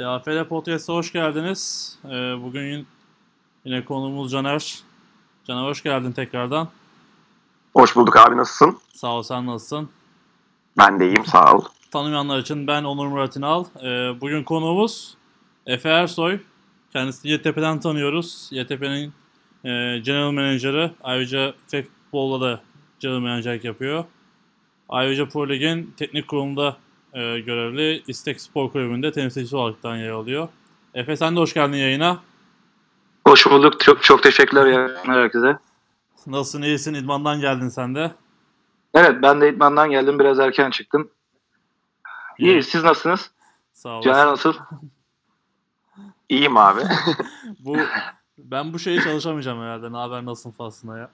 TAFL Podcast'a hoş geldiniz. Ee, bugün yine konuğumuz Caner. Caner hoş geldin tekrardan. Hoş bulduk abi nasılsın? Sağ ol sen nasılsın? Ben de iyiyim sağ ol. Tanımayanlar için ben Onur Murat İnal. Ee, bugün konuğumuz Efe Ersoy. Kendisini YTP'den tanıyoruz. YTP'nin e, General Manager'ı. Ayrıca futbolda da General Manager'lik yapıyor. Ayrıca Pro Lig'in teknik kurulunda e, görevli İstek Spor Kulübü'nde temsilcisi olaraktan yer alıyor. Efe sen de hoş geldin yayına. Hoş bulduk. Çok, çok teşekkürler ya herkese. Nasılsın, iyisin? İdman'dan geldin sen de. Evet ben de İdman'dan geldim. Biraz erken çıktım. İyi. Siz nasılsınız? Sağ olasın. Caner nasıl? İyiyim abi. Bu ben bu şeyi çalışamayacağım herhalde. Ne haber nasılsın faslına ya.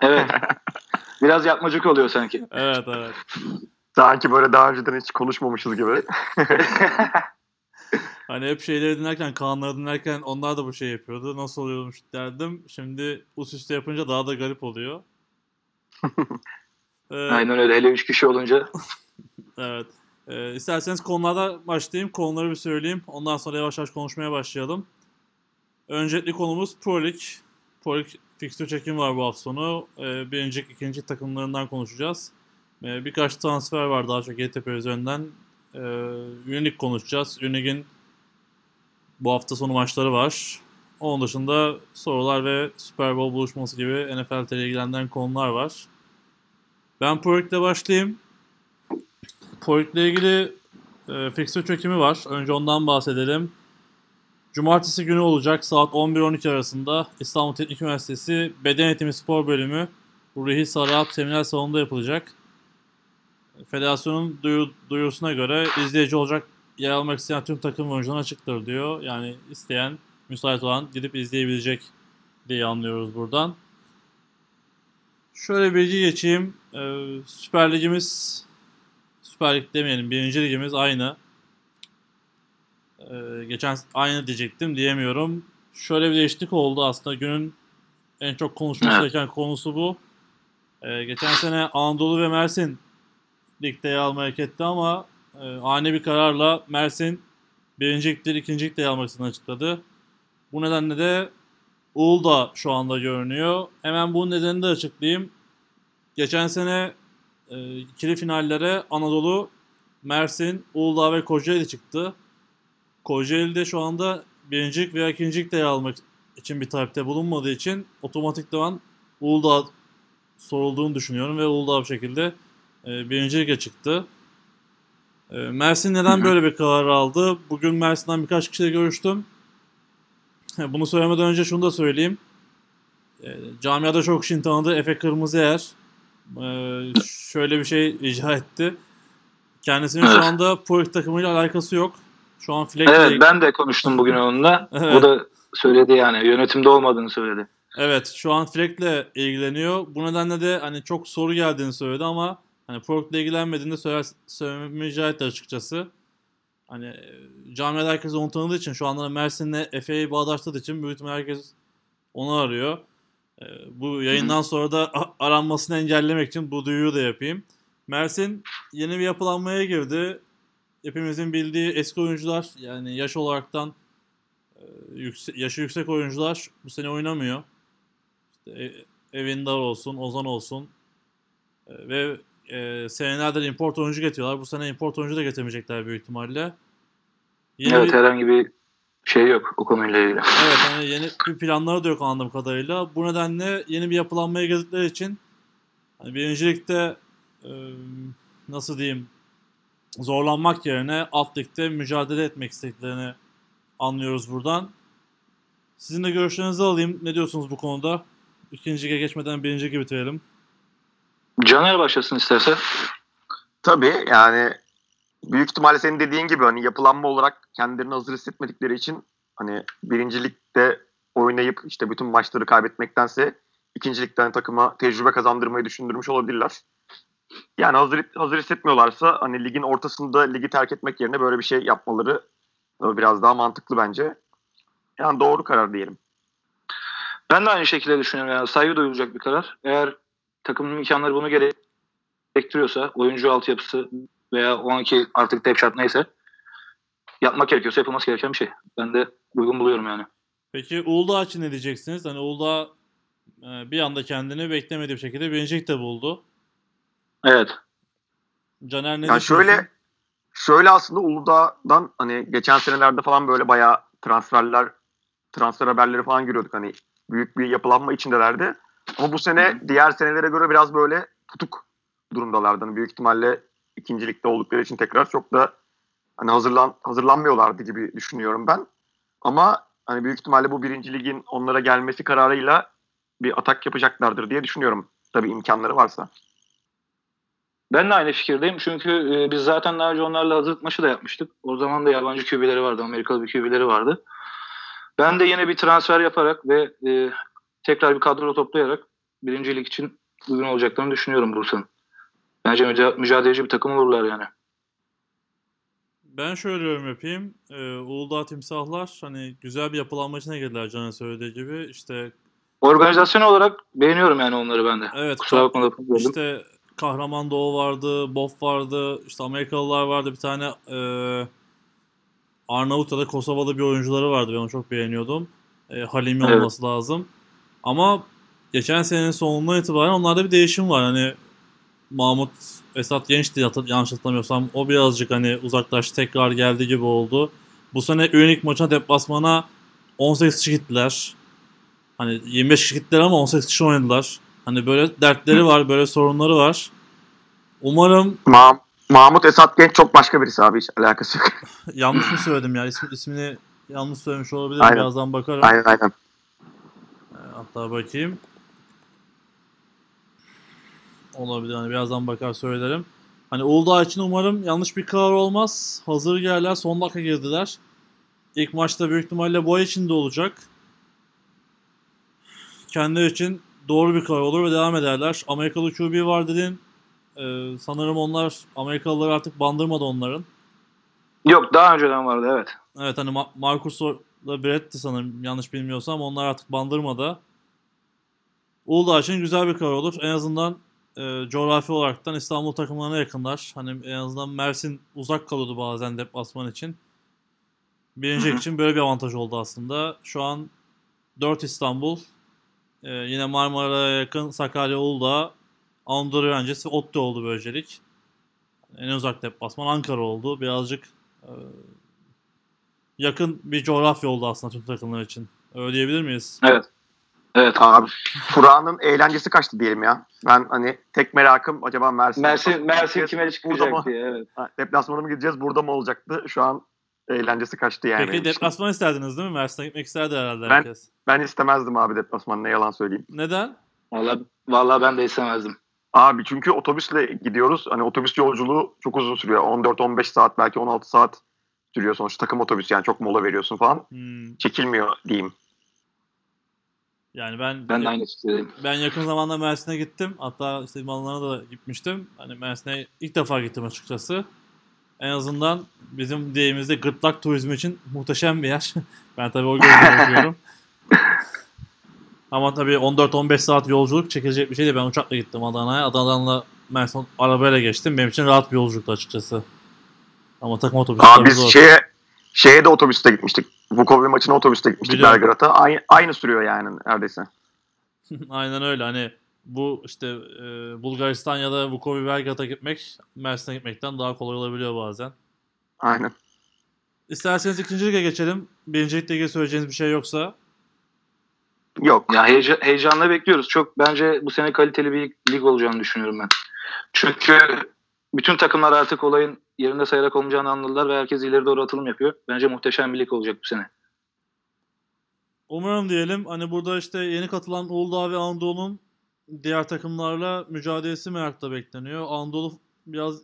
Evet. Biraz yapmacık oluyor sanki. Evet evet. Sanki böyle daha önceden hiç konuşmamışız gibi. Hani hep şeyleri dinlerken, Kaanları dinlerken onlar da bu şey yapıyordu. Nasıl oluyormuş derdim. Şimdi üst üste yapınca daha da garip oluyor. Ee, Aynen öyle. Hele üç kişi olunca. Evet. Ee, isterseniz konularda başlayayım. Konuları bir söyleyeyim. Ondan sonra yavaş yavaş konuşmaya başlayalım. Öncelikli konumuz Pro Lig. Pro Lig fixture çekim var bu hafta sonu. Ee, birinci, ikinci takımlarından konuşacağız. Ee, birkaç transfer var daha çok YTP üzerinden. Unique konuşacağız. Unique'in bu hafta sonu maçları var. Onun dışında sorular ve Super Bowl buluşması gibi NFL ile ilgilendiren konular var. Ben Pro Lig'le başlayayım. Point ile ilgili e, fixture çökümü var. Önce ondan bahsedelim. Cumartesi günü olacak saat 11-12 arasında İstanbul Teknik Üniversitesi Beden Eğitimi Spor Bölümü Ruhi Sarıalp Seminer Salonu'nda yapılacak. Federasyonun duyu, duyurusuna göre izleyici olacak yer almak isteyen tüm takım oyuncularına açıktır diyor. Yani isteyen, müsait olan gidip izleyebilecek diye anlıyoruz buradan. Şöyle bilgi geçeyim. Ee, Süper Ligimiz Süper Lig demeyelim. Birinci ligimiz aynı. Ee, geçen aynı diyecektim diyemiyorum. Şöyle bir değişiklik oldu aslında. Günün en çok konuşması gereken konusu bu. Ee, geçen sene Anadolu ve Mersin ligde yer almaya hak etti ama e, ani bir kararla Mersin birinci ligdir, ikinci ligde yer almak istediğini açıkladı. Bu nedenle de Uludağ şu anda görünüyor. Hemen bunun nedenini de açıklayayım. Geçen sene e, ikili finallere Anadolu, Mersin, Uludağ ve Kocaeli çıktı. Kocaeli'de şu anda birincilik veya ikincilik de almak için bir talepte bulunmadığı için otomatikman Uludağ sorulduğunu düşünüyorum ve Uludağ bir şekilde e, birinci lige çıktı. E, Mersin neden böyle bir karar aldı? Bugün Mersin'den birkaç kişiyle görüştüm. Bunu söylemeden önce şunu da söyleyeyim. E, camiada çok kişinin tanıdığı Efe Kırmızıyer ee, şöyle bir şey rica etti. Kendisinin şu anda Pro takımıyla alakası yok. Şu an Fleck Evet ben de konuştum bugün onunla. Evet. O da söyledi yani. Yönetimde olmadığını söyledi. Evet, şu an Fleck'le ilgileniyor. Bu nedenle de hani çok soru geldiğini söyledi ama hani Pro ile ilgilenmediğini söyler, etti açıkçası. Hani e, camiada herkes onu tanıdığı için şu anda Mersin'le Efe'yi bağdaştırdığı için büyük ihtimalle herkes onu arıyor. Ee, bu yayından sonra da aranmasını engellemek için bu duyuruyu da yapayım. Mersin yeni bir yapılanmaya girdi. Hepimizin bildiği eski oyuncular yani yaş olaraktan e, yükse- yaşı yüksek oyuncular bu sene oynamıyor. İşte e- Evindar olsun, Ozan olsun E, ve e, senelerdir import oyuncu getiriyorlar. Bu sene import oyuncu da getirmeyecekler büyük ihtimalle. Yeni evet bir- herhangi bir şey yok o konuyla ilgili. Evet hani yeni bir planları da yok anladığım kadarıyla. Bu nedenle yeni bir yapılanmaya girdikleri için hani birincilikte e, nasıl diyeyim zorlanmak yerine alt ligde mücadele etmek istediklerini anlıyoruz buradan. Sizin de görüşlerinizi alayım. Ne diyorsunuz bu konuda? İkinci lige geçmeden birinci gibi bitirelim. Caner başlasın isterse. Tabii yani büyük ihtimalle senin dediğin gibi hani yapılanma olarak kendilerini hazır hissetmedikleri için hani birincilikte oynayıp işte bütün maçları kaybetmektense ikincilikten takıma tecrübe kazandırmayı düşündürmüş olabilirler. Yani hazır hazır hissetmiyorlarsa hani ligin ortasında ligi terk etmek yerine böyle bir şey yapmaları biraz daha mantıklı bence. Yani doğru karar diyelim. Ben de aynı şekilde düşünüyorum. Yani saygı duyulacak bir karar. Eğer takımın imkanları bunu gerektiriyorsa, oyuncu altyapısı veya o anki artık depth chart neyse yapmak gerekiyorsa yapılması gereken bir şey. Ben de uygun buluyorum yani. Peki Uludağ için ne diyeceksiniz? Hani Uludağ e, bir anda kendini beklemediği bir şekilde birincilik de buldu. Evet. Caner ne Yani şöyle şöyle aslında Uludağ'dan hani geçen senelerde falan böyle bayağı transferler transfer haberleri falan görüyorduk hani büyük bir yapılanma içindelerdi. Ama bu sene diğer senelere göre biraz böyle tutuk durumdalardı. Hani büyük ihtimalle ikincilikte oldukları için tekrar çok da hani hazırlan hazırlanmıyorlardı gibi düşünüyorum ben. Ama hani büyük ihtimalle bu birinci ligin onlara gelmesi kararıyla bir atak yapacaklardır diye düşünüyorum. Tabii imkanları varsa. Ben de aynı fikirdeyim. Çünkü e, biz zaten daha önce onlarla hazırlık maçı da yapmıştık. O zaman da yabancı QB'leri vardı. Amerikalı bir QB'leri vardı. Ben de yine bir transfer yaparak ve e, tekrar bir kadro toplayarak birincilik için uygun olacaklarını düşünüyorum Bursa'nın. Bence müca- mücadeleci bir takım olurlar yani. Ben şöyle yorum yapayım. Ee, Uludağ Timsahlar hani güzel bir yapılanma içine girdiler Caner'in söylediği gibi. İşte Organizasyon olarak beğeniyorum yani onları ben de. evet Kusura bakma böldüm. işte Kahraman Doğu vardı, Bof vardı, işte Amerikalılar vardı. Bir tane e, Arnavut ya da Kosovalı bir oyuncuları vardı. Ben onu çok beğeniyordum. E, Halimi Evet. olması lazım. Ama geçen senenin sonundan itibaren onlarda bir değişim var. Hani Mahmut Esat Genç'ti yanlış hatırlamıyorsam. O birazcık hani uzaklaştı tekrar geldi gibi oldu. Bu sene Ünik maçına deplasmana 18 kişi gittiler. Hani 25 kişi gittiler ama 18 kişi oynadılar. Hani böyle dertleri var, böyle sorunları var. Umarım Ma Mahmut Esat Genç çok başka birisi abi hiç alakası yok. yanlış mı söyledim ya? İsmi, ismini yanlış söylemiş olabilirim. Aynen. Birazdan bakarım. aynen aynen. Hatta bakayım. Olabilir. Hani birazdan bakar söylerim. Hani Uludağ için umarım yanlış bir karar olmaz. Hazır geldiler. Son dakika girdiler. İlk maçta büyük ihtimalle boy içinde olacak. Kendileri için doğru bir karar olur ve devam ederler. Amerikalı QB var dedin. Ee, sanırım onlar Amerikalıları artık bandırmadı onların. Yok daha önceden vardı evet. Evet hani Ma- Marcus'la Brett'ti sanırım yanlış bilmiyorsam onlar artık bandırmada. Uludağ için güzel bir karar olur. En azından e, coğrafi olaraktan İstanbul takımlarına yakınlar. Hani en azından Mersin uzak kalıyordu bazen deplasman için. Birinci Hı hı. için böyle bir avantaj oldu aslında. Şu an 4 İstanbul. e, yine Marmara'ya yakın Sakarya, Uludağ, Anadolu öncesi ODTÜ oldu böylelik. En uzak deplasman Ankara oldu. Birazcık e, yakın bir coğrafya oldu aslında tüm takımlar için. Öyle diyebilir miyiz? Evet. Evet. Abi Kur'an'ın eğlencesi kaçtı diyelim ya. Ben hani tek merakım acaba Mersin. Mersin, Mersin kime Burada çıkacak mı? diye. Evet. Deplasmana mı gideceğiz burada mı olacaktı? Şu an eğlencesi kaçtı yani. Peki deplasman isterdiniz değil mi? Mersin'e gitmek isterdi herhalde Ben- herkes. Ben istemezdim abi deplasman ne yalan söyleyeyim. Neden? Vallahi, vallahi ben de istemezdim. Abi çünkü otobüsle gidiyoruz. Hani otobüs yolculuğu çok uzun sürüyor. 14-15 saat belki 16 saat sürüyor sonuçta takım otobüsü yani çok mola veriyorsun falan. Hmm, Çekilmiyor diyeyim. Yani ben Ben de aynı fikirdeyim. ben yakın zamanda Mersin'e gittim. Hatta işte mallarına da gitmiştim. Hani Mersin'e ilk defa gittim açıkçası. En azından bizim deyimizde gırtlak turizmi için muhteşem bir yer. ben tabii o gözle bakıyorum. Ama tabii 14-15 saat yolculuk çekilecek bir şey değil. Ben uçakla gittim Adana'ya. Adana'dan Mersin arabayla geçtim. Benim için rahat bir yolculuktu açıkçası. Ama takım otobüsü Abi biz zor. şeye şeye de otobüste gitmiştik. Vukovi maçına otobüste gitmiştik Biliyorum. Belgrad'a. Aynı, aynı sürüyor yani neredeyse. Aynen öyle. Hani bu işte e, Bulgaristan ya da Vukovi Belgrad'a gitmek Mersin'e gitmekten daha kolay olabiliyor bazen. Aynen. İsterseniz ikinci lige geçelim. Birincilikle ilgili söyleyeceğiniz bir şey yoksa. Yok. Ya heyecan, heyecanla bekliyoruz. Çok bence bu sene kaliteli bir lig olacağını düşünüyorum ben. Çünkü bütün takımlar artık olayın yerinde sayarak olmayacağını anladılar ve herkes ileri doğru atılım yapıyor. Bence muhteşem bir lig olacak bu sene. Umarım diyelim. Hani burada işte yeni katılan Uludağ ve Anadolu'nun diğer takımlarla mücadelesi merakla bekleniyor. Anadolu biraz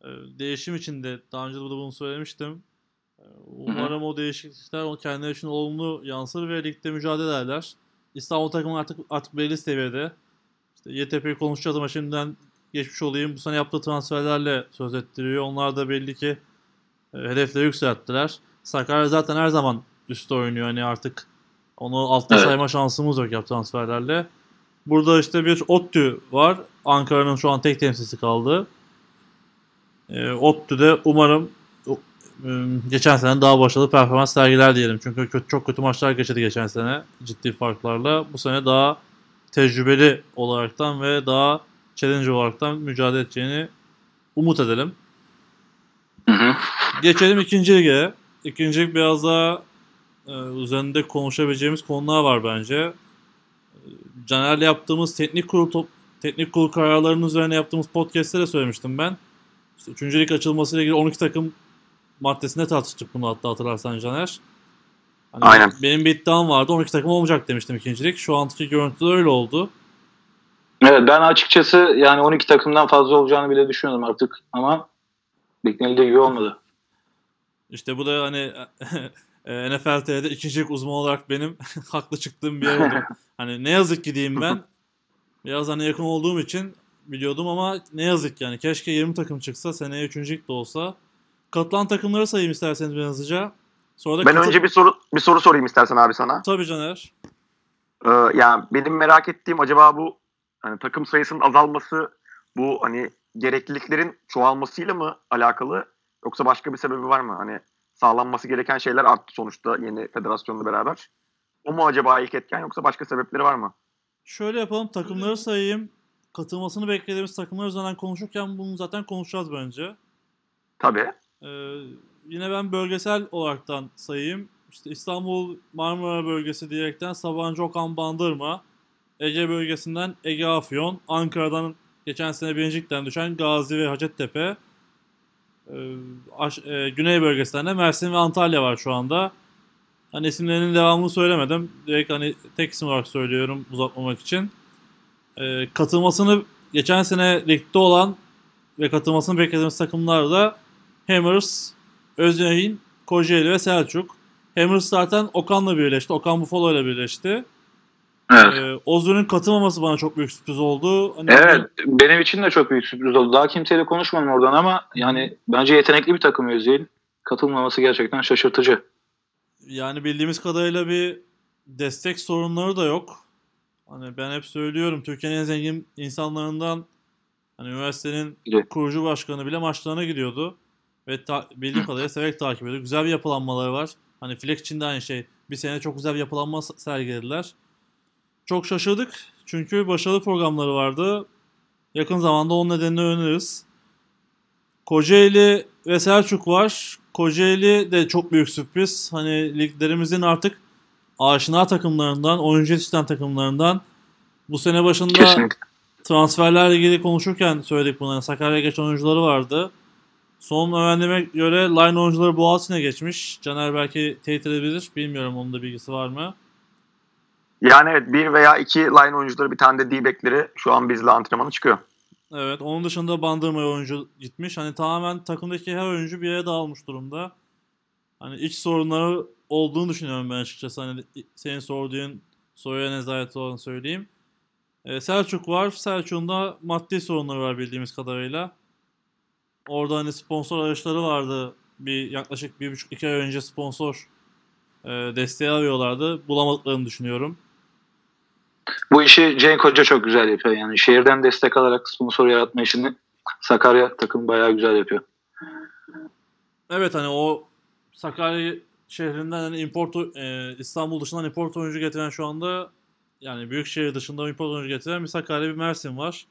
e, değişim içinde. Daha önce de bunu söylemiştim. E, Umarım o değişiklikler o kendileri için olumlu yansır ve ligde mücadele ederler. İstanbul takımı artık artık belli seviyede. İşte YTP'yi konuşacağız ama şimdiden geçmiş olayım. Bu sene yaptığı transferlerle söz ettiriyor. Onlar da belli ki e, hedefleri yükselttiler. Sakarya zaten her zaman üstte oynuyor. Hani artık onu altta Evet. sayma şansımız yok yap transferlerle. Burada işte bir ODTÜ var. Ankara'nın şu an tek temsilcisi kaldı. E, ODTÜ de umarım ım, geçen sene daha başarılı performans sergiler diyelim. Çünkü kötü, çok kötü maçlar geçirdi geçen sene ciddi farklarla. Bu sene daha tecrübeli olaraktan ve daha challenge olaraktan mücadele edeceğini umut edelim. Hı hı. Geçelim ikinci lige. İkinci lig biraz daha e, üzerinde konuşabileceğimiz konular var bence. E, Caner'le yaptığımız teknik kurul top, teknik kurul kararlarının üzerine yaptığımız podcast'te de söylemiştim ben. İşte üçüncü lig açılmasıyla ilgili 12 takım maddesinde tartıştık bunu hatta hatırlarsan Caner. Hani Aynen. Benim bir iddiam vardı 12 takım olmayacak demiştim ikincilik. Şu anki görüntüde öyle oldu. Evet ben açıkçası yani 12 takımdan fazla olacağını bile düşünüyordum artık ama beklenildiği gibi olmadı. İşte bu da hani e, NFL TV'de ikincilik uzmanı olarak benim haklı çıktığım bir yer oldu. Hani ne yazık ki diyeyim ben. Biraz hani yakın olduğum için biliyordum ama ne yazık yani. Keşke 20 takım çıksa seneye üçüncülük de olsa. Katılan takımları sayayım isterseniz biraz hızlıca. Sonra da Ben katı- önce bir soru bir soru sorayım istersen abi sana. Tabii Caner. Ee, yani benim merak ettiğim acaba bu hani takım sayısının azalması bu hani gerekliliklerin çoğalmasıyla mı alakalı yoksa başka bir sebebi var mı? Hani sağlanması gereken şeyler arttı sonuçta yeni federasyonla beraber. O mu acaba ilk etken yoksa başka sebepleri var mı? Şöyle yapalım takımları sayayım. Katılmasını beklediğimiz takımlar üzerinden konuşurken bunu zaten konuşacağız bence. Tabii. Ee, yine ben bölgesel olaraktan sayayım. İşte İstanbul Marmara bölgesi diyerekten Sabancı Okan Bandırma, Ege bölgesinden Ege Afyon, Ankara'dan geçen sene birincilikten düşen Gazi ve Hacettepe, aş- e, Güney bölgesinden de Mersin ve Antalya var şu anda. Hani isimlerinin devamını söylemedim. Direkt hani tek isim olarak söylüyorum uzatmamak için. Ee, katılmasını geçen sene ligde olan ve katılmasını beklediğimiz takımlar da Hammers, Özyeğin, Kocaeli ve Selçuk. Hammers zaten Okan'la birleşti. Okan Buffalo ile birleşti. Evet. Ee, Ozun'un katılmaması bana çok büyük sürpriz oldu. Hani Evet benim için de çok büyük sürpriz oldu. Daha kimseyle konuşmadım oradan ama yani bence yetenekli bir takım Özyeğin. Katılmaması gerçekten şaşırtıcı. Yani bildiğimiz kadarıyla bir destek sorunları da yok. Hani ben hep söylüyorum Türkiye'nin en zengin insanlarından hani üniversitenin Biri. kurucu başkanı bile maçlarına gidiyordu. Ve ta- bildiğim kadarıyla severek takip ediyor. Güzel bir yapılanmaları var. Hani Flex için de aynı şey. Bir sene çok güzel bir yapılanma sergilediler. Çok şaşırdık. Çünkü başarılı programları vardı. Yakın zamanda onun nedenini öğreniriz. Kocaeli ve Selçuk var. Kocaeli de çok büyük sürpriz. Hani liglerimizin artık aşina takımlarından, oyuncu yetiştiren takımlarından bu sene başında Kesinlikle. transferlerle ilgili konuşurken söyledik bunları. Sakarya'ya geçen oyuncuları vardı. Son öğrendiğime göre line oyuncuları Boğaziçi'ne geçmiş. Caner belki teyit edebilir. Bilmiyorum onun da bilgisi var mı? Yani evet bir veya iki line oyuncuları bir tane de D-back'leri şu an bizle antrenmana çıkıyor. Evet. Onun dışında Bandırma'ya oyuncu gitmiş. Hani tamamen takımdaki her oyuncu bir yere dağılmış durumda. Hani iç sorunları olduğunu düşünüyorum ben açıkçası. Hani senin sorduğun soruya nezaret olarak söyleyeyim. Ee, Selçuk var. Selçuk'un da maddi sorunları var bildiğimiz kadarıyla. Orada hani sponsor arayışları vardı. Bir yaklaşık bir buçuk iki ay önce sponsor e, desteği arıyorlardı. Bulamadıklarını düşünüyorum. Bu işi Cenk Hoca çok güzel yapıyor. Yani şehirden destek alarak sponsor yaratma işini Sakarya takım bayağı güzel yapıyor. Evet hani o Sakarya şehrinden hani import e, İstanbul dışından import oyuncu getiren şu anda yani büyük şehir dışında import oyuncu getiren bir Sakarya bir Mersin var.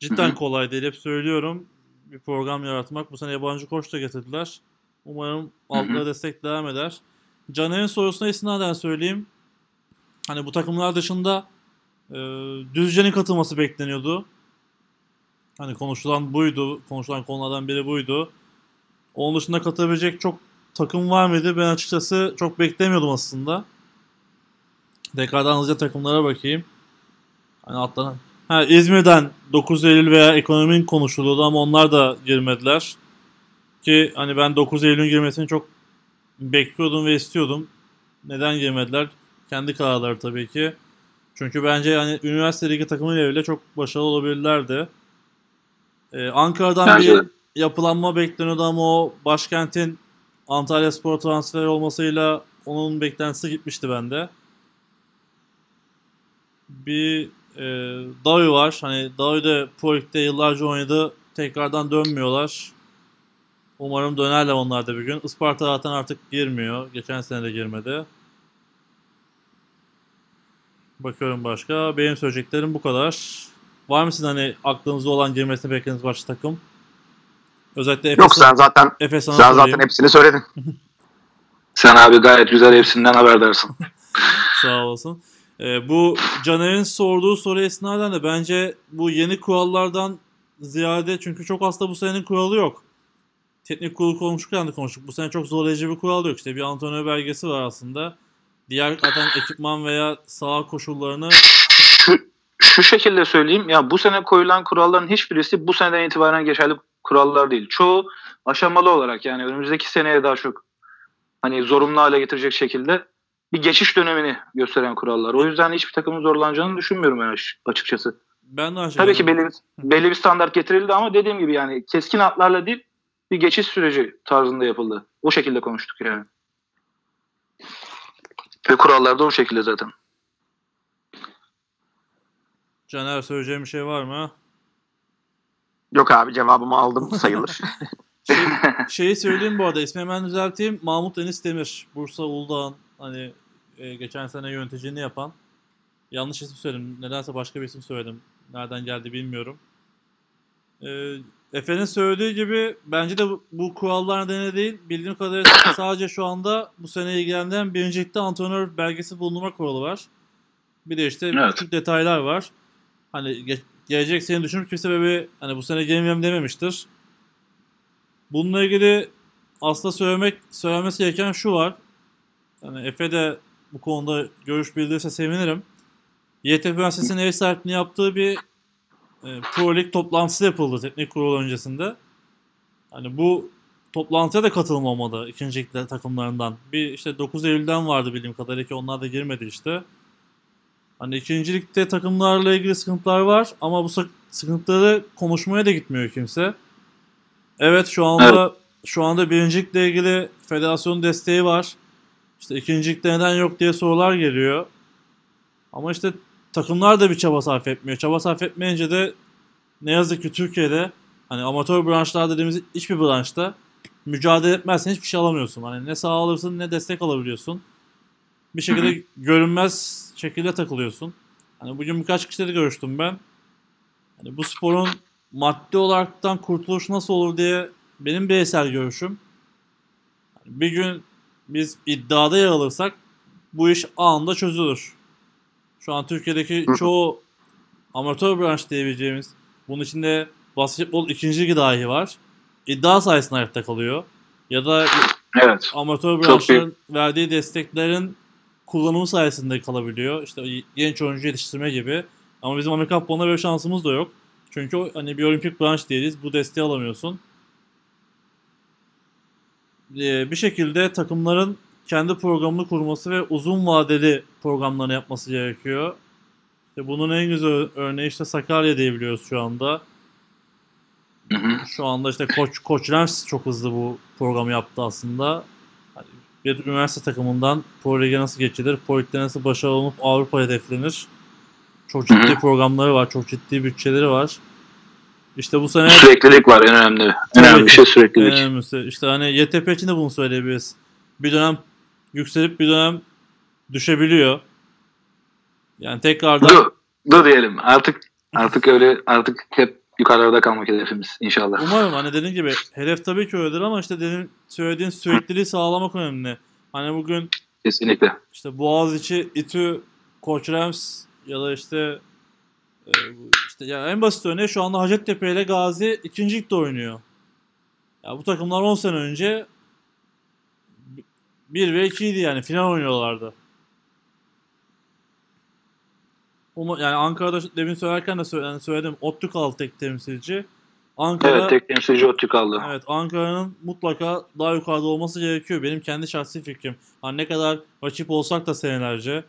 Cidden Hı hı. kolay değil hep söylüyorum. Bir program yaratmak. Bu sene yabancı koç da getirdiler. Umarım altlara destek devam eder. Caner'in sorusuna istinaden söyleyeyim. Hani bu takımlar dışında e, Düzce'nin katılması bekleniyordu. Hani konuşulan buydu. Konuşulan konulardan biri buydu. Onun dışında katılabilecek çok takım var mıydı? Ben açıkçası çok beklemiyordum aslında. Tekrardan hızlıca takımlara bakayım. Hani atlanan. Ha, İzmir'den 9 Eylül veya ekonominin konuşuluyordu ama onlar da girmediler. Ki hani ben 9 Eylül'ün girmesini çok bekliyordum ve istiyordum. Neden girmediler? Kendi kararları tabii ki. Çünkü bence yani üniversite ligi takımıyla bile çok başarılı olabilirlerdi. Ee, Ankara'dan Bence bir de. yapılanma bekleniyordu ama o başkentin Antalya Spor transferi olmasıyla onun beklentisi gitmişti bende. Bir e, Davi var. Hani Davi de Pro Lig'de yıllarca oynadı. Tekrardan dönmüyorlar. Umarım dönerler onlar da bir gün. Isparta zaten artık girmiyor. Geçen sene de girmedi. Bakıyorum başka. Benim söyleyeceklerim bu kadar. Var mı sizin hani aklınızda olan girmesini beklediğiniz başka takım? Özellikle Yok Efes'e sen zaten Efes sen sorayım. zaten hepsini söyledin. Sen abi gayet güzel hepsinden haberdarsın. Sağ olasın. Ee, bu Caner'in sorduğu soru esnaden de bence bu yeni kurallardan ziyade çünkü çok aslında bu senenin kuralı yok. Teknik kurulu konuşurken de konuştuk. Bu sene çok zorlayıcı bir kural yok. İşte bir Antonio belgesi var aslında. Diğer zaten ekipman veya saha koşullarını Şu, şu şekilde söyleyeyim. Ya bu sene koyulan kuralların hiçbirisi bu seneden itibaren geçerli kurallar değil. Çoğu aşamalı olarak yani önümüzdeki seneye daha çok hani zorunlu hale getirecek şekilde bir geçiş dönemini gösteren kurallar. O yüzden hiçbir takımın zorlanacağını düşünmüyorum ben açıkçası. ben de Tabii ki belli bir, belli bir standart getirildi ama dediğim gibi yani keskin hatlarla değil bir geçiş süreci tarzında yapıldı. O şekilde konuştuk yani. Ve kurallar da o şekilde zaten. Caner söyleyeceğim bir şey var mı? Yok abi cevabımı aldım sayılır. Şey, şeyi söyleyeyim bu arada ismi hemen düzelteyim. Mahmut Enis Demir. Bursa Uludağ'ın hani e, geçen sene yöneticiliğini yapan. Yanlış isim söyledim. Nedense başka bir isim söyledim. Nereden geldi bilmiyorum. E, Efe'nin söylediği gibi bence de bu, bu kurallar nedeniyle değil. Bildiğim kadarıyla sadece şu anda bu sene ilgilendiren birincilikte antrenör belgesi bulundurma kuralı var. Bir de işte Evet. küçük detaylar var. Hani ge- gelecek sene düşünüp kimse sebebi hani bu sene gelmeyeyim dememiştir. Bununla ilgili aslında söylemek söylenmesi gereken şu var. Yani Efe de bu konuda görüş bildirirse sevinirim. YTP Üniversitesi'nin ev sahipliğini yaptığı bir e, Pro Lig toplantısı yapıldı teknik kurul öncesinde. Hani bu toplantıya da katılmamadı ikinci ligler takımlarından. Bir işte 9 Eylül'den vardı bildiğim kadarıyla ki onlar da girmedi işte. Hani ikinci ligde takımlarla ilgili sıkıntılar var ama bu sık- sıkıntıları konuşmaya da gitmiyor kimse. Evet şu anda şu anda birincilikle ilgili federasyon desteği var. İşte ikincilikte neden yok diye sorular geliyor. Ama işte takımlar da bir çaba sarf etmiyor. Çaba sarf etmeyince de ne yazık ki Türkiye'de hani amatör branşlar dediğimiz hiçbir branşta mücadele etmezsen hiçbir şey alamıyorsun. Hani ne sağ alırsın ne destek alabiliyorsun. Bir şekilde görünmez şekilde takılıyorsun. Hani bugün birkaç kişiyle görüştüm ben. Hani bu sporun maddi olaraktan kurtuluş nasıl olur diye benim bireysel görüşüm. Hani bir gün biz iddiada yer alırsak bu iş anında çözülür. Şu an Türkiye'deki çoğu amatör branş diyebileceğimiz bunun içinde basketbol ikinci ligi dahi var. İddia sayesinde ayakta kalıyor. Ya da Evet. amatör branşların verdiği desteklerin kullanımı sayesinde kalabiliyor. İşte genç oyuncu yetiştirme gibi. Ama bizim Amerikan futbolunda böyle şansımız da yok. Çünkü hani bir olimpik branş değiliz. Bu desteği alamıyorsun. Ee, bir şekilde takımların kendi programını kurması ve uzun vadeli programlarını yapması gerekiyor. İşte bunun en güzel örneği işte Sakarya diyebiliyoruz şu anda. Hı hı. Şu anda işte Koç Koç Rams çok hızlı bu programı yaptı aslında. Hani bir üniversite takımından Pro Lig'e nasıl geçilir, Pro Lig'de nasıl başarılı olup Avrupa hedeflenir. Çok ciddi Hı hı. programları var, çok ciddi bütçeleri var. İşte bu sene Süreklilik var en önemli. En önemli şey süreklilik. önemlisi işte hani YTP için de bunu söyleyebiliriz. Bir dönem yükselip bir dönem düşebiliyor. Yani tekrardan Dur, dur diyelim. Artık artık öyle artık hep yukarılarda kalmak hedefimiz inşallah. Umarım hani dediğin gibi hedef tabii ki öyledir ama işte dediğin, söylediğin sürekliliği sağlamak önemli. Hani bugün Kesinlikle. işte Boğaziçi, İTÜ, Koç Rams ya da işte e, işte ya en basit örneği şu anda Hacettepe ile Gazi ikinci ligde oynuyor. Ya bu takımlar 10 sene önce 1 ve 2 idi yani final oynuyorlardı. Uma- yani Ankara'da demin söylerken de söyledim. Ottu kaldı tek temsilci. Ankara Evet tek temsilci Ottu kaldı. Evet Ankara'nın mutlaka daha yukarıda olması gerekiyor. Benim kendi şahsi fikrim. Hani ne kadar rakip olsak da senelerce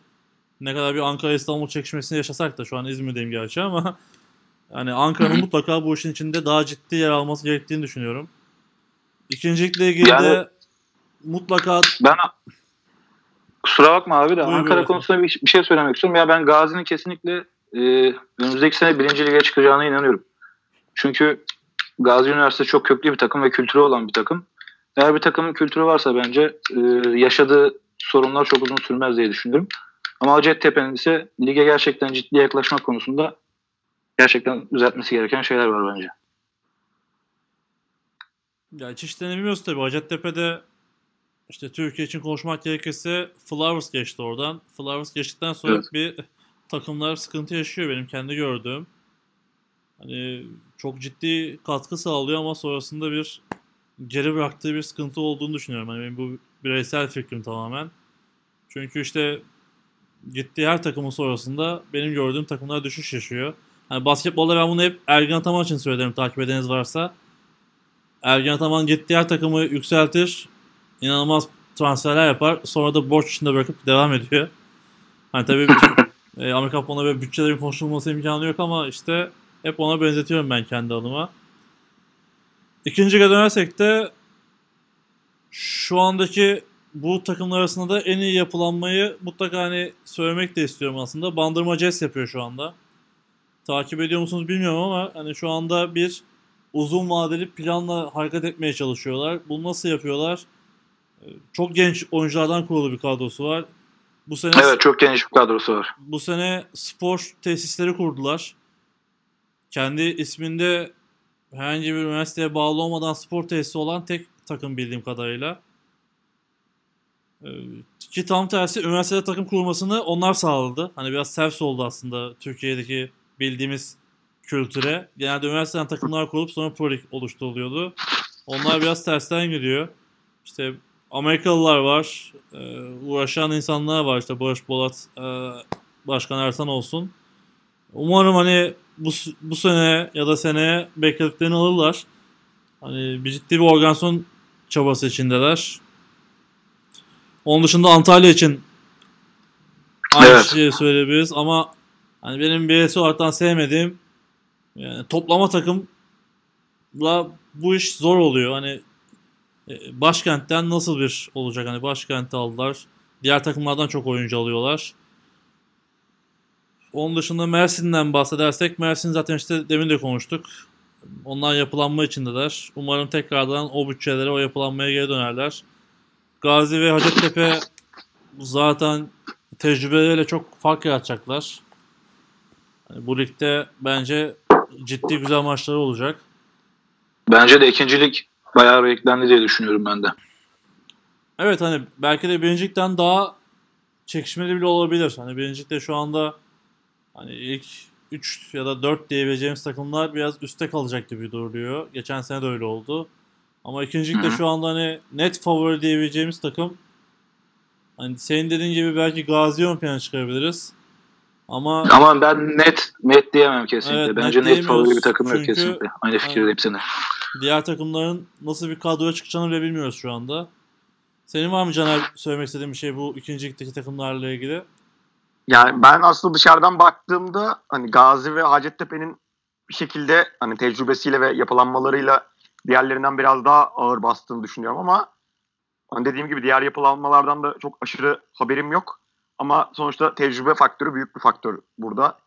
ne kadar bir Ankara İstanbul çekişmesini yaşasak da şu an İzmir'deyim gerçi ama yani Ankara'nın mutlaka bu işin içinde daha ciddi yer alması gerektiğini düşünüyorum. İkincilikle ilgili Yani- de mutlaka Ben kusura bakma abi de Buyur, Ankara konusunda bir, bir şey söylemek istiyorum. Ya ben Gazi'nin kesinlikle e, önümüzdeki sene birinci lige çıkacağına inanıyorum. Çünkü Gazi Üniversitesi çok köklü bir takım ve kültürü olan bir takım. Eğer bir takımın kültürü varsa bence e, yaşadığı sorunlar çok uzun sürmez diye düşünüyorum. Ama Hacettepe'nin ise lige gerçekten ciddi yaklaşmak konusunda gerçekten düzeltmesi gereken şeyler var bence. Ya hiç işlerini bilmiyoruz tabii. Hacettepe'de işte Türkiye için konuşmak gerekirse Flowers geçti oradan. Flowers geçtikten sonra Evet. bir takımlar sıkıntı yaşıyor benim kendi gördüğüm. Hani çok ciddi katkı sağlıyor ama sonrasında bir geri bıraktığı bir sıkıntı olduğunu düşünüyorum. Hani benim bu bireysel fikrim tamamen. Çünkü işte gittiği her takımın sonrasında benim gördüğüm takımlar düşüş yaşıyor. Hani basketbolda ben bunu hep Ergen Ataman için söylerim takip edeniz varsa. Ergen Ataman gittiği her takımı yükseltir. İnanılmaz transferler yapar. Sonra da borç içinde bırakıp devam ediyor. Hani tabii bütün, e, Amerika futbolunda böyle bütçelerin konuşulması imkanı yok ama işte hep ona benzetiyorum ben kendi adıma. İkinci lige dönersek de şu andaki bu takımlar arasında da en iyi yapılanmayı mutlaka hani söylemek de istiyorum aslında. Bandırma Jazz yapıyor şu anda. Takip ediyor musunuz bilmiyorum ama hani şu anda bir uzun vadeli planla hareket etmeye çalışıyorlar. Bunu nasıl yapıyorlar? Çok genç oyunculardan kurulu bir kadrosu var. Bu sene Evet çok geniş bir kadrosu var. bu sene spor tesisleri kurdular. Kendi isminde herhangi bir üniversiteye bağlı olmadan spor tesisi olan tek takım bildiğim kadarıyla. Ee, Ki tam tersi üniversitede takım kurmasını onlar sağladı. Hani biraz ters oldu aslında Türkiye'deki bildiğimiz kültüre. Genelde üniversiteden takımlar kurup sonra pro lig oluşturuluyordu. Onlar biraz tersten gidiyor. İşte Amerikalılar var. e, uğraşan insanlar var. İşte Barış Bolat, e, Başkan Ersan olsun. Umarım hani bu, bu sene ya da seneye beklediklerini alırlar. Hani bir ciddi bir organizasyon çabası içindeler. Onun dışında Antalya için aynı Evet. şeyi söyleyebiliriz ama hani benim birisi olarak sevmediğim yani toplama takımla bu iş zor oluyor. Hani başkentten nasıl bir olacak? Hani başkenti aldılar. Diğer takımlardan çok oyuncu alıyorlar. Onun dışında Mersin'den bahsedersek Mersin zaten işte demin de konuştuk. Onlar yapılanma içindeler. Umarım tekrardan o bütçelere, o yapılanmaya geri dönerler. Gazi ve Hacettepe zaten tecrübeleriyle çok fark yaratacaklar. Yani bu ligde bence ciddi güzel maçları olacak. Bence de ikincilik bayağı beklendi diye düşünüyorum ben de. Evet hani belki de birincilikten daha çekişmeli bile olabilir. Hani birincilikte şu anda hani ilk 3 ya da 4 diyebileceğimiz takımlar biraz üstte kalacak gibi duruyor. Geçen sene de öyle oldu. Ama ikincilikte şu anda hani net favori diyebileceğimiz takım hani senin dediğin gibi belki Gazi ön plana çıkarabiliriz. Ama Ama ben net net diyemem kesinlikle. Evet, Bence net net, favori bir takım yok kesinlikle. Aynı fikirdeyim seninle. Diğer takımların nasıl bir kadroya çıkacağını bile bilmiyoruz şu anda. Senin var mı Caner söylemek istediğin bir şey bu ikincilikteki takımlarla ilgili? Yani ben aslında dışarıdan baktığımda hani Gazi ve Hacettepe'nin bir şekilde hani tecrübesiyle ve yapılanmalarıyla diğerlerinden biraz daha ağır bastığını düşünüyorum ama hani dediğim gibi diğer yapılanmalardan da çok aşırı haberim yok. Ama sonuçta tecrübe faktörü büyük bir faktör burada.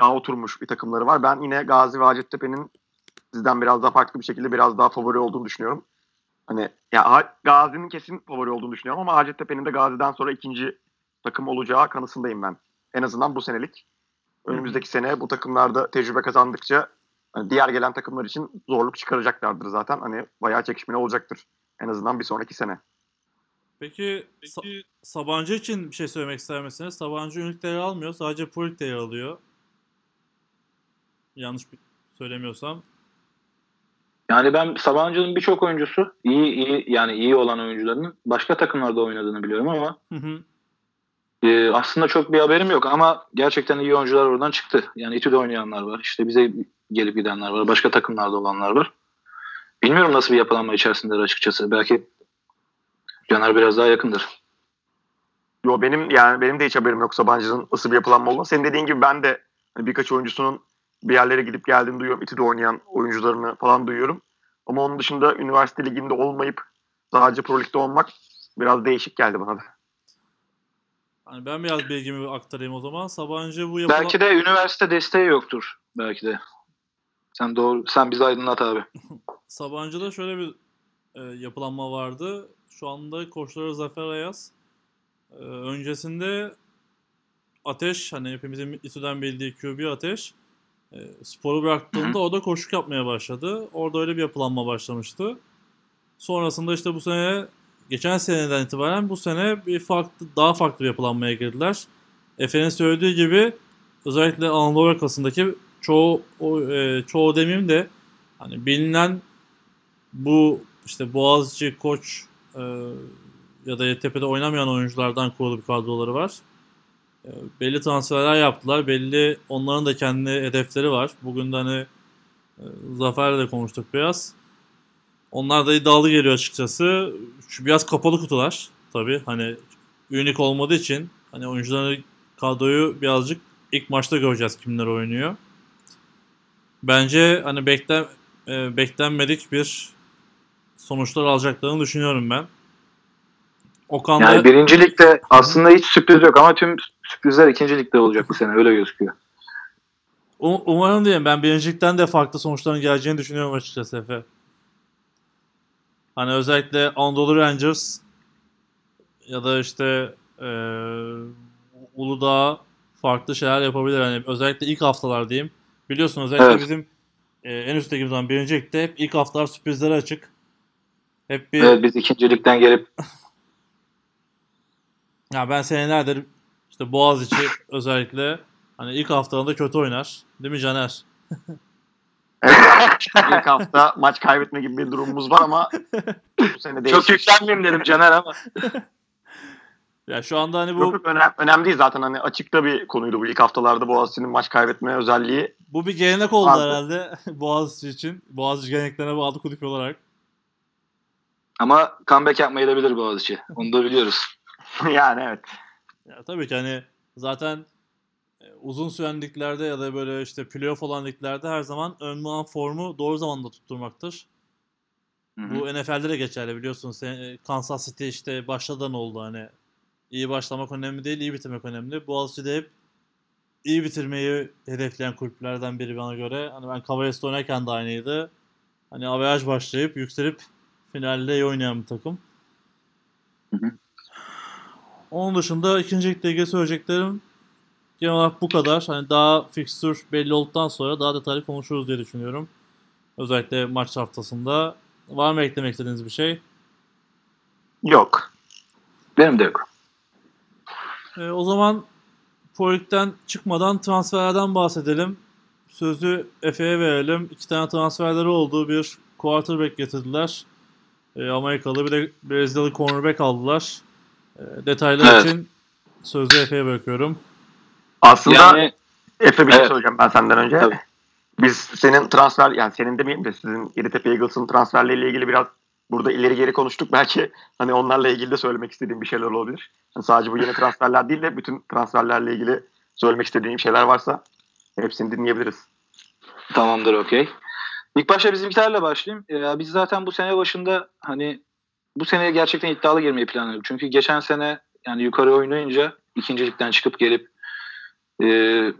Daha oturmuş bir takımları var. Ben yine Gazi ve Hacettepe'nin sizden biraz daha farklı bir şekilde biraz daha favori olduğunu düşünüyorum. Hani ya Gazi'nin kesin favori olduğunu düşünüyorum ama Hacettepe'nin de Gazi'den sonra ikinci takım olacağı kanısındayım ben. En azından bu senelik. Önümüzdeki sene bu takımlarda tecrübe kazandıkça hani diğer gelen takımlar için zorluk çıkaracaklardır zaten. Hani bayağı çekişmeli olacaktır. En azından bir sonraki sene. Peki, Sa- Sabancı için bir şey söylemek ister misiniz? Sabancı ünlükleri yer almıyor. Sadece Pulik yer alıyor. Yanlış bir- söylemiyorsam. Yani ben Sabancı'nın birçok oyuncusu iyi iyi yani iyi olan oyuncuların başka takımlarda oynadığını biliyorum ama Hı hı. e, aslında çok bir haberim yok ama gerçekten iyi oyuncular oradan çıktı. Yani İTÜ'de oynayanlar var. İşte bize gelip gidenler var. Başka takımlarda olanlar var. Bilmiyorum nasıl bir yapılanma içerisindeler açıkçası. Belki Caner biraz daha yakındır. Yo benim yani benim de hiç haberim yok Sabancı'nın nasıl bir yapılanma olduğunu. Senin dediğin gibi ben de hani birkaç oyuncusunun bir yerlere gidip geldiğini duyuyorum. İTÜ'de oynayan oyuncularını falan duyuyorum. Ama onun dışında üniversite liginde olmayıp sadece Pro Lig'de olmak biraz değişik geldi bana da. Hani ben biraz bilgimi aktarayım o zaman. Sabancı bu yapılan... Belki de üniversite desteği yoktur. Belki de. Sen doğru. Sen bizi aydınlat abi. Sabancı'da şöyle bir e, yapılanma vardı. Şu anda koçları Zafer Ayaz. E, öncesinde Ateş, hani hepimizin İTÜ'den bildiği QB Ateş. E, sporu bıraktığında o da koşuk yapmaya başladı. Orada öyle bir yapılanma başlamıştı. Sonrasında işte bu sene, geçen seneden itibaren bu sene bir farklı, daha farklı bir yapılanmaya girdiler. Efe'nin söylediği gibi özellikle Anadolu yakasındaki çoğu, o, e, çoğu demeyeyim de hani bilinen bu işte Boğaziçi, Koç e, ya da Yeditepe'de oynamayan oyunculardan kurulu bir kadroları var. E, belli transferler yaptılar. Belli onların da kendi hedefleri var. Bugün de hani e, Zafer'le de konuştuk biraz. Onlar da iddialı geliyor açıkçası. Şu biraz kapalı kutular tabii. Hani unik olmadığı için hani oyuncuların kadroyu birazcık ilk maçta göreceğiz kimler oynuyor. Bence hani beklen e, beklenmedik bir sonuçlar alacaklarını düşünüyorum ben. Okan Yani birinci ligde aslında hiç sürpriz yok ama tüm sürprizler ikinci ligde olacak bu sene öyle gözüküyor. Um- umarım diyeyim ben birincilikten de farklı sonuçların geleceğini düşünüyorum açıkçası Efe. Hani özellikle Anadolu Rangers ya da işte eee Uludağ farklı şeyler yapabilir. Hani özellikle ilk haftalar diyeyim. Biliyorsun özellikle Evet. bizim eee, en üstteki zaman birinci ligde hep ilk haftalar sürprizlere açık. Hep bir Evet, biz ikinci ligden gelip ya ben senelerdir işte Boğaziçi özellikle hani ilk haftalarında kötü oynar. Değil mi Caner? İlk hafta maç kaybetme gibi bir durumumuz var ama bu sene değişik. çok yüklenmeyeyim dedim Caner ama. Ya şu anda hani Yok, bu yok, önem- önemli değil zaten hani açıkta bir konuydu bu ilk haftalarda Boğaziçi'nin maç kaybetme özelliği. bu bir gelenek oldu Vardı. herhalde Boğaziçi için. Boğaziçi geleneklerine bağlı kulüp olarak. Ama comeback yapmayı da bilir Boğaziçi. Onu da biliyoruz. yani evet. Ya tabii ki hani zaten e, uzun süren liglerde ya da böyle işte playoff olan liglerde her zaman ön alan formu doğru zamanda tutturmaktır. Hı hı. Bu NFL'de de geçerli biliyorsun. Sen, e, Kansas City işte başladan oldu hani. İyi başlamak önemli değil, iyi bitirmek önemli. Boğaziçi de hep iyi bitirmeyi hedefleyen kulüplerden biri bana göre. Hani ben Cavaliers'te oynarken de aynıydı. Hani averaj başlayıp yükselip finalde iyi oynayan bir takım. Hı hı. Onun dışında ikinci ligde ilgili söyleyeceklerim genel olarak bu kadar. Hani daha fixture belli olduktan sonra daha detaylı konuşuruz diye düşünüyorum. Özellikle maç haftasında. Var mı eklemek istediğiniz bir şey? Yok. Benim de yok. Ee, o zaman Pro Lig'den çıkmadan transferlerden bahsedelim. Sözü Efe'ye verelim. İki tane transferleri oldu. Bir quarterback getirdiler. Ee, Amerikalı bir de Brezilyalı cornerback aldılar. Ee, detaylar Evet. için sözü Efe'ye bırakıyorum. Aslında Yani Efe bir şey Evet. söyleyeceğim ben senden önce. Tabii. Biz senin transfer yani senin demeyeyim de sizin Yeditepe Eagles'ın transferleriyle ilgili biraz burada ileri geri konuştuk. Belki hani onlarla ilgili de söylemek istediğim bir şeyler olabilir. Yani sadece bu yeni transferler değil de bütün transferlerle ilgili söylemek istediğim şeyler varsa hepsini dinleyebiliriz. Tamamdır okey. İlk başta bizimkilerle başlayayım. Ee, biz zaten bu sene başında hani bu seneye gerçekten iddialı girmeyi planlıyorduk. Çünkü geçen sene yani yukarı oynayınca ikincilikten çıkıp gelip e,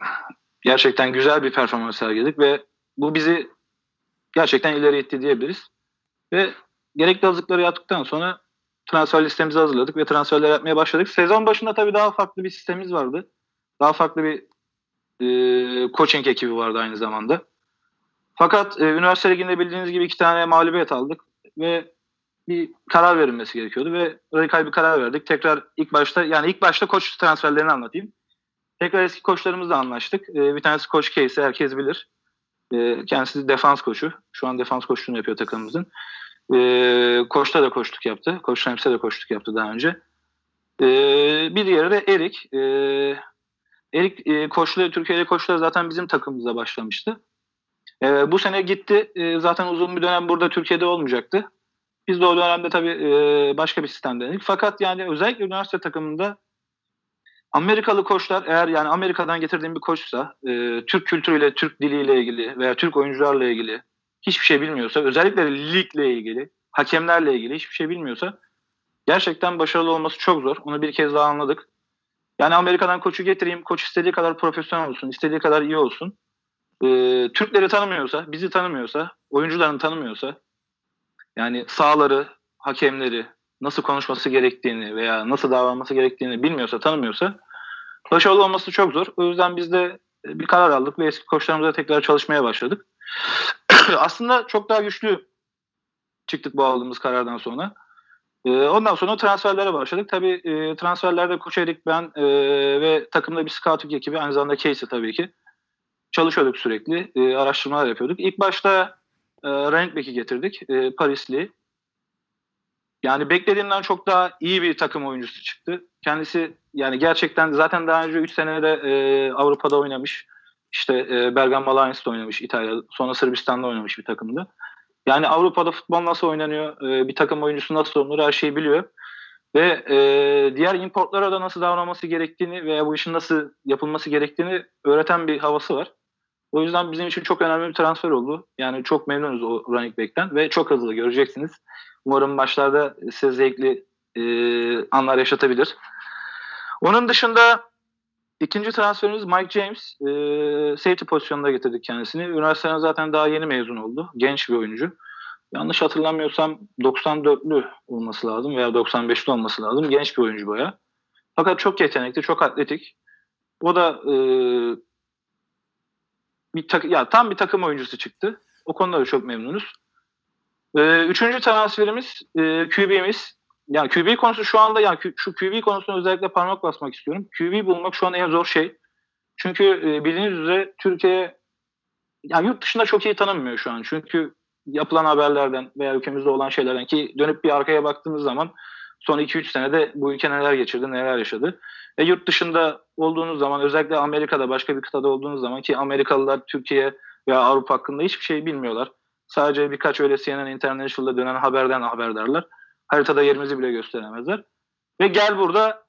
gerçekten güzel bir performans sergiledik ve bu bizi gerçekten ileri itti diyebiliriz. Ve gerekli hazırlıkları yaptıktan sonra transfer listemizi hazırladık ve transferler yapmaya başladık. Sezon başında tabii daha farklı bir sistemimiz vardı. Daha farklı bir e, coaching ekibi vardı aynı zamanda. Fakat e, üniversite liginde bildiğiniz gibi iki tane mağlubiyet aldık ve bir karar verilmesi gerekiyordu ve radikal bir karar verdik. Tekrar ilk başta yani ilk başta koç transferlerini anlatayım. Tekrar eski koçlarımızla anlaştık. E, bir tanesi Koç Casey herkes bilir. E, kendisi defans koçu. Şu an defans koçluğunu yapıyor takımımızın. E, koçta da koçluk yaptı. Koç Rams'e de koçluk yaptı daha önce. E, bir diğeri de Erik. E, Erik e, koçluğu, Türkiye'de koçluğu zaten bizim takımımıza başlamıştı. E, bu sene gitti. E, zaten uzun bir dönem burada Türkiye'de olmayacaktı. Biz de o dönemde tabii e, başka bir sistem denedik. Fakat yani özellikle üniversite takımında Amerikalı koçlar eğer yani Amerika'dan getirdiğim bir koçsa e, Türk kültürüyle, Türk diliyle ilgili veya Türk oyuncularla ilgili hiçbir şey bilmiyorsa özellikle ligle ilgili, hakemlerle ilgili hiçbir şey bilmiyorsa gerçekten başarılı olması çok zor. Onu bir kez daha anladık. Yani Amerika'dan koçu getireyim, koç istediği kadar profesyonel olsun, istediği kadar iyi olsun. e, Türkleri tanımıyorsa, bizi tanımıyorsa, oyuncularını tanımıyorsa yani sağları, hakemleri, nasıl konuşması gerektiğini veya nasıl davranması gerektiğini bilmiyorsa, tanımıyorsa başarılı olması çok zor. O yüzden biz de bir karar aldık ve eski koçlarımızla tekrar çalışmaya başladık. Aslında çok daha güçlü çıktık bu aldığımız karardan sonra. Ee, ondan sonra transferlere başladık. Tabii e, transferlerde Koç Erik, ben e, ve takımda bir scouting ekibi aynı zamanda Casey tabii ki. Çalışıyorduk sürekli. E, araştırmalar yapıyorduk. İlk başta e, running back'i getirdik. E, Parisli. Yani beklediğimden çok daha iyi bir takım oyuncusu çıktı. Kendisi yani gerçekten zaten daha önce 3 senede e, Avrupa'da oynamış. İşte e, Bergamo Lions'ta oynamış İtalya. Sonra Sırbistan'da oynamış bir takımda. Yani Avrupa'da futbol nasıl oynanıyor, e, bir takım oyuncusu nasıl olunur her şeyi biliyor. Ve e, diğer importlara da nasıl davranması gerektiğini veya bu işin nasıl yapılması gerektiğini öğreten bir havası var. O yüzden bizim için çok önemli bir transfer oldu. Yani çok memnunuz o running back'ten ve çok hızlı göreceksiniz. Umarım başlarda size zevkli e, anlar yaşatabilir. Onun dışında ikinci transferimiz Mike James. E, safety pozisyonunda getirdik kendisini. Üniversiteden zaten daha yeni mezun oldu. Genç bir oyuncu. Yanlış hatırlamıyorsam 94'lü olması lazım veya 95'li olması lazım. Genç bir oyuncu baya. Fakat çok yetenekli, çok atletik. O da e, bir tak ya tam bir takım oyuncusu çıktı. O konuda da çok memnunuz. E, üçüncü transferimiz e, QB'miz. Yani QB konusu şu anda yani şu QB konusuna özellikle parmak basmak istiyorum. QB bulmak şu an en zor şey. Çünkü e, bildiğiniz üzere Türkiye yani yurt dışında çok iyi tanınmıyor şu an. Çünkü yapılan haberlerden veya ülkemizde olan şeylerden ki dönüp bir arkaya baktığımız zaman son 2-3 senede bu ülke neler geçirdi, neler yaşadı. E, yurt dışında olduğunuz zaman özellikle Amerika'da başka bir kıtada olduğunuz zaman ki Amerikalılar Türkiye veya Avrupa hakkında hiçbir şey bilmiyorlar. Sadece birkaç öyle CNN International'da dönen haberden haberdarlar. Haritada yerimizi bile gösteremezler. Ve gel burada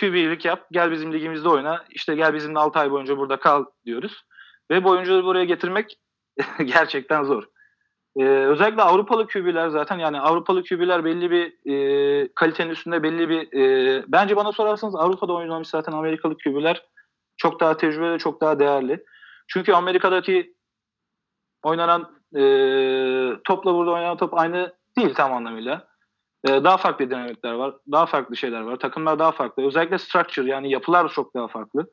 QB'lik yap, gel bizim ligimizde oyna, işte gel bizimle 6 ay boyunca burada kal diyoruz. Ve bu oyuncuları buraya getirmek gerçekten zor. Ee, özellikle Avrupalı QB'ler zaten yani Avrupalı QB'ler belli bir e, kalitenin üstünde belli bir e, bence bana sorarsanız Avrupa'da oynamış zaten Amerikalı QB'ler çok daha tecrübeli, çok daha değerli. Çünkü Amerika'daki oynanan e, topla burada oynanan top aynı değil tam anlamıyla. E, daha farklı dinamikler var, daha farklı şeyler var, takımlar daha farklı. Özellikle structure yani yapılar çok daha farklı.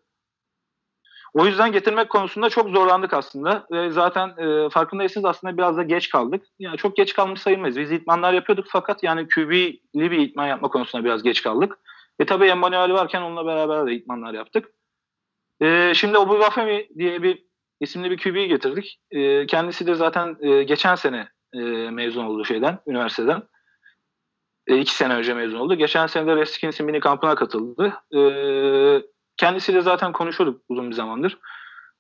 O yüzden getirmek konusunda çok zorlandık aslında. Ve zaten e, farkındaysanız aslında biraz da geç kaldık. Yani çok geç kalmış sayılmayız. Biz itmanlar yapıyorduk fakat yani QB'li bir itman yapma konusunda biraz geç kaldık. Ve tabii Emmanuel varken onunla beraber de itmanlar yaptık. E, şimdi Obu Wafemi diye bir isimli bir QB'yi getirdik. E, kendisi de zaten e, geçen sene e, mezun oldu şeyden, üniversiteden. E, iki sene önce mezun oldu. Geçen sene de Redskins'in mini kampına katıldı. E, Kendisiyle zaten konuşuyorduk uzun bir zamandır.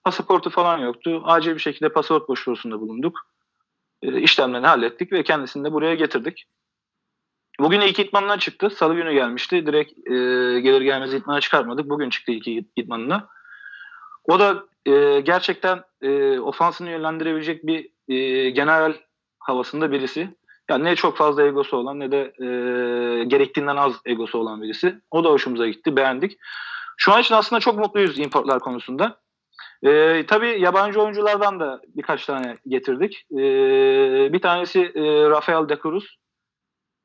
Pasaportu falan yoktu. Acil bir şekilde pasaport başvurusunda bulunduk. E, işlemlerini hallettik ve kendisini de buraya getirdik. Bugün ilk itmanına çıktı. Salı günü gelmişti. Direkt e, gelir gelmez itmana çıkarmadık. Bugün çıktı ilk itmanına. O da e, gerçekten e, ofansını yönlendirebilecek bir e, general havasında birisi. Yani ne çok fazla egosu olan ne de e, gerektiğinden az egosu olan birisi. O da hoşumuza gitti, beğendik. Şu an için aslında çok mutluyuz importlar konusunda. Ee, tabii yabancı oyunculardan da birkaç tane getirdik. Ee, bir tanesi e, Rafael de Cruz.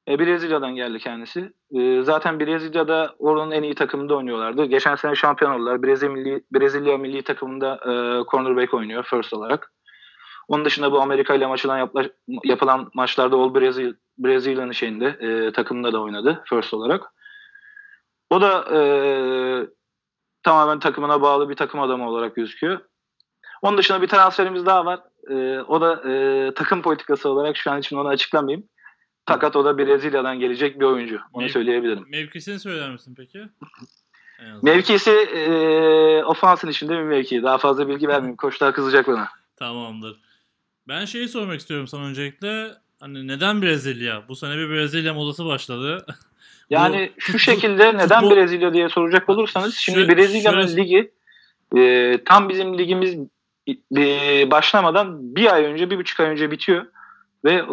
E, Brezilya'dan geldi kendisi. E, zaten Brezilya'da oranın en iyi takımında oynuyorlardı. Geçen sene şampiyon oldular. Brezilya milli, Brezilya milli takımında e, cornerback oynuyor first olarak. Onun dışında bu Amerika ile maçılan yapla, yapılan maçlarda All Brezilya, Brezilya'nın şeyinde e, takımında da oynadı first olarak. O da e, tamamen takımına bağlı bir takım adamı olarak gözüküyor. Onun dışında bir transferimiz daha var. E, o da e, takım politikası olarak şu an için onu açıklamayayım. Fakat o da Brezilya'dan gelecek bir oyuncu. Onu Mev- söyleyebilirim. Mevkisini söyler misin peki? Mevkisi e, ofansın içinde bir mevki. Daha fazla bilgi vermeyeyim. Koçlar kızacak bana. Tamamdır. Ben şeyi sormak istiyorum sana öncelikle. Hani neden Brezilya? Bu sene bir Brezilya modası başladı. Yani Bu şu şekilde neden futbol- Brezilya diye soracak olursanız şimdi Brezilya'nın ligi e, tam bizim ligimiz e, başlamadan bir ay önce, bir buçuk ay önce bitiyor. Ve e,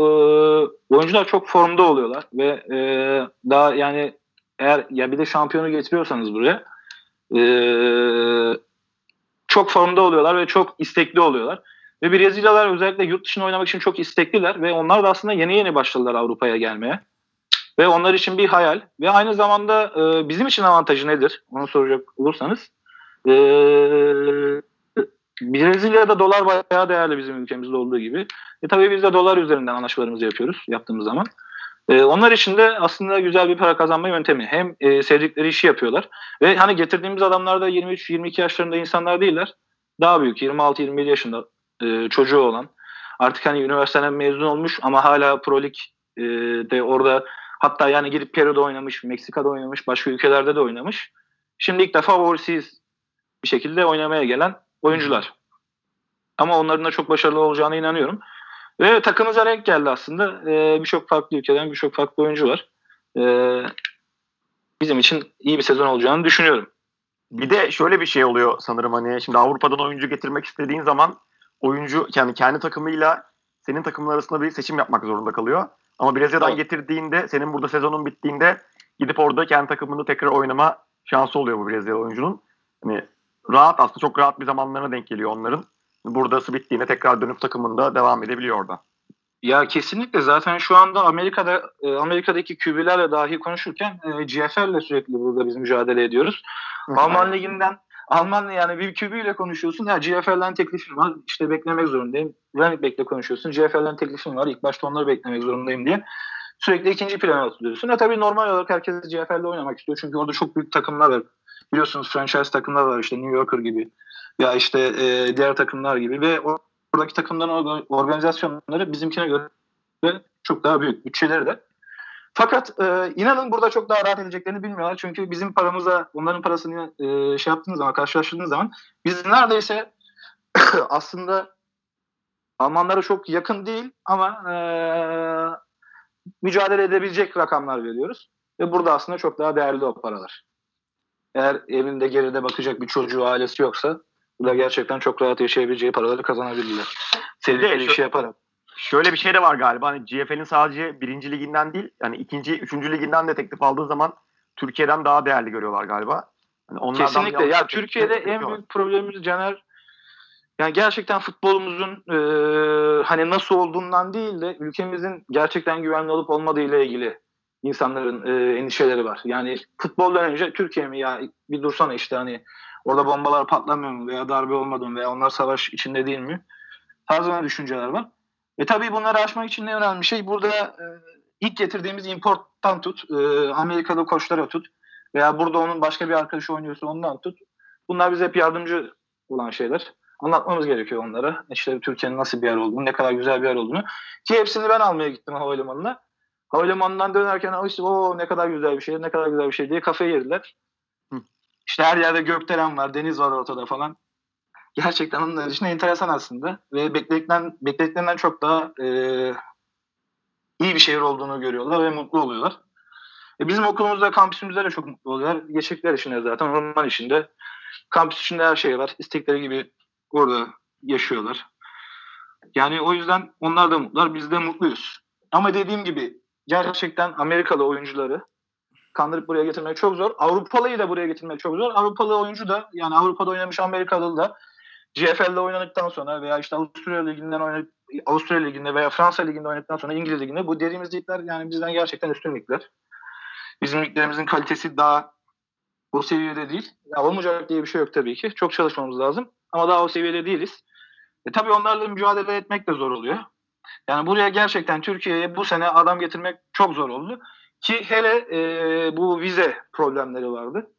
oyuncular çok formda oluyorlar. Ve e, daha yani eğer ya bir de şampiyonu getiriyorsanız buraya e, çok formda oluyorlar ve çok istekli oluyorlar. Ve Brezilyalar özellikle yurt dışında oynamak için çok istekliler ve onlar da aslında yeni yeni başladılar Avrupa'ya gelmeye. Ve onlar için bir hayal. Ve aynı zamanda e, bizim için avantajı nedir? Onu soracak olursanız. E, Brezilya'da dolar bayağı değerli bizim ülkemizde olduğu gibi. E tabii biz de dolar üzerinden anlaşmalarımızı yapıyoruz yaptığımız zaman. E, onlar için de aslında güzel bir para kazanma yöntemi. Hem e, sevdikleri işi yapıyorlar. Ve hani getirdiğimiz adamlar da 23-22 yaşlarında insanlar değiller. Daha büyük 26-27 yaşında e, çocuğu olan. Artık hani üniversiteden mezun olmuş ama hala Pro Lig e, orada hatta yani gidip Peru'da oynamış, Meksika'da oynamış, başka ülkelerde de oynamış. Şimdi ilk defa overseas bir şekilde oynamaya gelen oyuncular. Ama onların da çok başarılı olacağına inanıyorum. Ve takımıza renk geldi aslında. Ee, birçok farklı ülkeden birçok farklı oyuncu var. Ee, bizim için iyi bir sezon olacağını düşünüyorum. Bir de şöyle bir şey oluyor sanırım hani şimdi Avrupa'dan oyuncu getirmek istediğin zaman oyuncu yani kendi takımıyla senin takımın arasında bir seçim yapmak zorunda kalıyor. Ama Brezilya'dan Evet. getirdiğinde senin burada sezonun bittiğinde gidip orada kendi takımında tekrar oynama şansı oluyor bu Brezilya oyuncunun. Hani rahat aslında çok rahat bir zamanlarına denk geliyor onların. Buradası bittiğinde tekrar dönüp takımında devam edebiliyor orada. Ya kesinlikle zaten şu anda Amerika'da e, Amerika'daki QB'lerle dahi konuşurken e, GFL'le sürekli burada biz mücadele ediyoruz. Alman liginden Alman yani bir QB ile konuşuyorsun. Ya GFL'den teklifim var. işte beklemek zorundayım. Running back'le konuşuyorsun. GFL'den teklifim var. İlk başta onları beklemek zorundayım diye. Sürekli ikinci plana atılıyorsun. Ya tabii normal olarak herkes GFL'de oynamak istiyor. Çünkü orada çok büyük takımlar var. Biliyorsunuz franchise takımlar var işte New Yorker gibi. Ya işte e, diğer takımlar gibi ve oradaki takımların orga- organizasyonları bizimkine göre çok daha büyük. Bütçeleri de. Fakat e, inanın burada çok daha rahat edeceklerini bilmiyorlar. Çünkü bizim paramıza onların parasını e, şey yaptığınız zaman, karşılaştırdığınız zaman biz neredeyse aslında Almanlara çok yakın değil ama e, mücadele edebilecek rakamlar veriyoruz. Ve burada aslında çok daha değerli o paralar. Eğer evinde geride bakacak bir çocuğu, ailesi yoksa burada gerçekten çok rahat yaşayabileceği paraları kazanabilirler. Sevdikleri şu- işi yaparak. Şöyle bir şey de var galiba. Hani GFL'in sadece birinci liginden değil, yani ikinci, üçüncü liginden de teklif aldığı zaman Türkiye'den daha değerli görüyorlar galiba. Hani onlardan Kesinlikle. Ya Türkiye'de en yapıyorlar. büyük problemimiz Caner yani gerçekten futbolumuzun e, hani nasıl olduğundan değil de ülkemizin gerçekten güvenli olup olmadığı ile ilgili insanların e, endişeleri var. Yani futboldan önce Türkiye mi ya bir dursana işte hani orada bombalar patlamıyor mu veya darbe olmadı mı veya onlar savaş içinde değil mi? Tarzına düşünceler var. E tabii bunları aşmak için ne önemli şey? Burada e, ilk getirdiğimiz importtan tut, e, Amerikalı koçlara tut veya burada onun başka bir arkadaşı oynuyorsa ondan tut. Bunlar bize hep yardımcı olan şeyler. Anlatmamız gerekiyor onlara. İşte Türkiye'nin nasıl bir yer olduğunu, ne kadar güzel bir yer olduğunu. Ki hepsini ben almaya gittim havalimanına. Havalimanından dönerken "Aa işte o ne kadar güzel bir şey, ne kadar güzel bir şey diye kafayı yediler. Hı. İşte her yerde gökdelen var, deniz var ortada falan. Gerçekten onlar için enteresan aslında. Ve beklediklerinden, beklediklerinden çok daha e, iyi bir şehir olduğunu görüyorlar ve mutlu oluyorlar. E bizim okulumuzda, kampüsümüzde de çok mutlu oluyorlar. Geçecekler içinde zaten, orman içinde. Kampüs içinde her şey var. İstekleri gibi orada yaşıyorlar. Yani o yüzden onlar da mutlular, biz de mutluyuz. Ama dediğim gibi gerçekten Amerikalı oyuncuları kandırıp buraya getirmek çok zor. Avrupalıyı da buraya getirmek çok zor. Avrupalı oyuncu da yani Avrupa'da oynamış Amerikalı da GFL'de oynadıktan sonra veya işte Avusturya Ligi'nden oynayıp Avusturya Ligi'nde veya Fransa Ligi'nde oynadıktan sonra İngiliz Ligi'nde bu dediğimiz ligler yani bizden gerçekten üstün ligler. Bizim liglerimizin kalitesi daha o seviyede değil. Ya olmayacak diye bir şey yok tabii ki. Çok çalışmamız lazım. Ama daha o seviyede değiliz. E tabii onlarla mücadele etmek de zor oluyor. Yani buraya gerçekten Türkiye'ye bu sene adam getirmek çok zor oldu. Ki hele e, bu vize problemleri vardı.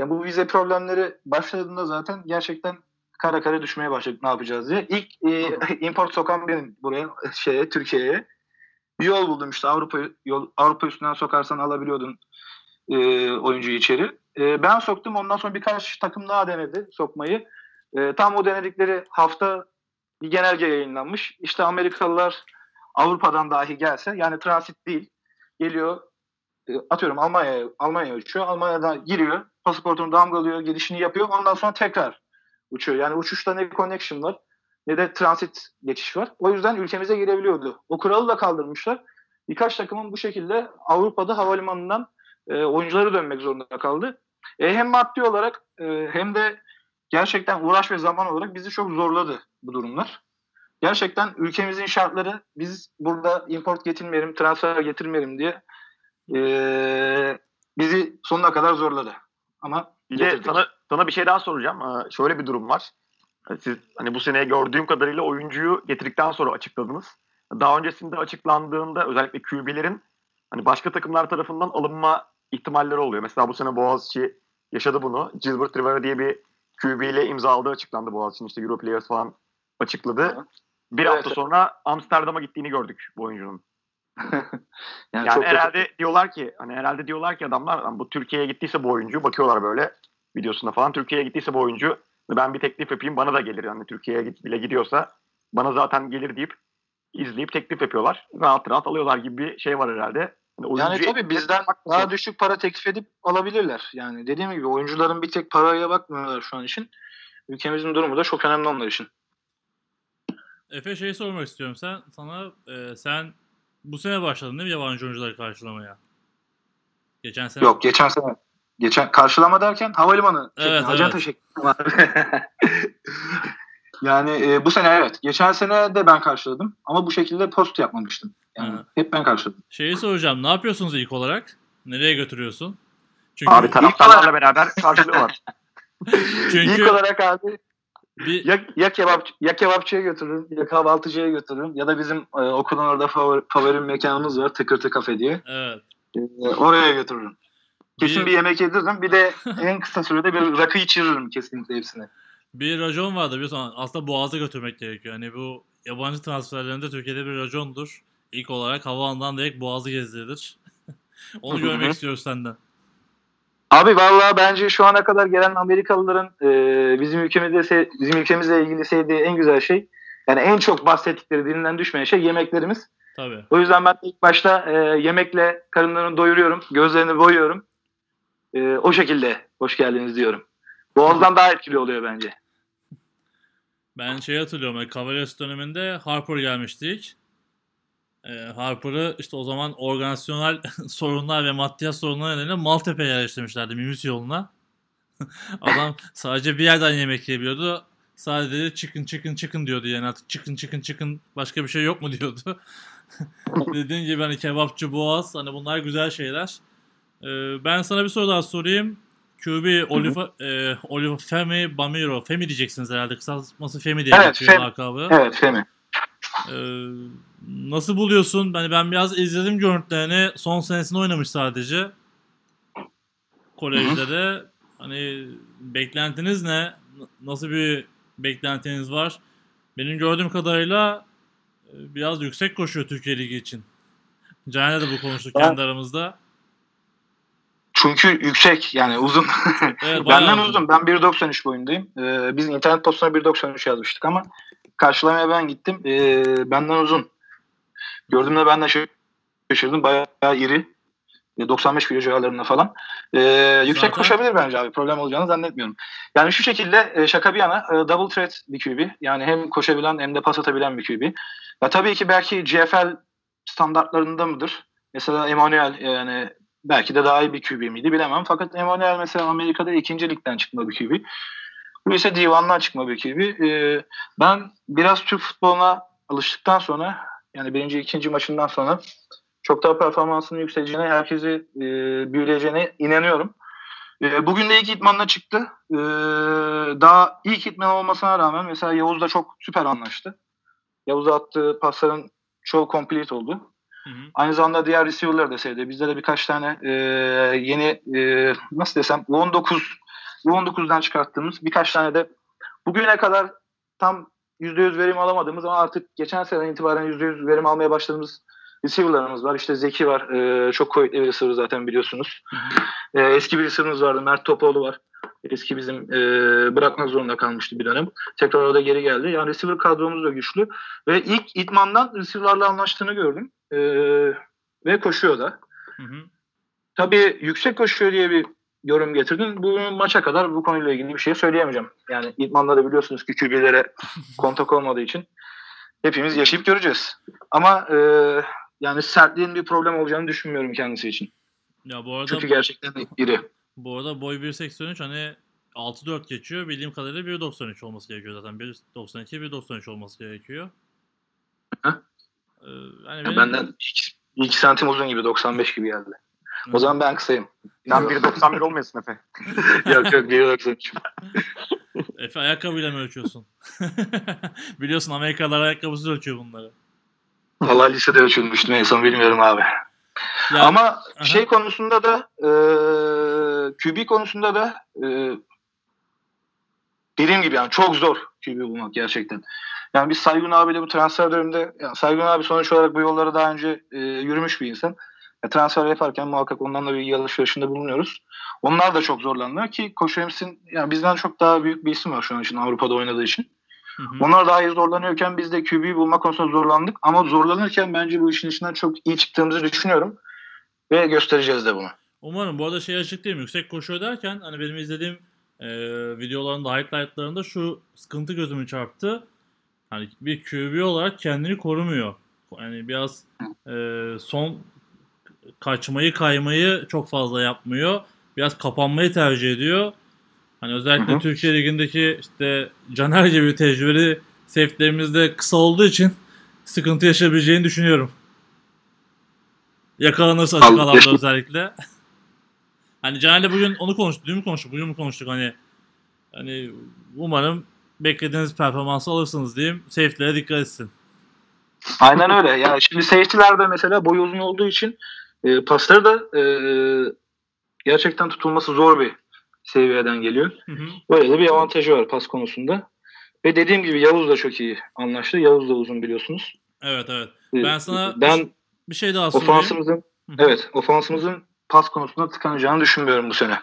Ya bu vize problemleri başladığında zaten gerçekten kara kara düşmeye başladık ne yapacağız diye. İlk e, import sokan benim buraya şeye Türkiye'ye. Bir yol buldum işte Avrupa yol Avrupa üstünden sokarsan alabiliyordun e, oyuncuyu içeri. E, ben soktum ondan sonra birkaç takım daha denedi sokmayı. E, tam o denedikleri hafta bir genelge yayınlanmış. İşte Amerikalılar Avrupa'dan dahi gelse yani transit değil geliyor e, atıyorum Almanya'ya Almanya'ya uçuyor. Almanya'dan giriyor. Pasaportunu damgalıyor. Gelişini yapıyor. Ondan sonra tekrar uçuyor. Yani uçuşta ne connection var ne de transit geçiş var. O yüzden ülkemize girebiliyordu. O kuralı da kaldırmışlar. Birkaç takımın bu şekilde Avrupa'da havalimanından e, oyuncuları dönmek zorunda kaldı. E, hem maddi olarak e, hem de gerçekten uğraş ve zaman olarak bizi çok zorladı bu durumlar. Gerçekten ülkemizin şartları biz burada import getirmeyelim, transfer getirmeyelim diye eee, bizi sonuna kadar zorladı. Ama Bir de sana, sana bir şey daha soracağım. Ee, şöyle bir durum var. Ee, Siz hani bu seneye gördüğüm kadarıyla oyuncuyu getirdikten sonra açıkladınız. Daha öncesinde açıklandığında özellikle QB'lerin hani başka takımlar tarafından alınma ihtimalleri oluyor. Mesela bu sene Boğaziçi yaşadı bunu. Gilbert Rivera diye bir QB ile imzaladığı açıklandı Boğaziçi'nin işte Europlayers falan açıkladı. Bir Evet. hafta sonra Amsterdam'a gittiğini gördük bu oyuncunun. yani, Yani herhalde diyorlar ki hani herhalde diyorlar ki adamlar "Lan bu Türkiye'ye gittiyse bu oyuncu bakıyorlar böyle videosuna falan Türkiye'ye gittiyse bu oyuncu ben bir teklif yapayım bana da gelir yani Türkiye'ye bile gidiyorsa bana zaten gelir deyip izleyip teklif yapıyorlar. Rahat rahat alıyorlar gibi bir şey var herhalde. Hani Yani oyuncuya tabii bizden daha düşük para teklif edip alabilirler. Yani dediğim gibi oyuncuların bir tek paraya bakmıyorlar şu an için. Ülkemizin durumu da çok önemli onlar için. Efe şeyi sormak istiyorum. Sen sana e, sen bu sene başladın değil mi yabancı oyuncuları karşılamaya? Geçen sene. Yok geçen sene geçen karşılama derken havalimanı Evet, şeklinde, acenta evet. şeklinde. yani e, bu sene evet. Geçen sene de ben karşıladım ama bu şekilde post yapmamıştım. Yani Hı. hep ben karşıladım. Şeyi soracağım. Ne yapıyorsunuz ilk olarak? Nereye götürüyorsun? Çünkü, Abi taraftarlarla beraber karşılıyorlar. çünkü İlk olarak abi bir, ya, ya kebap ya kebapçıya götürürüm ya kahvaltıcıya götürürüm ya da bizim e, okulun orada favori, favori mekanımız var Tıkırtı Kafe diye. evet. E, oraya götürürüm. Kesin Bir- bir yemek yediririm. Bir de en kısa sürede bir rakı içiririm kesinlikle hepsine. Bir racon vardı biliyorsun. Aslında Boğaz'a götürmek gerekiyor. Hani bu yabancı transferlerinde Türkiye'de bir racondur. İlk olarak havaalanından direkt Boğaz'ı gezdirilir. Onu görmek istiyoruz senden. Abi vallahi bence şu ana kadar gelen Amerikalıların e, bizim ülkemizde se- bizim ülkemizle ilgili sevdiği en güzel şey yani en çok bahsettikleri dilinden düşmeyen şey yemeklerimiz. Tabii. O yüzden ben ilk başta e, yemekle karınlarını doyuruyorum, gözlerini boyuyorum. E, o şekilde hoş geldiniz diyorum. Boğaz'dan daha etkili oluyor bence. Ben şey hatırlıyorum. Cavaliers döneminde Harper gelmiştik. Ee, Harper'ı işte o zaman organizasyonel sorunlar ve maddiyat sorunları nedeniyle Maltepe'ye yerleştirmişlerdi Mimis yoluna. Adam sadece bir yerden yemek yiyebiliyordu. Sadece chicken chicken chicken diyordu yani artık chicken chicken chicken başka bir şey yok mu diyordu. Dediğin gibi hani kebapçı boğaz hani bunlar güzel şeyler. Ee, ben sana bir soru daha sorayım. QB Oliver, e, Oliver Femi Bamiro. Femi diyeceksiniz herhalde. Kısaltması Femi diye Evet, geçiyor Femi. lakabı. Evet Femi. Ee, nasıl buluyorsun? Yani ben biraz izledim görüntülerini. Son senesinde oynamış sadece. Kolejde de. Hani beklentiniz ne? Nasıl bir beklentiniz var? Benim gördüğüm kadarıyla e, biraz yüksek koşuyor Türkiye Ligi için. Caner'le de bu konuştuk Ben- kendi aramızda. Çünkü yüksek yani uzun. Evet, Benden uzun. uzun. Ben 1.93 boyundayım. Ee, biz internet postuna 1.93 yazmıştık ama karşılamaya ben gittim. Ee, benden uzun. Gördüğümde ben de şaşırdım. Bayağı iri. Ee, 95 kilo civarlarında falan. Ee, yüksek Zaten- koşabilir bence abi. Problem olacağını zannetmiyorum. Yani şu şekilde e, şaka bir yana e, double threat bir QB. Yani hem koşabilen hem de pas atabilen bir QB. Ya tabii ki belki GFL standartlarında mıdır? Mesela Emmanuel yani belki de daha iyi bir QB miydi bilemem. Fakat Emmanuel mesela Amerika'da ikinci ligden çıkma bir QB. Bu ise divandan çıkma bir QB. Ee, ben biraz Türk futboluna alıştıktan sonra yani birinci ikinci maçından sonra çok daha performansının yükseleceğine, herkesi e, büyüleyeceğine inanıyorum. E, bugün de ilk idmanla çıktı. E, daha ilk idman olmasına rağmen mesela Yavuz'la çok süper anlaştı. Yavuz'a attığı pasların çoğu complete oldu. Hı hı. Aynı zamanda diğer receiver'ları da sevdi. Bizde de birkaç tane e, yeni e, nasıl desem U19 U19'dan çıkarttığımız birkaç tane de bugüne kadar tam %100 verim alamadığımız ama artık geçen seneden itibaren %100 verim almaya başladığımız receiver'larımız var. İşte Zeki var. E, çok kuvvetli bir receiver zaten biliyorsunuz. Hı hı. E, eski bir receiver'ımız vardı. Mert Topoğlu var. Eski bizim e, bırakmak zorunda kalmıştı bir dönem. Tekrar o da geri geldi. Yani receiver kadromuz da güçlü. Ve ilk idmandan receiver'larla anlaştığını gördüm. E, ve koşuyor da. Hı hı. Tabii yüksek koşuyor diye bir yorum getirdin. Bu maça kadar bu konuyla ilgili bir şey söyleyemeyeceğim. Yani idmanda da biliyorsunuz ki QB'lere kontak olmadığı için hepimiz yaşayıp göreceğiz. Ama e, yani sertliğin bir problem olacağını düşünmüyorum kendisi için. Ya bu arada Çünkü gerçekten iri. Bu arada boy 1.83 hani 6-4 geçiyor. Bildiğim kadarıyla 1.93 olması gerekiyor zaten. 1.92 1.93 olması gerekiyor. Hı. Ee, yani Ya benim- benden 2 santim uzun gibi 95 gibi geldi. O Hı. zaman ben kısayım. Sen 1.91 olmayasın Efe. yok yok 1.93. Efe ayakkabıyla mı ölçüyorsun? Biliyorsun Amerikalılar ayakkabısız ölçüyor bunları. Valla lisede ölçülmüştüm en son bilmiyorum abi. Ya, Ama aha. şey konusunda da e, QB konusunda da e, dediğim gibi yani çok zor QB bulmak gerçekten. Yani biz Saygun abiyle bu transfer döneminde yani Saygun abi sonuç olarak bu yollara daha önce e, yürümüş bir insan. Ya transfer yaparken muhakkak ondan da bilgi alışverişinde bulunuyoruz. Onlar da çok zorlanıyor ki Koç Rams'in yani bizden çok daha büyük bir isim var şu an için Avrupa'da oynadığı için. Hı hı. Onlar daha iyi zorlanıyorken biz de QB'yi bulma konusunda zorlandık. Ama zorlanırken bence bu işin içinden çok iyi çıktığımızı düşünüyorum. Ve göstereceğiz de bunu. Umarım. Bu arada şey açıklayayım. Yüksek koşuyor derken hani benim izlediğim e, videolarında, highlightlarında şu sıkıntı gözümü çarptı. Hani bir QB olarak kendini korumuyor. Yani biraz e, son kaçmayı kaymayı çok fazla yapmıyor. Biraz kapanmayı tercih ediyor. Hani özellikle Hı hı. Türkiye Ligi'ndeki işte Caner gibi tecrübeli safe'lerimiz de kısa olduğu için sıkıntı yaşayabileceğini düşünüyorum. Yakalanırsa açık alanda özellikle. hani Caner'le bugün onu konuştuk. Dün mü konuştuk? Bugün mü konuştuk? Hani hani umarım beklediğiniz performansı alırsınız diyeyim. Safe'lere dikkat etsin. Aynen öyle. Yani şimdi safety'lerde mesela boyu uzun olduğu için e, pasları da e, gerçekten tutulması zor bir seviyeden geliyor. Hı hı. Böyle de bir avantajı var pas konusunda. Ve dediğim gibi Yavuz da çok iyi anlaştı. Yavuz da uzun biliyorsunuz. Evet evet. E, Ben sana ben bir şey daha sorayım. ofansımızın Hı hı. evet ofansımızın pas konusunda tıkanacağını düşünmüyorum bu sene.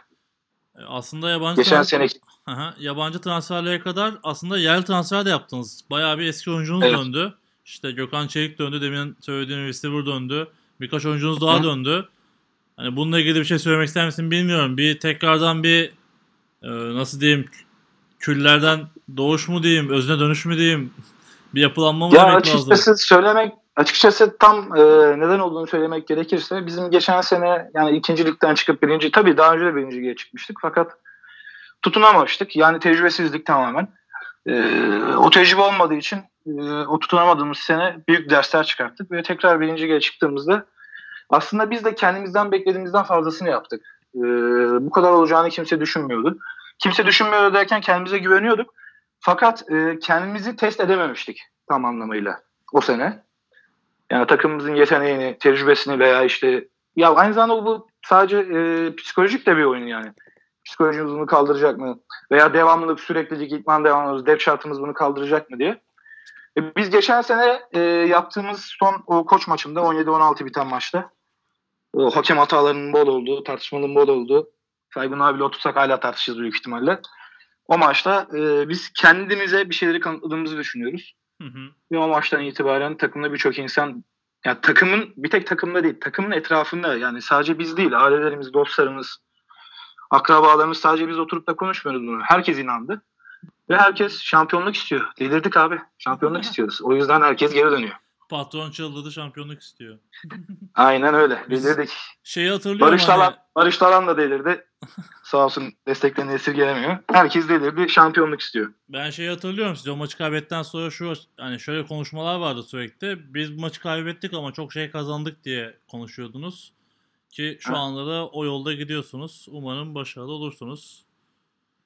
E, Aslında yabancı Geçen trans- seneki Aha, yabancı transferlere kadar aslında yerli transfer de yaptınız. Bayağı bir eski oyuncunuz Evet. döndü. İşte Gökhan Çelik döndü. Demin söylediğim receiver döndü. Birkaç oyuncunuz daha Hı. döndü. Hani bununla ilgili bir şey söylemek ister misin bilmiyorum. Bir tekrardan bir e, nasıl diyeyim küllerden doğuş mu diyeyim, özne dönüş mü diyeyim, bir yapılanma mı Ya demek açıkçası lazım? söylemek açıkçası tam e, neden olduğunu söylemek gerekirse bizim geçen sene yani ikinci ligden çıkıp birinci tabii daha önce de birinci lige çıkmıştık fakat tutunamamıştık. Yani tecrübesizlik tamamen. E, o tecrübe olmadığı için e, o tutunamadığımız sene büyük dersler çıkarttık ve tekrar birinci lige çıktığımızda aslında biz de kendimizden beklediğimizden fazlasını yaptık. E, bu kadar olacağını kimse düşünmüyordu. Kimse düşünmüyordu derken kendimize güveniyorduk. Fakat e, kendimizi test edememiştik tam anlamıyla o sene. Yani takımımızın yeteneğini, tecrübesini veya işte ya aynı zamanda bu sadece e, psikolojik de bir oyun yani. Psikolojimiz bunu kaldıracak mı? Veya devamlılık, süreklilik, idman devamlılık, dep şartımız bunu kaldıracak mı diye. E, biz geçen sene e, yaptığımız son o koç maçında 17-16 biten maçta o hakem hatalarının bol olduğu, tartışmanın bol olduğu Saygun abiyle otursak hala tartışırız büyük ihtimalle. O maçta e, biz kendimize bir şeyleri kanıtladığımızı düşünüyoruz. Hı hı. Ve o maçtan itibaren takımda birçok insan ya takımın bir tek takımda değil takımın etrafında yani sadece biz değil ailelerimiz, dostlarımız, akrabalarımız sadece biz oturup da konuşmuyoruz bunu. Herkes inandı. Ve herkes şampiyonluk istiyor. Delirdik abi. Şampiyonluk istiyoruz. O yüzden herkes geri dönüyor. Patron çıldırdı şampiyonluk istiyor. Aynen öyle. Delirdik. Şeyi hatırlıyorum Barış hani- Talan, Barış Talan da delirdi. Sağ olsun desteklerini esirgelemiyor. Herkes delirdi. Şampiyonluk istiyor. Ben şeyi hatırlıyorum size o maçı kaybettikten sonra şu hani şöyle konuşmalar vardı sürekli. Biz bu maçı kaybettik ama çok şey kazandık diye konuşuyordunuz. Ki şu Ha. anda da o yolda gidiyorsunuz. Umarım başarılı olursunuz.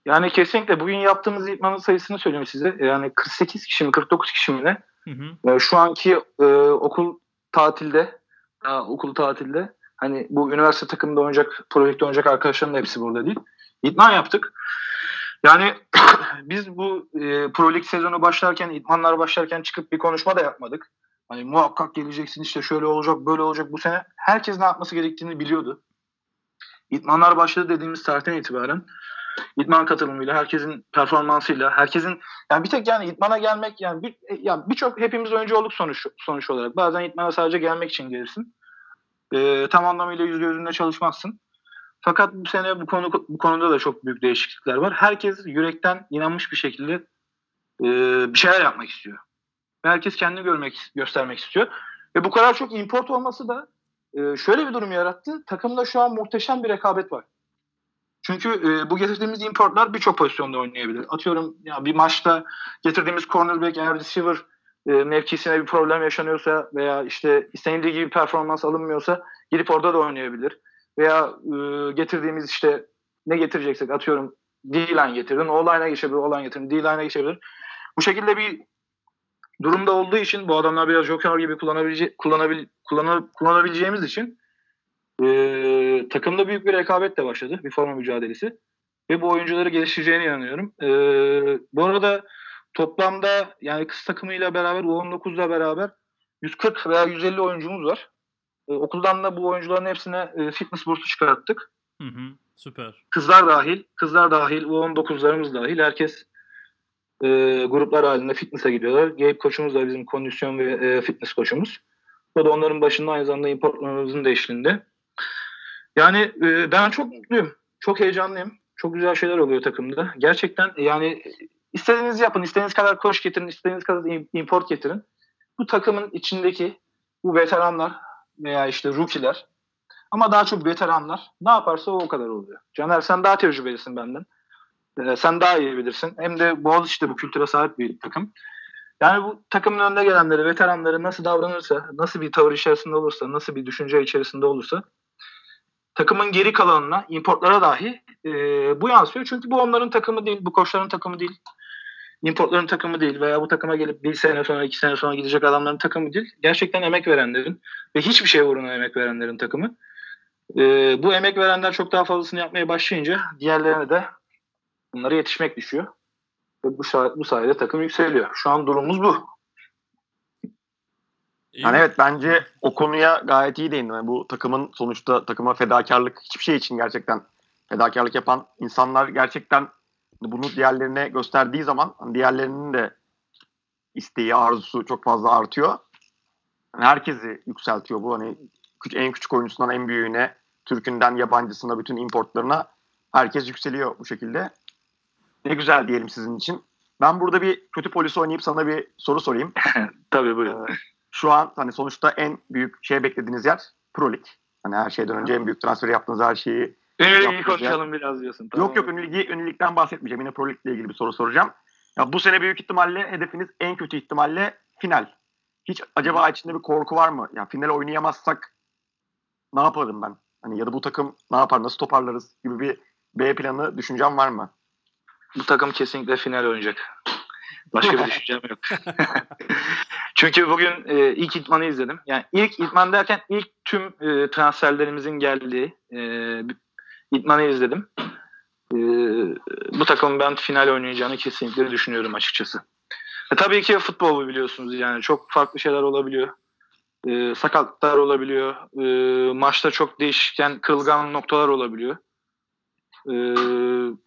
Yani kesinlikle bugün yaptığımız idmanın sayısını söyleyeyim size. Yani 48 kişi mi 49 kişi mi ne? Hı hı. Ee, şu anki e, okul tatilde, daha okul tatilde hani bu üniversite takımında oynayacak, projekte oynayacak arkadaşlarım da hepsi burada değil. İdman yaptık. Yani biz bu e, Pro Lig sezonu başlarken, idmanlar başlarken çıkıp bir konuşma da yapmadık. Hani muhakkak geleceksin işte şöyle olacak, böyle olacak bu sene. Herkes ne yapması gerektiğini biliyordu. İdmanlar başladı dediğimiz tarihten itibaren idman katılımıyla, herkesin performansıyla, herkesin yani bir tek yani idmana gelmek yani bir yani birçok hepimiz oyuncu olduk sonuç sonuç olarak. Bazen idmana sadece gelmek için gelirsin. Ee, tam anlamıyla yüz gözünde çalışmazsın. Fakat bu sene bu konu bu konuda da çok büyük değişiklikler var. Herkes yürekten inanmış bir şekilde e, bir şeyler yapmak istiyor. Ve herkes kendini görmek göstermek istiyor. Ve bu kadar çok import olması da e, şöyle bir durum yarattı. Takımda şu an muhteşem bir rekabet var. Çünkü e, bu getirdiğimiz importlar birçok pozisyonda oynayabilir. Atıyorum ya bir maçta getirdiğimiz cornerback eğer receiver e, mevkisine bir problem yaşanıyorsa veya işte istenildiği gibi performans alınmıyorsa girip orada da oynayabilir. Veya e, getirdiğimiz işte ne getireceksek atıyorum D-line getirdin, O-line'a geçebilir, O-line getirdin, D-line'a geçebilir. Bu şekilde bir durumda olduğu için bu adamlar biraz joker gibi kullanabileceğimiz için e, takımda büyük bir rekabet de başladı. Bir forma mücadelesi. Ve bu oyuncuları geliştireceğine inanıyorum. E, bu arada toplamda yani kız takımıyla beraber U19'la beraber 140 veya 150 oyuncumuz var. E, okuldan da bu oyuncuların hepsine e, fitness bursu çıkarttık. Hı hı. Süper. Kızlar dahil, kızlar dahil, U19'larımız dahil herkes e, gruplar halinde fitness'a gidiyorlar. Gabe koçumuz da bizim kondisyon ve e, fitness koçumuz. O da onların başında aynı zamanda importlarımızın da eşliğinde. Yani e, ben çok mutluyum. Çok heyecanlıyım. Çok güzel şeyler oluyor takımda. Gerçekten yani istediğinizi yapın. istediğiniz kadar koç getirin. istediğiniz kadar import getirin. Bu takımın içindeki bu veteranlar veya işte rookie'ler ama daha çok veteranlar ne yaparsa o, o kadar oluyor. Caner sen daha tecrübelisin benden. Ee, sen daha iyi bilirsin. Hem de Boğaziçi bu kültüre sahip bir takım. Yani bu takımın önde gelenleri, veteranları nasıl davranırsa, nasıl bir tavır içerisinde olursa, nasıl bir düşünce içerisinde olursa takımın geri kalanına, importlara dahi e, bu yansıyor. Çünkü bu onların takımı değil, bu koçların takımı değil. Importların takımı değil veya bu takıma gelip bir sene sonra, iki sene sonra gidecek adamların takımı değil. Gerçekten emek verenlerin ve hiçbir şey uğruna emek verenlerin takımı. E, bu emek verenler çok daha fazlasını yapmaya başlayınca diğerlerine de bunlara yetişmek düşüyor. Ve bu, bu sayede takım yükseliyor. Şu an durumumuz bu. İyi Yani mi? evet bence o konuya gayet iyi değindim. Yani bu takımın sonuçta takıma fedakarlık hiçbir şey için gerçekten fedakarlık yapan insanlar gerçekten bunu diğerlerine gösterdiği zaman hani diğerlerinin de isteği, arzusu çok fazla artıyor. Yani herkesi yükseltiyor bu. Hani en küçük oyuncusundan en büyüğüne, Türk'ünden yabancısına, bütün importlarına herkes yükseliyor bu şekilde. Ne güzel diyelim sizin için. Ben burada bir kötü polis oynayıp sana bir soru sorayım. Tabii buyurun. Ee, şu an hani sonuçta en büyük şey beklediğiniz yer Pro Lig. Hani her şeyden önce en büyük transferi yaptığınız her şeyi. Ünlü Yapacağız konuşalım biraz diyorsun. Tamam. Yok yok ünlü ligi, ünlü ligden bahsetmeyeceğim. Yine Pro Lig ile ilgili bir soru soracağım. Ya bu sene büyük ihtimalle hedefiniz en kötü ihtimalle final. Hiç acaba içinde bir korku var mı? Ya final oynayamazsak ne yaparım ben? Hani ya da bu takım ne yapar, nasıl toparlarız gibi bir B planı düşüncem var mı? Bu takım kesinlikle final oynayacak. Başka bir düşüncem yok. Çünkü bugün e, ilk idmanı izledim. Yani ilk idman derken ilk tüm e, transferlerimizin geldiği e, idmanı izledim. E, bu takımın ben final oynayacağını kesinlikle düşünüyorum açıkçası. E, tabii ki futbol biliyorsunuz yani çok farklı şeyler olabiliyor. E, sakatlıklar olabiliyor. E, maçta çok değişken kırılgan noktalar olabiliyor. E,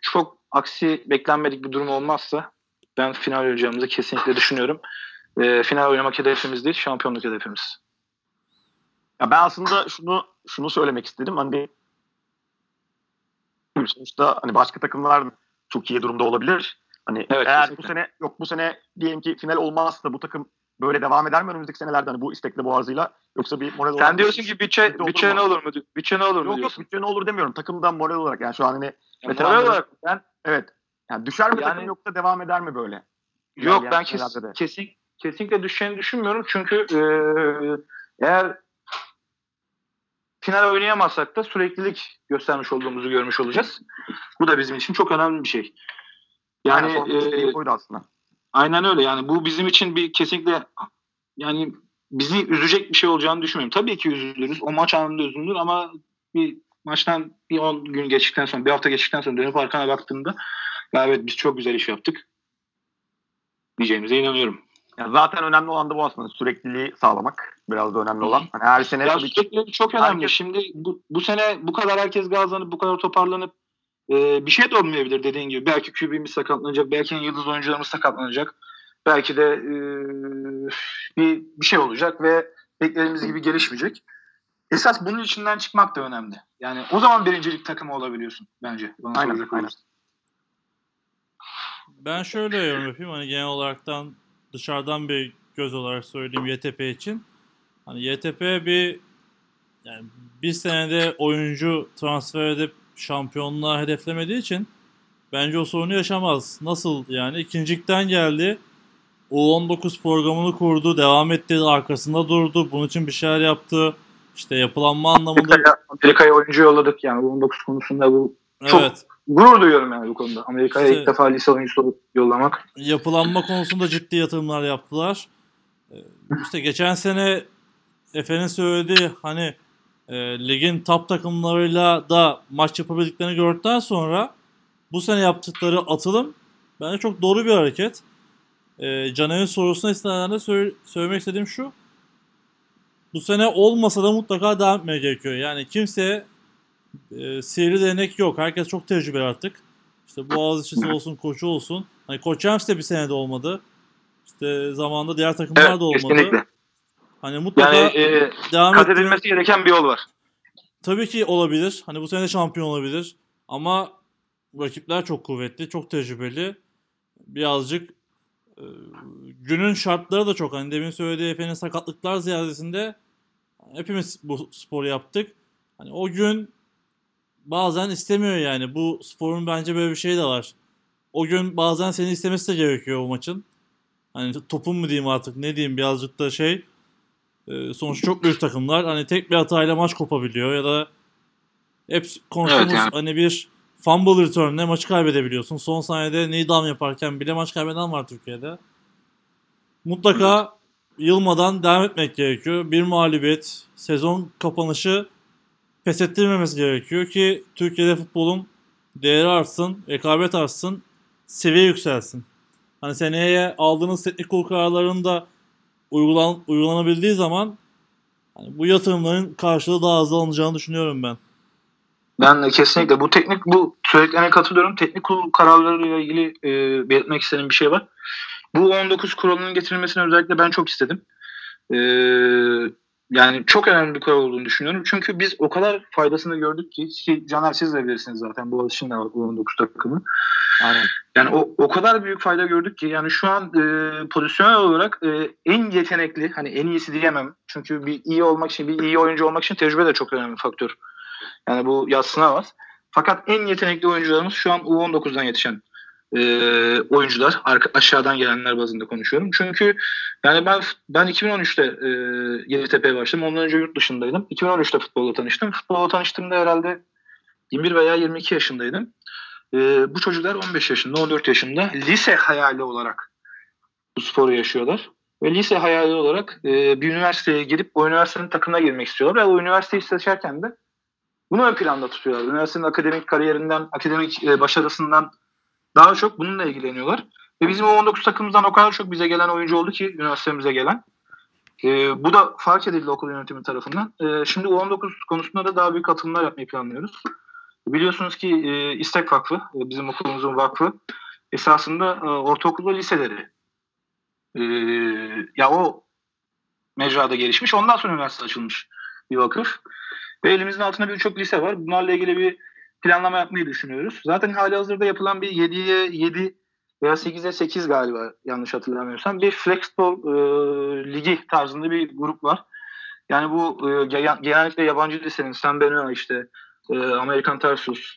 çok aksi beklenmedik bir durum olmazsa ben final oynayacağımızı kesinlikle düşünüyorum. E, final oynamak hedefimiz değil, şampiyonluk hedefimiz. Ya ben aslında şunu şunu söylemek istedim. Hani sonuçta hani başka takımlar çok iyi durumda olabilir. Hani Evet, eğer kesinlikle. bu sene yok bu sene diyelim ki final olmazsa bu takım böyle devam eder mi önümüzdeki senelerde hani bu istekli boğazıyla yoksa bir moral Sen olarak- diyorsun ki bütçe, bütçe ne olur mu? Bütçe ne olur mu yok yok diyorsun? bütçe ne olur demiyorum. Takımdan moral olarak yani şu an hani Yani moral olarak ben evet yani düşer mi Yani- takım yoksa devam eder mi böyle? Yok İlerleyen ben kes, senelerde de. kesin, kesinlikle düşeceğini düşünmüyorum. Çünkü e, eğer final oynayamazsak da süreklilik göstermiş olduğumuzu görmüş olacağız. Bu da bizim için çok önemli bir şey. Yani Yani, e, yani buydu aslında. aynen öyle. Yani bu bizim için bir kesinlikle yani bizi üzecek bir şey olacağını düşünmüyorum. Tabii ki üzülürüz. O maç anında üzülür ama bir maçtan bir 10 gün geçtikten sonra, bir hafta geçtikten sonra dönüp arkana baktığında ya evet biz çok güzel iş yaptık diyeceğimize inanıyorum. Ya zaten önemli olan da bu aslında sürekliliği sağlamak biraz da önemli olan. Hani her sene Ya tabii ki sürekli çok önemli. herkes- Şimdi bu, bu sene bu kadar herkes gazlanıp bu kadar toparlanıp e, bir şey de olmayabilir dediğin gibi. Belki QB'miz sakatlanacak, belki yıldız oyuncularımız sakatlanacak. Belki de e, bir bir şey olacak ve beklediğimiz gibi gelişmeyecek. Esas bunun içinden çıkmak da önemli. Yani o zaman birincilik takımı olabiliyorsun bence. Bana Aynen, aynen. olursan. Ben şöyle yorum yapayım. Hani genel olaraktan dışarıdan bir göz olarak söyleyeyim YTP için. Hani YTP bir yani bir senede oyuncu transfer edip şampiyonluğa hedeflemediği için bence o sorunu yaşamaz. Nasıl yani? İkincilikten geldi. U19 programını kurdu, devam etti, arkasında durdu. Bunun için bir şeyler yaptı. İşte yapılanma anlamında Amerika'ya, oyuncu yolladık yani bu 19 konusunda bu çok- evet. Gurur duyuyorum yani bu konuda. Amerika'ya İşte- ilk defa lise oyuncusu yollamak. yapılanma konusunda ciddi yatırımlar yaptılar. Ee, İşte geçen sene Efe'nin söylediği hani e, ligin top takımlarıyla da maç yapabildiklerini gördükten sonra bu sene yaptıkları atılım bence çok doğru bir hareket. E, Caner'in sorusuna istinaden de söyle- söylemek istediğim şu. Bu sene olmasa da mutlaka devam etmeye gerekiyor. Yani kimse e, sihirli değnek yok. Herkes çok tecrübeli artık. İşte Boğaziçi'si olsun, koçu olsun. Hani Koç Ems de bir senede olmadı. İşte zamanında diğer takımlar Evet da olmadı. kesinlikle. Hani mutlaka Yani e, devam kat edilmesi gereken bir yol var. tabii ki olabilir. Hani bu sene de şampiyon olabilir. Ama rakipler çok kuvvetli, çok tecrübeli. Birazcık e, günün şartları da çok. Hani demin söylediği Efe'nin sakatlıklar ziyadesinde hepimiz bu sporu yaptık. Hani o gün bazen istemiyor yani. Bu sporun bence böyle bir şey de var. O gün bazen seni istemesi de gerekiyor o maçın. Hani topun mu diyeyim artık ne diyeyim birazcık da şey. e, sonuç çok büyük takımlar. Hani tek bir hatayla maç kopabiliyor ya da hep konuştuğumuz Evet yani. hani bir fumble return'le maçı kaybedebiliyorsun. Son saniyede knee down yaparken bile maç kaybeden var Türkiye'de. Mutlaka yılmadan devam etmek gerekiyor. Bir mağlubiyet, sezon kapanışı pes ettirmemesi gerekiyor ki Türkiye'de futbolun değeri artsın, rekabet artsın, seviye yükselsin. Hani seneye aldığınız teknik kurul kararlarında uygulan, uygulanabildiği zaman hani bu yatırımların karşılığı daha hızlı alınacağını düşünüyorum ben. Ben de kesinlikle bu teknik bu söylediklerine katılıyorum. Teknik kurul kararlarıyla ilgili e, belirtmek istediğim bir şey var. Bu 19 kuralının getirilmesini özellikle ben çok istedim. E, yani çok önemli bir kural olduğunu düşünüyorum. Çünkü biz o kadar faydasını gördük ki, ki Caner siz de bilirsiniz zaten bu alışın da var bu 19 takımı. Aynen. Yani o, o kadar büyük fayda gördük ki yani şu an e, pozisyonel olarak e, en yetenekli hani en iyisi diyemem. Çünkü bir iyi olmak için bir iyi oyuncu olmak için tecrübe de çok önemli bir faktör. Yani bu yatsınamaz. Fakat en yetenekli oyuncularımız şu an U19'dan yetişen e, oyuncular. Arka, aşağıdan gelenler bazında konuşuyorum. Çünkü yani ben ben 2013'te e, Yeditepe'ye başladım. Ondan önce yurt dışındaydım. 2013'te futbolla tanıştım. Futbolla tanıştığımda herhalde 21 veya 22 yaşındaydım. E, bu çocuklar 15 yaşında, 14 yaşında lise hayali olarak bu sporu yaşıyorlar. Ve lise hayali olarak e, bir üniversiteye girip o üniversitenin takımına girmek istiyorlar. Ve o üniversiteyi seçerken de bunu ön planda tutuyorlar. Üniversitenin akademik kariyerinden, akademik e, başarısından daha çok bununla ilgileniyorlar. Ve bizim o 19 takımımızdan o kadar çok bize gelen oyuncu oldu ki üniversitemize gelen. E, bu da fark edildi okul yönetimi tarafından. E, şimdi U19 konusunda da daha büyük atılımlar yapmayı planlıyoruz. Biliyorsunuz ki e, İstek Vakfı, e, bizim okulumuzun vakfı esasında e, ortaokul ve liseleri e, ya o mecrada gelişmiş. Ondan sonra üniversite açılmış bir vakıf. Ve elimizin altında birçok lise var. Bunlarla ilgili bir planlama yapmayı düşünüyoruz. Zaten hali hazırda yapılan bir 7'ye 7 veya 8'e 8 galiba yanlış hatırlamıyorsam bir flexball e, ligi tarzında bir grup var. Yani bu e, genellikle yabancı lisenin San Benoit işte e, Amerikan Tarsus,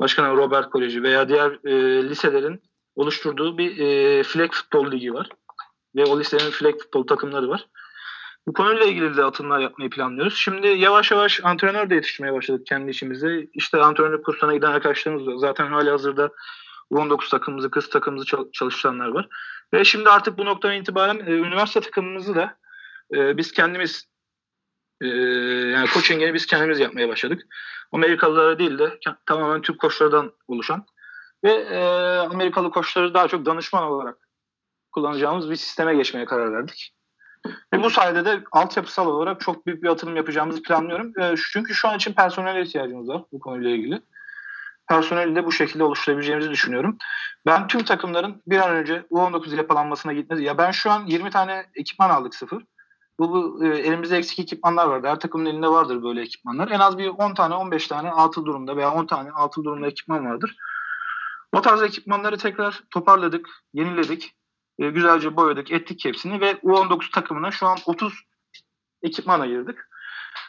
Başkanı Robert Koleji veya diğer e, liselerin oluşturduğu bir e, flag futbol ligi var. Ve o lisenin flag futbol takımları var. Bu konuyla ilgili de atımlar yapmayı planlıyoruz. Şimdi yavaş yavaş antrenör de yetiştirmeye başladık kendi işimize. İşte antrenörlük kursuna giden arkadaşlarımız var. Zaten hali hazırda U19 takımımızı, kız takımımızı çalışanlar var. Ve şimdi artık bu noktadan itibaren e, üniversite takımımızı da e, biz kendimiz e, yani coaching'ini biz kendimiz yapmaya başladık. Amerikalılara değil de tamamen Türk koçlardan oluşan ve e, Amerikalı koçları daha çok danışman olarak kullanacağımız bir sisteme geçmeye karar verdik. Ve bu sayede de altyapısal olarak çok büyük bir atılım yapacağımızı planlıyorum. E, çünkü şu an için personel ihtiyacımız var bu konuyla ilgili. Personeli de bu şekilde oluşturabileceğimizi düşünüyorum. Ben tüm takımların bir an önce U19 yapılanmasına gitmesi. Ya ben şu an 20 tane ekipman aldık sıfır. Bu, bu e, elimizde eksik ekipmanlar vardı. Her takımın elinde vardır böyle ekipmanlar. En az bir 10 tane 15 tane atıl durumda veya 10 tane atıl durumda ekipman vardır. O tarz ekipmanları tekrar toparladık, yeniledik. E, güzelce boyadık, ettik hepsini ve U19 takımına şu an 30 ekipman ayırdık.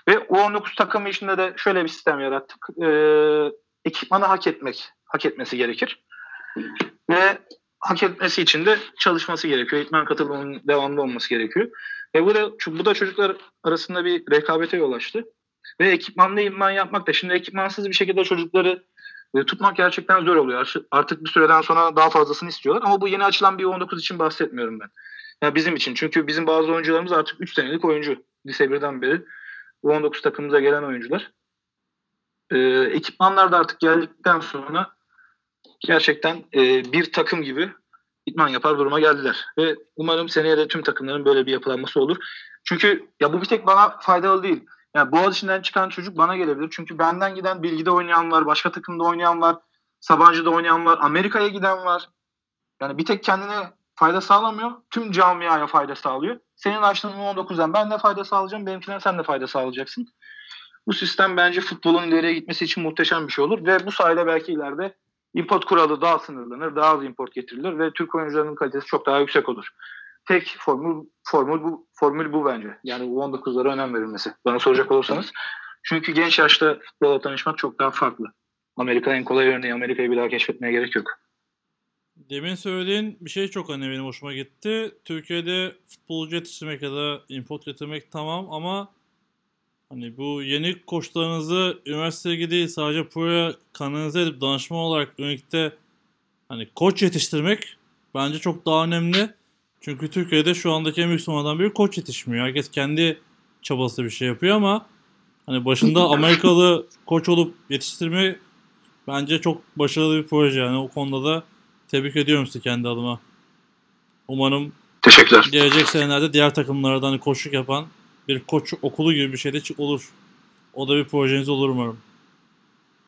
Ve U19 takımı içinde de şöyle bir sistem yarattık. E, ekipmanı hak etmek, hak etmesi gerekir. Ve hak etmesi için de çalışması gerekiyor. Eğitmen katılımının devamlı olması gerekiyor. Ve bu da, bu da çocuklar arasında bir rekabete yol açtı. Ve ekipmanlı idman yapmak da şimdi ekipmansız bir şekilde çocukları e, tutmak gerçekten zor oluyor. Artık bir süreden sonra daha fazlasını istiyorlar. Ama bu yeni açılan bir 19 için bahsetmiyorum ben. Yani bizim için. Çünkü bizim bazı oyuncularımız artık 3 senelik oyuncu. Lise 1'den beri U19 takımımıza gelen oyuncular. E, ekipmanlar da artık geldikten sonra gerçekten e, bir takım gibi idman yapar duruma geldiler. Ve umarım seneye de tüm takımların böyle bir yapılanması olur. Çünkü ya bu bir tek bana faydalı değil. Yani Boğaziçi'nden çıkan çocuk bana gelebilir. Çünkü benden giden Bilgi'de oynayan var, başka takımda oynayan var, Sabancı'da oynayan var, Amerika'ya giden var. Yani bir tek kendine fayda sağlamıyor, tüm camiaya fayda sağlıyor. Senin açtığın 19'dan ben de fayda sağlayacağım, benimkinden sen de fayda sağlayacaksın. Bu sistem bence futbolun ileriye gitmesi için muhteşem bir şey olur ve bu sayede belki ileride import kuralı daha sınırlanır, daha az import getirilir ve Türk oyuncularının kalitesi çok daha yüksek olur. Tek formül formül bu formül bu bence. Yani bu 19'lara önem verilmesi. Bana soracak olursanız. Çünkü genç yaşta futbola tanışmak çok daha farklı. Amerika en kolay örneği. Amerika'yı bir daha keşfetmeye gerek yok. Demin söylediğin bir şey çok hani benim hoşuma gitti. Türkiye'de futbolcu yetiştirmek ya da import getirmek tamam ama hani bu yeni koçlarınızı üniversiteye değil sadece buraya kanalize edip danışma olarak birlikte hani koç yetiştirmek bence çok daha önemli. Çünkü Türkiye'de şu andaki en büyük sorunlardan biri koç yetişmiyor. Herkes kendi çabası bir şey yapıyor ama hani başında Amerikalı koç olup yetiştirme bence çok başarılı bir proje. Yani o konuda da tebrik ediyorum sizi kendi adıma. Umarım Teşekkürler. gelecek senelerde diğer takımlardan hani koçluk yapan bir koç okulu gibi bir şey de olur. O da bir projeniz olur umarım.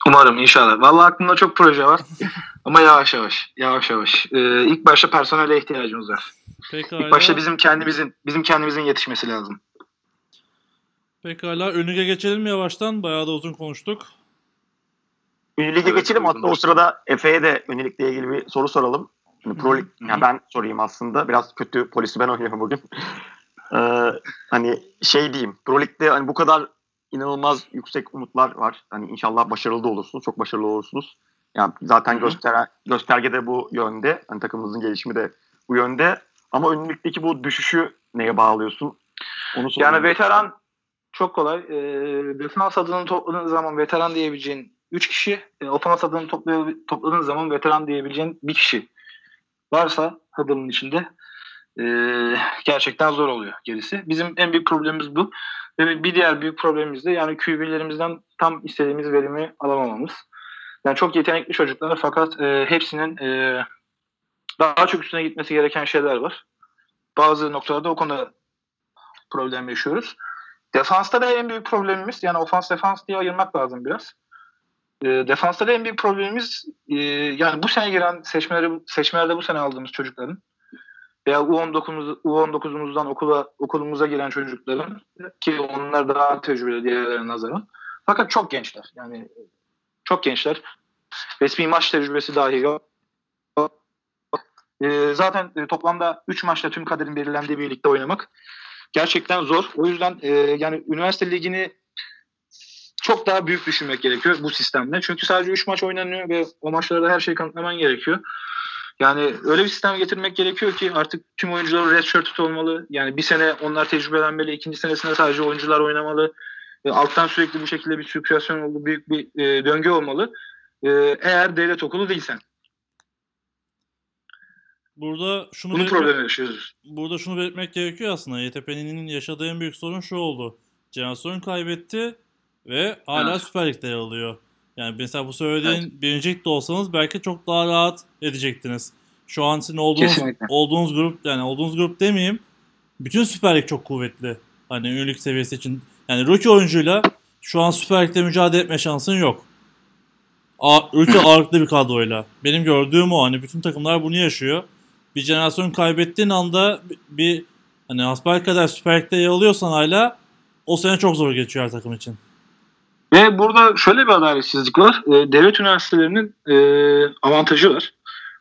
Umarım inşallah. Vallahi aklımda çok proje var. Ama yavaş yavaş. Yavaş yavaş. Ee, ilk başta personele ihtiyacımız var. Pekala. İlk başta bizim kendimizin bizim kendimizin yetişmesi lazım. Pekala. Ünlüge geçelim mi yavaştan? Bayağı da uzun konuştuk. Ünlü Lig'e Evet, geçelim. Hatta o sırada Efe'ye de Ünlü Lig'le ilgili bir soru soralım. Şimdi Pro Lig, yani ben sorayım aslında. Biraz kötü polisi ben oynuyorum bugün. Ee, hani şey diyeyim. Pro Lig'de hani bu kadar inanılmaz yüksek umutlar var. Hani inşallah başarılı da olursunuz. Çok başarılı olursunuz. Yani zaten Hı hı. gösteren gösterge de bu yönde. Hani takımımızın gelişimi de bu yönde. Ama Ünlü Lig'deki bu düşüşü neye bağlıyorsun? Onu sorayım. Yani veteran çok kolay. E, defans adını topladığın zaman veteran diyebileceğin 3 kişi, e, ofans adını topla- topladığın zaman veteran diyebileceğin bir kişi varsa Huddle'ın içinde e, gerçekten zor oluyor gerisi. Bizim en büyük problemimiz bu. Ve bir diğer büyük problemimiz de yani QB'lerimizden tam istediğimiz verimi alamamamız. Yani çok yetenekli çocuklar fakat e, hepsinin e, daha çok üstüne gitmesi gereken şeyler var. Bazı noktalarda o konuda problem yaşıyoruz. Defansta da en büyük problemimiz yani ofans defans diye ayırmak lazım biraz. E, defansta da en büyük problemimiz e, yani bu sene giren seçmeleri seçmelerde bu sene aldığımız çocukların veya U19'umuz, U19'umuzdan okula okulumuza giren çocukların ki onlar daha tecrübeli diğerlerine nazaran. Fakat çok gençler. Yani çok gençler. Resmi maç tecrübesi dahi yok. E, zaten e, toplamda 3 maçta tüm kaderin belirlendiği bir ligde oynamak gerçekten zor. O yüzden e, yani üniversite ligini çok daha büyük düşünmek gerekiyor bu sistemle. Çünkü sadece 3 maç oynanıyor ve o maçlarda her şeyi kanıtlaman gerekiyor. Yani öyle bir sistem getirmek gerekiyor ki artık tüm oyuncular redshirted olmalı. Yani bir sene onlar tecrübelenmeli, ikinci senesinde sadece oyuncular oynamalı. E, alttan sürekli bu şekilde bir sirkülasyon olduğu büyük bir e, döngü olmalı. E, eğer devlet okulu değilsen. Burada şunu Bunun problemi yaşıyoruz. burada şunu belirtmek gerekiyor aslında. YTP'nin yaşadığı en büyük sorun şu oldu. Jenerasyon kaybetti ve hala Evet. Süper Lig'de yer alıyor. Yani mesela bu söylediğin birinci ligde olsanız belki çok daha rahat edecektiniz. Şu an sizin olduğunuz, Kesinlikle. olduğunuz grup yani olduğunuz grup demeyeyim. Bütün Süper Lig çok kuvvetli. Hani ünlülük seviyesi için. Yani rookie oyuncuyla şu an Süper Lig'de mücadele etme şansın yok. A rookie ağırlıklı bir kadroyla. Benim gördüğüm o. Hani bütün takımlar bunu yaşıyor. Bir jenerasyon kaybettiğin anda bir, hani hasbel kadar Süper Lig'de yer alıyorsan hala o sene çok zor geçiyor her takım için. Ve burada şöyle bir adaletsizlik var. E, devlet üniversitelerinin e, avantajı var.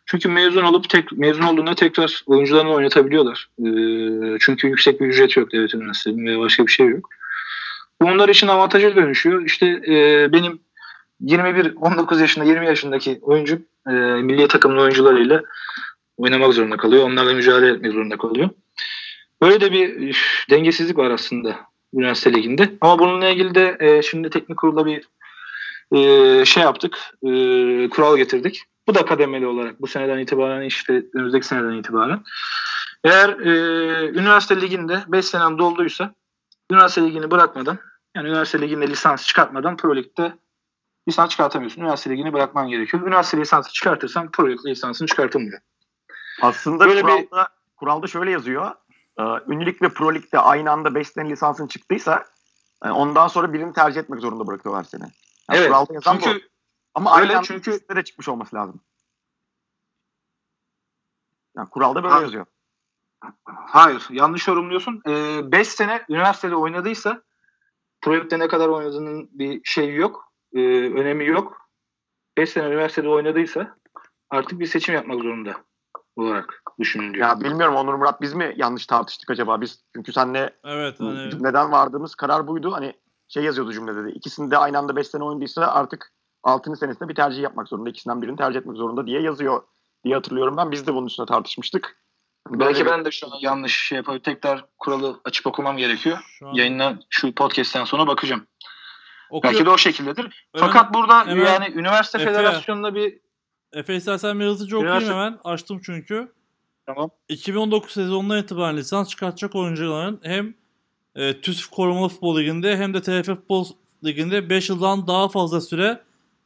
Çünkü mezun olup tek mezun olduğunda tekrar oyuncularını oynatabiliyorlar. E, çünkü yüksek bir ücret yok devlet üniversitelerinin ve başka bir şey yok. Onlar için avantaja dönüşüyor. İşte e, benim 21 19 yaşında 20 yaşındaki oyuncu e, milli takımın oyuncularıyla oynamak zorunda kalıyor. Onlarla mücadele etmek zorunda kalıyor. Böyle de bir üf, dengesizlik var aslında üniversite liginde. Ama bununla ilgili de e, şimdi teknik kurula bir e, şey yaptık. E, kural getirdik. Bu da kademeli olarak bu seneden itibaren işte önümüzdeki seneden itibaren. Eğer e, üniversite liginde 5 senen dolduysa üniversite ligini bırakmadan yani üniversite liginde lisans çıkartmadan Pro Lig'de lisans çıkartamıyorsun. Üniversite ligini bırakman gerekiyor. Üniversite lisansı çıkartırsan Pro Lig lisansını çıkartılmıyor. Aslında Böyle bir- kuralda, kuralda şöyle yazıyor. Ee, Ünlülük ve Pro Lig'de aynı anda 5 sene lisansın çıktıysa ondan sonra birini tercih etmek zorunda bırakıyorlar seni. Yani Evet, Kuralda yazan bu. Çünkü Ama öyle, aynı anda çünkü- ikisinde de çıkmış olması lazım. Yani kuralda böyle Ha. yazıyor. hayır yanlış yorumluyorsun. 5 sene üniversitede oynadıysa Pro Lig'de ne kadar oynadığının bir şeyi yok. e, önemi yok. 5 sene üniversitede oynadıysa artık bir seçim yapmak zorunda olarak düşünülüyor. Ya bilmiyorum Onur Murat biz mi yanlış tartıştık acaba biz? Çünkü senle Evet hani cümleden vardığımız karar buydu. Hani şey yazıyordu cümlede de. İkisinde aynı anda 5 sene oynadıysa artık 6. senesinde bir tercih yapmak zorunda. İkisinden birini tercih etmek zorunda diye yazıyor diye hatırlıyorum ben. Biz de bunun üstüne tartışmıştık. Belki ben de şu an yanlış şey yapıp tekrar kuralı açıp okumam gerekiyor. şu an Yayından şu podcast'ten sonra bakacağım. okuyor. Belki de o şekildedir. Hemen- Fakat burada hemen- yani üniversite Efe. federasyonunda bir Efe istersen bir hızlıca okuyayım Üniversite- hemen. Açtım çünkü. tamam. 2019 sezonundan itibaren lisans çıkartacak oyuncuların hem e, TÜSF Korumalı Futbol Ligi'nde hem de TFF Futbol Ligi'nde 5 yıldan daha fazla süre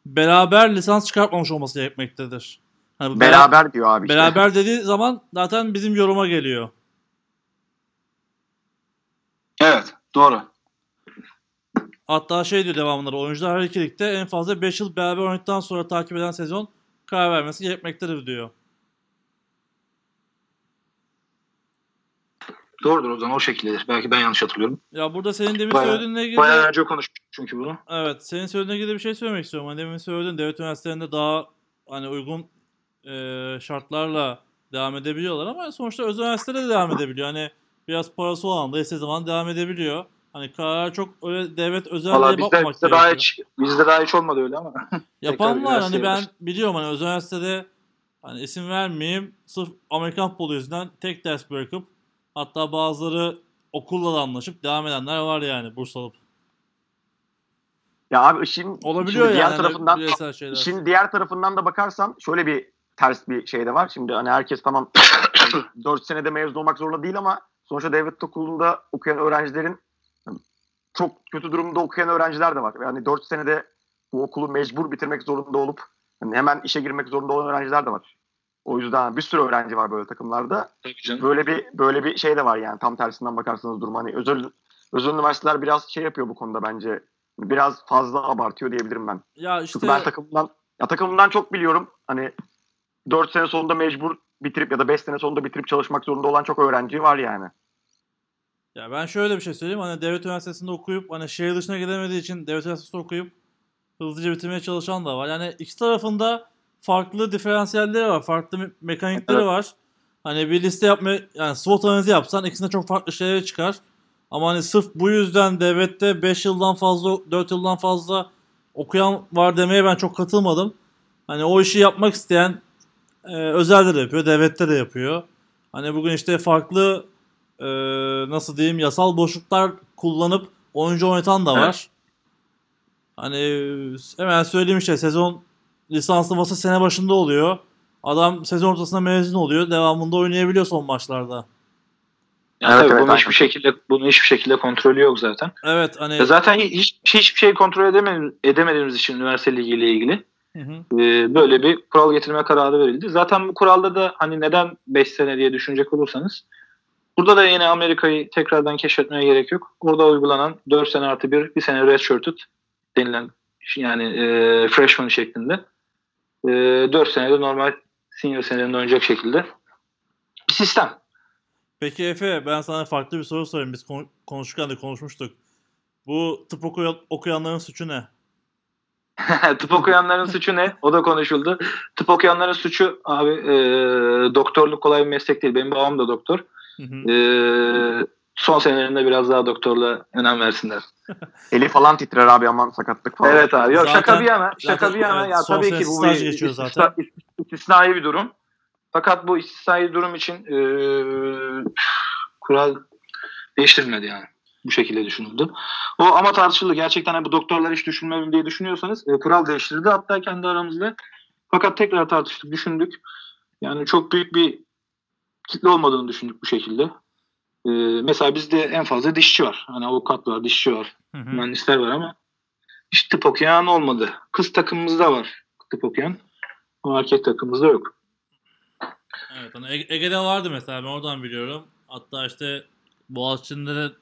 beraber lisans çıkartmamış olması gerekmektedir. Hani bu bera- Beraber diyor abi işte. beraber dediği zaman zaten bizim yoruma geliyor. Evet, doğru. Hatta şey diyor devamında oyuncular her iki ligde en fazla 5 yıl beraber oynadıktan sonra takip eden sezon karar vermesi gerekmektedir diyor. Doğrudur o zaman o şekildedir. Belki ben yanlış hatırlıyorum. Ya burada senin demin Bayağı- söylediğinle ilgili Bayağı önce konuşmuştuk çünkü bunu. Evet, senin söylediğine ilgili bir şey söylemek istiyorum. Hani demin söyledin, devlet üniversitelerinde daha hani uygun e, şartlarla devam edebiliyorlar ama sonuçta özel üniversitelerde de devam edebiliyor. Hani biraz parası olan da istediği zaman devam edebiliyor. Hani karar çok öyle devlet özel Valla diye bakmamak bizde daha gerekiyor. hiç bizde daha hiç olmadı öyle ama. Yapan var hani ben biliyorum hani özel üniversitede hani isim vermeyeyim sırf Amerikan futbolu yüzünden tek ders bırakıp hatta bazıları okulla da anlaşıp devam edenler var yani burs alıp. Ya abi işin, Olabiliyor şimdi yani. diğer hani tarafından işin diğer tarafından da bakarsan şöyle bir ters bir şey de var. Şimdi hani herkes tamam 4 senede mezun olmak zorunda değil ama sonuçta devlet okulunda okuyan öğrencilerin çok kötü durumda okuyan öğrenciler de var. Yani 4 senede bu okulu mecbur bitirmek zorunda olup hani hemen işe girmek zorunda olan öğrenciler de var. O yüzden bir sürü öğrenci var böyle takımlarda. Böyle bir böyle bir şey de var yani tam tersinden bakarsanız durum hani özel özel üniversiteler biraz şey yapıyor bu konuda bence. Biraz fazla abartıyor diyebilirim ben. Ya Çünkü işte ben takımımdan ya takımımdan çok biliyorum. Hani 4 sene sonunda mecbur bitirip ya da 5 sene sonunda bitirip çalışmak zorunda olan çok öğrenci var yani. Ya ben şöyle bir şey söyleyeyim. Hani devlet üniversitesinde okuyup hani şehir dışına gidemediği için devlet üniversitesinde okuyup hızlıca bitirmeye çalışan da var. Yani iki tarafında farklı diferansiyelleri var. Farklı me- mekanikleri Evet. var. Hani bir liste yapma yani SWOT analizi yapsan ikisinde çok farklı şeyler çıkar. Ama hani sırf bu yüzden devlette 5 yıldan fazla 4 yıldan fazla okuyan var demeye ben çok katılmadım. Hani o işi yapmak isteyen e, özelde de yapıyor, devlette de yapıyor. Hani bugün işte farklı e, nasıl diyeyim yasal boşluklar kullanıp oyuncu oynatan da var. Hani hemen söyleyeyim işte sezon lisanslaması sene başında oluyor. Adam sezon ortasında mezun oluyor. Devamında oynayabiliyor son maçlarda. Yani Evet, tabii evet, bunun aynen. hiçbir şekilde bunun hiçbir şekilde kontrolü yok zaten. Evet hani zaten hiç hiçbir şey kontrol edemediğimiz, edemediğimiz için üniversite ligiyle ilgili Hı hı. e, böyle bir kural getirme kararı verildi. Zaten bu kuralda da hani neden 5 sene diye düşünecek olursanız burada da yine Amerika'yı tekrardan keşfetmeye gerek yok. Orada uygulanan 4 sene artı 1, bir sene redshirted denilen yani e, freshman şeklinde e, 4 senede normal senior senelerinde oynayacak şekilde bir sistem. Peki Efe ben sana farklı bir soru sorayım. Biz kon- konuşurken de konuşmuştuk. Bu tıp okuyan, okuyanların suçu ne? Tıp okuyanların suçu ne? O da konuşuldu. Tıp okuyanların suçu abi e, doktorluk kolay bir meslek değil. Benim babam da doktor. Hı hı. E, son senelerinde biraz daha doktorla önem versinler. Eli falan titrer abi aman sakatlık falan. Evet abi. Yok Zaten- şaka bir yana. Şaka zaten bir yana. evet, ya tabii ki bu bir geçiyor istisna- zaten. istisnai bir durum. Fakat bu istisnai durum için e, kural değiştirilmedi yani. Bu şekilde düşünüldü. O ama tartışıldı. Gerçekten hani bu doktorlar hiç düşünmeli diye düşünüyorsanız e, kural değiştirildi. Hatta kendi aramızda. Fakat tekrar tartıştık, düşündük. Yani çok büyük bir kitle olmadığını düşündük bu şekilde. E, mesela bizde en fazla dişçi var. Hani avukat var, dişçi var Hı hı. mühendisler var ama hiç tıp okuyan olmadı. Kız takımımızda var tıp okuyan. Ama erkek takımımızda yok. Evet hani Ege- Ege'de vardı mesela ben oradan biliyorum. Hatta işte Boğaziçi'nde de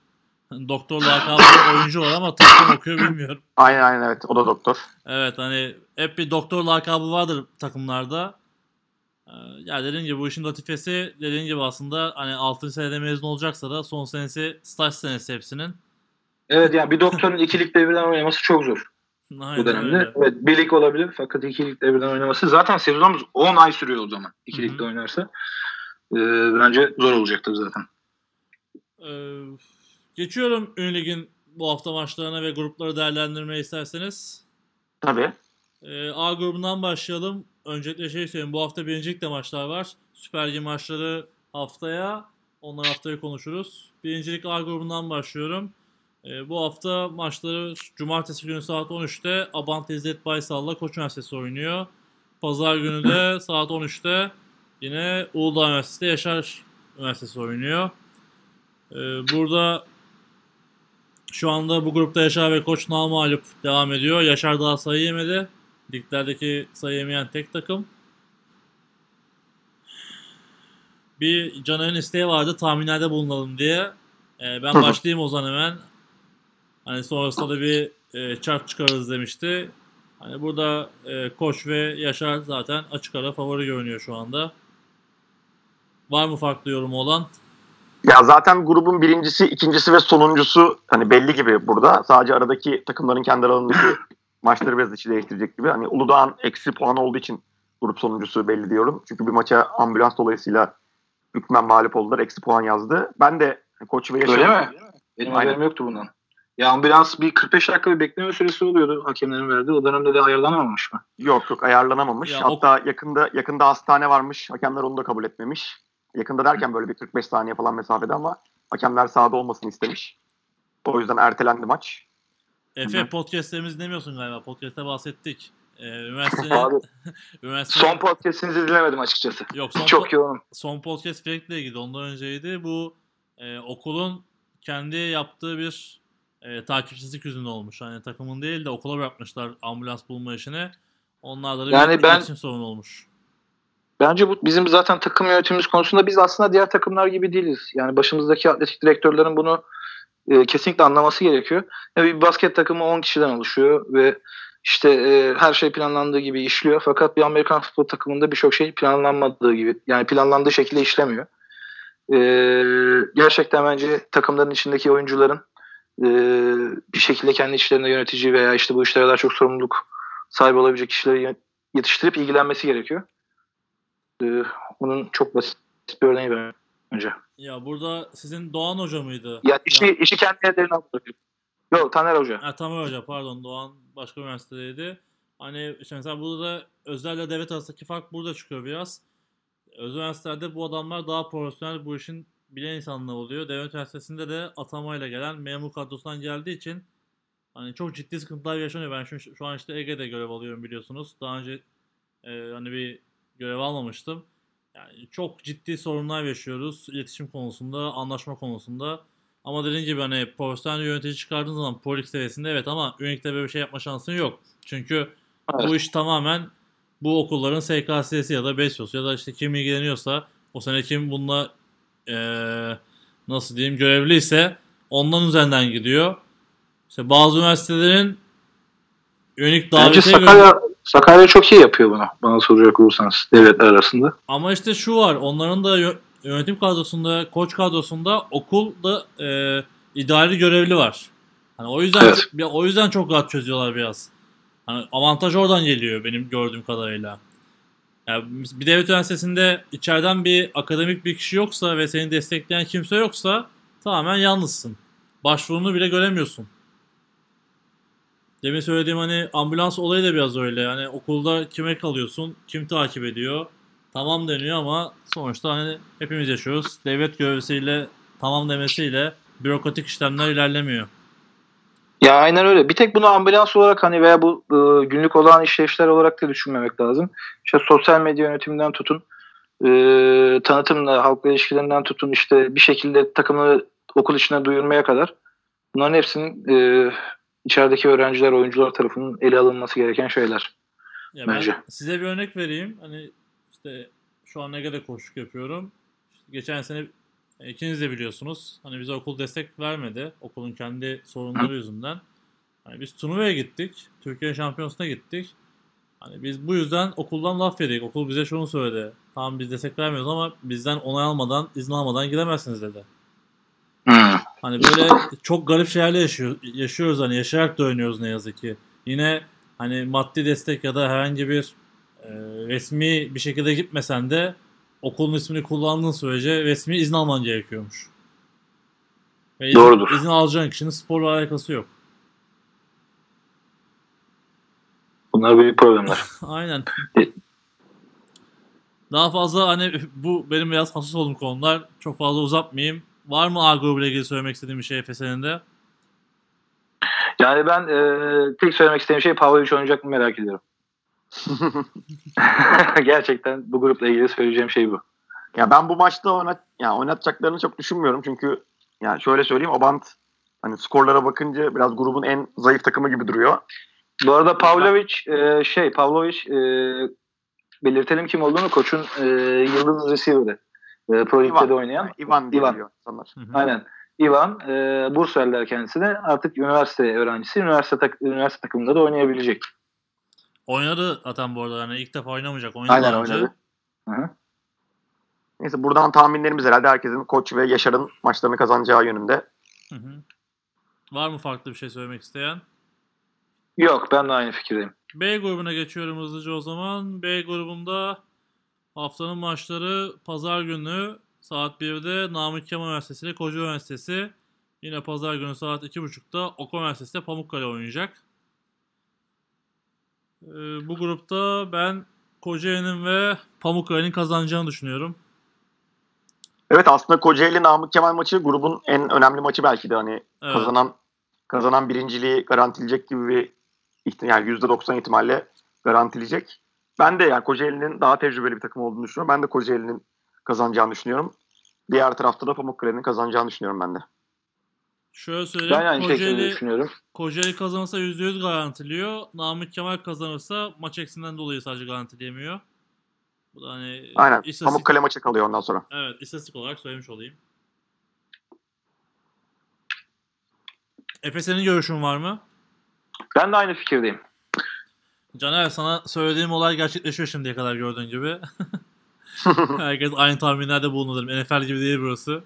doktor lakabı oyuncu var ama takım okuyor bilmiyorum. Aynen aynen evet o da doktor. Evet hani hep bir doktor lakabı vardır takımlarda. Ee, Ya dediğim gibi bu işin latifesi dediğim gibi aslında hani 6. senede mezun olacaksa da son senesi staj senesi hepsinin. Evet yani bir doktorun iki ligde birden oynaması çok zor Aynen bu dönemde. öyle. Evet, bir lig olabilir fakat iki ligde birden oynaması zaten sezonumuz 10 ay sürüyor o zaman. iki ligde oynarsa. Ee, bence zor olacaktır zaten. Ee, geçiyorum Ün Lig'in bu hafta maçlarına ve grupları değerlendirmeyi isterseniz. Tabii. Ee, A grubundan başlayalım. Öncelikle şey söyleyeyim. Bu hafta birincilikte maçlar var. Süper Lig maçları haftaya. Onlar haftaya konuşuruz. Birincilik A grubundan başlıyorum. Ee, bu hafta maçları cumartesi günü saat 13'te Abant İzzet Baysal'la Koç Üniversitesi oynuyor. Pazar günü de saat 13'te yine Uludağ Üniversitesi Yaşar Üniversitesi oynuyor. Ee, burada şu anda bu grupta Yaşar ve Koç namalip devam ediyor. Yaşar daha sayı yemedi. Liglerdeki sayı yemeyen tek takım. Bir Caner'in isteği vardı tahminlerde bulunalım diye. Ee, ben başlayayım o zaman hemen. Hani sonrasında da bir e, çarp çıkarırız demişti. Hani burada e, Koç ve Yaşar zaten açık ara favori görünüyor şu anda. Var mı farklı yorumu olan? Ya zaten grubun birincisi, ikincisi ve sonuncusu hani belli gibi burada. Sadece aradaki takımların kendi aralarındaki maçları biraz içi değiştirecek gibi. Hani Uludağ'ın eksi puan olduğu için grup sonuncusu belli diyorum. Çünkü bir maça ambulans dolayısıyla hükmen mağlup oldular. Eksi puan yazdı. Ben de Koç ve Yaşar'ın Öyle mi? Benim Aynen. haberim yoktu bundan. Ya ambulans bir 45 dakika bir bekleme süresi oluyordu hakemlerin verdiği. O dönemde de ayarlanamamış mı? Yok yok ayarlanamamış. Ya o- Hatta yakında yakında hastane varmış. Hakemler onu da kabul etmemiş. Yakında derken böyle bir 45 saniye falan mesafede ama hakemler sahada olmasını istemiş. O yüzden ertelendi maç. Efe podcastlerimizi dinlemiyorsun galiba. Podcast'te bahsettik. Ee, üniversite, Abi üniversite son podcast'inizi dinlemedim açıkçası. yok son, Çok yoğunum. son podcast Frank'le ilgili ondan önceydi. Bu e, okulun kendi yaptığı bir e, takipsizlik yüzünden olmuş. Hani takımın değil de okula bırakmışlar ambulans bulma işini. Onlarda da Yani bir ben- iletişim sorunu olmuş. Bence bu bizim zaten takım yönetimimiz konusunda biz aslında diğer takımlar gibi değiliz. Yani başımızdaki atletik direktörlerin bunu e, kesinlikle anlaması gerekiyor. Yani bir basket takımı 10 kişiden oluşuyor ve işte e, her şey planlandığı gibi işliyor. Fakat bir Amerikan futbol takımında birçok şey planlanmadığı gibi yani planlandığı şekilde işlemiyor. E, gerçekten bence takımların içindeki oyuncuların e, bir şekilde kendi içlerinde yönetici veya işte bu işlere daha çok sorumluluk sahibi olabilecek kişileri yetiştirip ilgilenmesi gerekiyor. Ee, bunun çok basit bir örneği var önce. Ya burada sizin Doğan Hoca mıydı? Yani işi, Ya- işi kendi ellerine alıyor. Yok Taner Hoca. Ha, Tamer Hoca pardon Doğan başka üniversitedeydi. Hani işte mesela burada da özelle devlet arasındaki fark burada çıkıyor biraz. Özel üniversitelerde bu adamlar daha profesyonel bu işin bilen insanlar oluyor. Devlet üniversitesinde de atamayla gelen memur kadrosundan geldiği için hani çok ciddi sıkıntılar yaşanıyor. Ben şu, şu an işte Ege'de görev alıyorum biliyorsunuz. Daha önce e, hani bir görev almamıştım. Yani çok ciddi sorunlar yaşıyoruz iletişim konusunda, anlaşma konusunda. Ama dediğim gibi hani profesyonel yönetici çıkardığın zaman polik seviyesinde evet ama Unique'de böyle bir şey yapma şansın yok. Çünkü Evet. bu iş tamamen bu okulların SKS'si ya da BESYOS ya da işte kim ilgileniyorsa o sene kim bununla eee, nasıl diyeyim görevliyse ondan üzerinden gidiyor. İşte bazı üniversitelerin Unique davetiye göre Sakarya, çok iyi yapıyor bunu. Bana soracak olursanız devletler arasında. Ama işte şu var. Onların da yö- yönetim kadrosunda, koç kadrosunda okulda e, idari görevli var. Hani o yüzden Evet. o yüzden çok rahat çözüyorlar biraz. Hani avantaj oradan geliyor benim gördüğüm kadarıyla. Yani bir devlet üniversitesinde içeriden bir akademik bir kişi yoksa ve seni destekleyen kimse yoksa tamamen yalnızsın. Başvurunu bile göremiyorsun. Demin söylediğim hani ambulans olayı da biraz öyle. Yani okulda kime kalıyorsun, kim takip ediyor, tamam deniyor ama sonuçta hani hepimiz yaşıyoruz. Devlet görevlisiyle tamam demesiyle bürokratik işlemler ilerlemiyor. Ya aynen öyle. Bir tek bunu ambulans olarak hani veya bu e, günlük olan işlevler olarak da düşünmemek lazım. İşte sosyal medya yönetiminden tutun, e, tanıtımla, halkla ilişkilerinden tutun, işte bir şekilde takımı okul içine duyurmaya kadar bunların hepsinin e, içerideki öğrenciler, oyuncular tarafından ele alınması gereken şeyler. Ya ben Bence. size bir örnek vereyim. Hani işte şu an Ege'de koşuk yapıyorum. İşte geçen sene e, ikiniz de biliyorsunuz. Hani bize okul destek vermedi. Okulun kendi sorunları yüzünden. Hani biz turnuvaya gittik. Türkiye şampiyonasına gittik. Hani biz bu yüzden okuldan laf yedik. Okul bize şunu söyledi. Tamam biz destek vermiyoruz ama bizden onay almadan, izin almadan giremezsiniz dedi. Hani böyle çok garip şeylerle yaşıyor, yaşıyoruz hani yaşayarak da oynuyoruz ne yazık ki. Yine hani maddi destek ya da herhangi bir e, resmi bir şekilde gitmesen de okulun ismini kullandığın sürece resmi izin alman gerekiyormuş. Ve izin, Doğrudur. izin alacağın kişinin sporla alakası yok. Bunlar büyük problemler. Aynen. E- Daha fazla hani bu benim biraz hassas olduğum konular. Çok fazla uzatmayayım. Var mı A grubuyla ilgili söylemek istediğim bir şey Efes'in de? Yani ben e, tek söylemek istediğim şey Pavlovic oynayacak mı merak ediyorum. Gerçekten bu grupla ilgili söyleyeceğim şey bu. Ya ben bu maçta oynat yani oynatacaklarını çok düşünmüyorum çünkü yani şöyle söyleyeyim Abant hani skorlara bakınca biraz grubun en zayıf takımı gibi duruyor. Bu arada Pavlovic e, şey Pavlovic e, belirtelim kim olduğunu koçun e, yıldız receiver'ı. E, Pro Lig'de Ivan. de oynayan. Ivan diye Ivan. insanlar. Hı hı. Aynen. Ivan e, Bursalılar kendisi de artık üniversite öğrencisi. Üniversite, tak, üniversite takımında da oynayabilecek. Oynadı zaten bu arada. Yani ilk defa oynamayacak. Oynadı Aynen önce. oynadı. Hı hı. Neyse buradan tahminlerimiz herhalde herkesin Koç ve Yaşar'ın maçlarını kazanacağı yönünde. Hı hı. Var mı farklı bir şey söylemek isteyen? Yok ben de aynı fikirdeyim. B grubuna geçiyorum hızlıca o zaman. B grubunda haftanın maçları pazar günü saat 1'de Namık Kemal Üniversitesi ile Koca Üniversitesi. Yine pazar günü saat 2.30'da Oku Üniversitesi ile Pamukkale oynayacak. Ee, bu grupta ben Kocaeli'nin ve Pamukkale'nin kazanacağını düşünüyorum. Evet aslında Kocaeli Namık Kemal maçı grubun en önemli maçı belki de hani Evet. kazanan kazanan birinciliği garantileyecek gibi bir ihtimal yani %90 ihtimalle garantileyecek. Ben de yani Kocaeli'nin daha tecrübeli bir takım olduğunu düşünüyorum. Ben de Kocaeli'nin kazanacağını düşünüyorum. Diğer tarafta da Pamukkale'nin kazanacağını düşünüyorum ben de. Şöyle söyleyeyim. Ben aynı Kocaeli, düşünüyorum. Kocaeli kazanırsa %100 garantiliyor. Namık Kemal kazanırsa maç eksiğinden dolayı sadece garantileyemiyor. Bu da hani Aynen. istatistik, Pamukkale maçı kalıyor ondan sonra. evet, istatistik olarak söylemiş olayım. Efe senin görüşün var mı? Ben de aynı fikirdeyim. Caner sana söylediğim olay gerçekleşiyor şimdiye kadar gördüğün gibi. Herkes aynı tahminlerde bulunur. NFL gibi değil burası.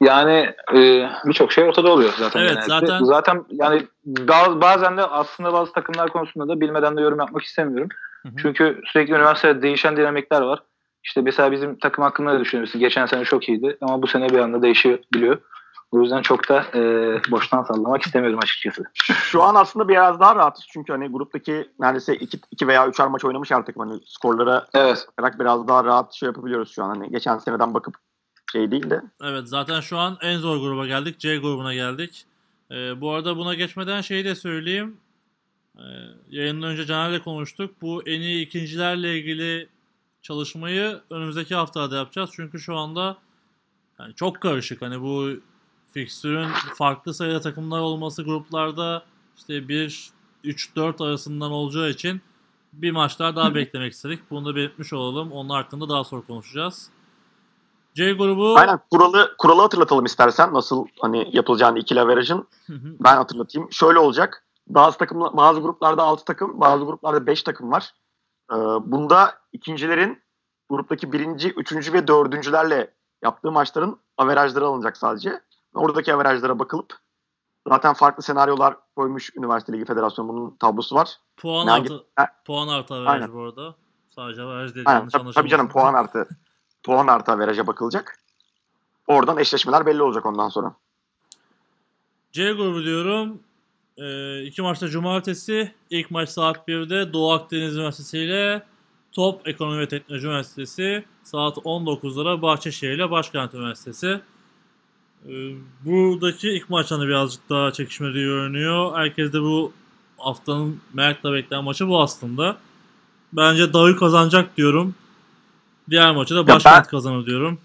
Yani e, birçok şey ortada oluyor zaten. Evet, genellikle. zaten- Zaten yani ba- bazen de aslında bazı takımlar konusunda da bilmeden de yorum yapmak istemiyorum. Hı hı. Çünkü sürekli üniversitede değişen dinamikler var. İşte mesela bizim takım hakkında da düşünüyorsun. Geçen sene çok iyiydi ama bu sene bir anda değişebiliyor. O yüzden çok da e, boştan sallamak istemiyorum açıkçası. Şu an aslında biraz daha rahatız çünkü hani gruptaki neredeyse 2 iki veya 3'er maç oynamış takım. Hani skorlara Evet. bakarak biraz daha rahat şey yapabiliyoruz şu an. Hani geçen seneden bakıp şey değil de. Evet zaten şu an en zor gruba geldik. C grubuna geldik. Ee, bu arada buna geçmeden şeyi de söyleyeyim. Ee, yayından önce Caner'le konuştuk. Bu en iyi ikincilerle ilgili çalışmayı önümüzdeki haftada yapacağız. Çünkü şu anda yani çok karışık. Hani bu fikstürün farklı sayıda takımlar olması gruplarda işte 1 3 4 arasından olacağı için bir maçlar daha beklemek istedik. Bunu da belirtmiş olalım. Onun hakkında daha sonra konuşacağız. C grubu Aynen kuralı kuralı hatırlatalım istersen nasıl hani yapılacağını ikili averajın. Ben hatırlatayım. Şöyle olacak. Bazı takım bazı gruplarda 6 takım, bazı gruplarda 5 takım var. Ee, bunda ikincilerin gruptaki birinci, üçüncü ve dördüncülerle yaptığı maçların averajları alınacak sadece. Oradaki averajlara bakılıp zaten farklı senaryolar koymuş Üniversite Ligi Federasyonu bunun tablosu var. Puan Hangi- artı Ha. puan artı averaj Aynen. bu arada. Sadece averaj değil. Aynen, tabii, tabii canım puan artı puan artı averaja bakılacak. oradan eşleşmeler belli olacak ondan sonra. C grubu diyorum. Ee, iki maçta cumartesi. İlk maç saat 1'de Doğu Akdeniz Üniversitesi ile Top Ekonomi ve Teknoloji Üniversitesi. Saat 19'lara Bahçeşehir ile Başkent Üniversitesi. Ee, buradaki ilk maç hani birazcık daha çekişmeli görünüyor. Herkes de bu haftanın merakla beklenen maçı bu aslında. Bence Dağı kazanacak diyorum. Diğer maçı da Başkent ben- kazanır diyorum.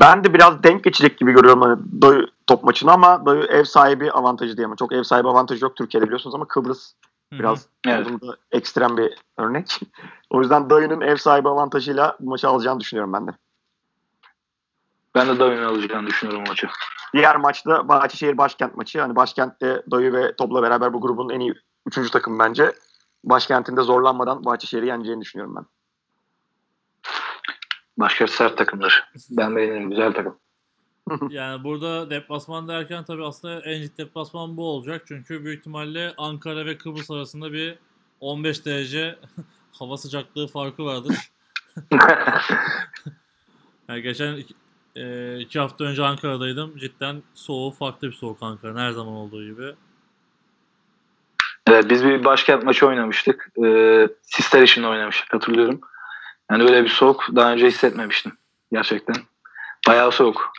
Ben de biraz denk geçecek gibi görüyorum hani Dayı top maçını ama Dayı ev sahibi avantajı diyemem. Çok ev sahibi avantajı yok Türkiye'de biliyorsunuz ama Kıbrıs biraz Evet. ekstrem bir örnek. o yüzden Dayı'nın ev sahibi avantajıyla bu maçı alacağını düşünüyorum ben de. Ben de Dayı'nın alacağını düşünüyorum maçı. Diğer maçta Bahçeşehir Başkent maçı. Hani Başkent'te Dayı ve Top'la beraber bu grubun en iyi üçüncü takım bence. Başkent'inde zorlanmadan Bahçeşehir'i yeneceğini düşünüyorum ben. Başka sert takımdır. Ben beğenirim. Güzel takım. Yani burada deplasman derken tabii aslında en ciddi deplasman bu olacak. Çünkü büyük ihtimalle Ankara ve Kıbrıs arasında bir 15 derece hava sıcaklığı farkı vardır. Yani geçen e, iki hafta önce Ankara'daydım. Cidden soğuğu farklı bir soğuk Ankara'nın her zaman olduğu gibi. Evet, biz bir başkent maçı oynamıştık. Ee, Sister için oynamıştık hatırlıyorum. Yani öyle bir soğuk daha önce hissetmemiştim. Gerçekten. Bayağı soğuk.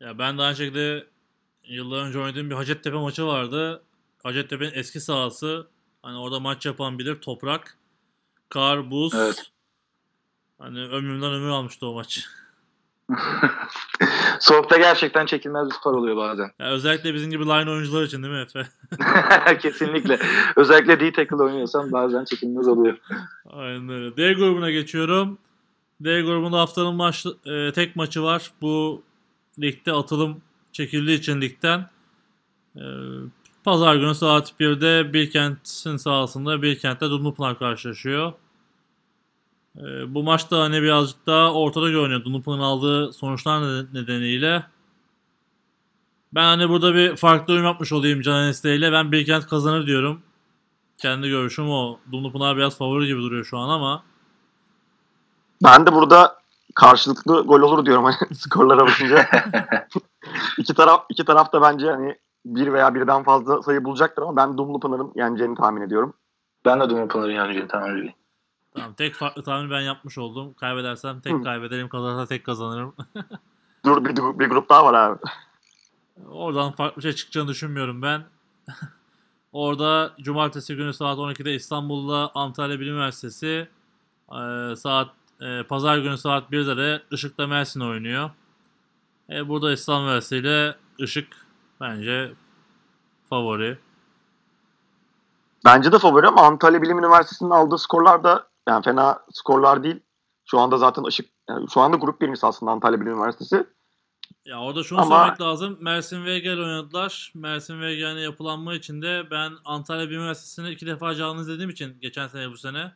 Ya ben de aynı şekilde yıllar önce oynadığım bir Hacettepe maçı vardı. Hacettepe'nin eski sahası. Hani orada maç yapan bilir. Toprak, kar, buz. Evet. Hani ömrümden ömür almıştı o maç. Soğukta gerçekten çekilmez bir spor oluyor bazen. Ya özellikle bizim gibi line oyuncular için değil mi Efe? Kesinlikle. Özellikle D-tackle oynuyorsan bazen çekilmez oluyor. Aynen öyle. D grubuna geçiyorum. D grubunda haftanın maç, e, tek maçı var. Bu ligde atılım çekildiği için ligden. E, Pazar günü saat 1'de Bilkent'in sahasında Bilkent'te Dumlupınar karşılaşıyor. E, bu maçta hani birazcık daha ortada görünüyor Dumlupınar'ın aldığı sonuçlar ned- nedeniyle. Ben hani burada bir farklı yorum yapmış olayım Can Enes ile. Ben Bilkent kazanır diyorum. Kendi görüşüm o. Dumlupınar biraz favori gibi duruyor şu an ama. Ben de burada karşılıklı gol olur diyorum hani skorlara bakınca. iki taraf iki taraf da bence hani bir veya birden fazla sayı bulacaktır ama ben Dumlupınar'ın yeneceğini tahmin ediyorum. Ben de Dumlu Pınar'ın yeneceğini tahmin ediyorum. Tamam tek farklı tahmin ben yapmış oldum. Kaybedersem tek Hı. kaybederim, kazanırsam tek kazanırım. Dur bir, bir grup daha var abi. Oradan farklı bir şey çıkacağını düşünmüyorum ben. Orada cumartesi günü saat 12'de İstanbul'da Antalya Bilim Üniversitesi e, saat e, pazar günü saat 1'de de Işık'ta Mersin oynuyor. E, burada İstanbul Üniversitesi ile Işık bence favori. Bence de favori ama Antalya Bilim Üniversitesi'nin aldığı skorlar da yani fena skorlar değil. Şu anda zaten ışık yani şu anda grup birincisi aslında Antalya Bilim Üniversitesi. Ya orada şunu Ama- söylemek lazım. Mersin Egel oynadılar. Mersin ve Egel'in yapılanma içinde ben Antalya Bilim Üniversitesi'ni iki defa canlı izlediğim için geçen sene bu sene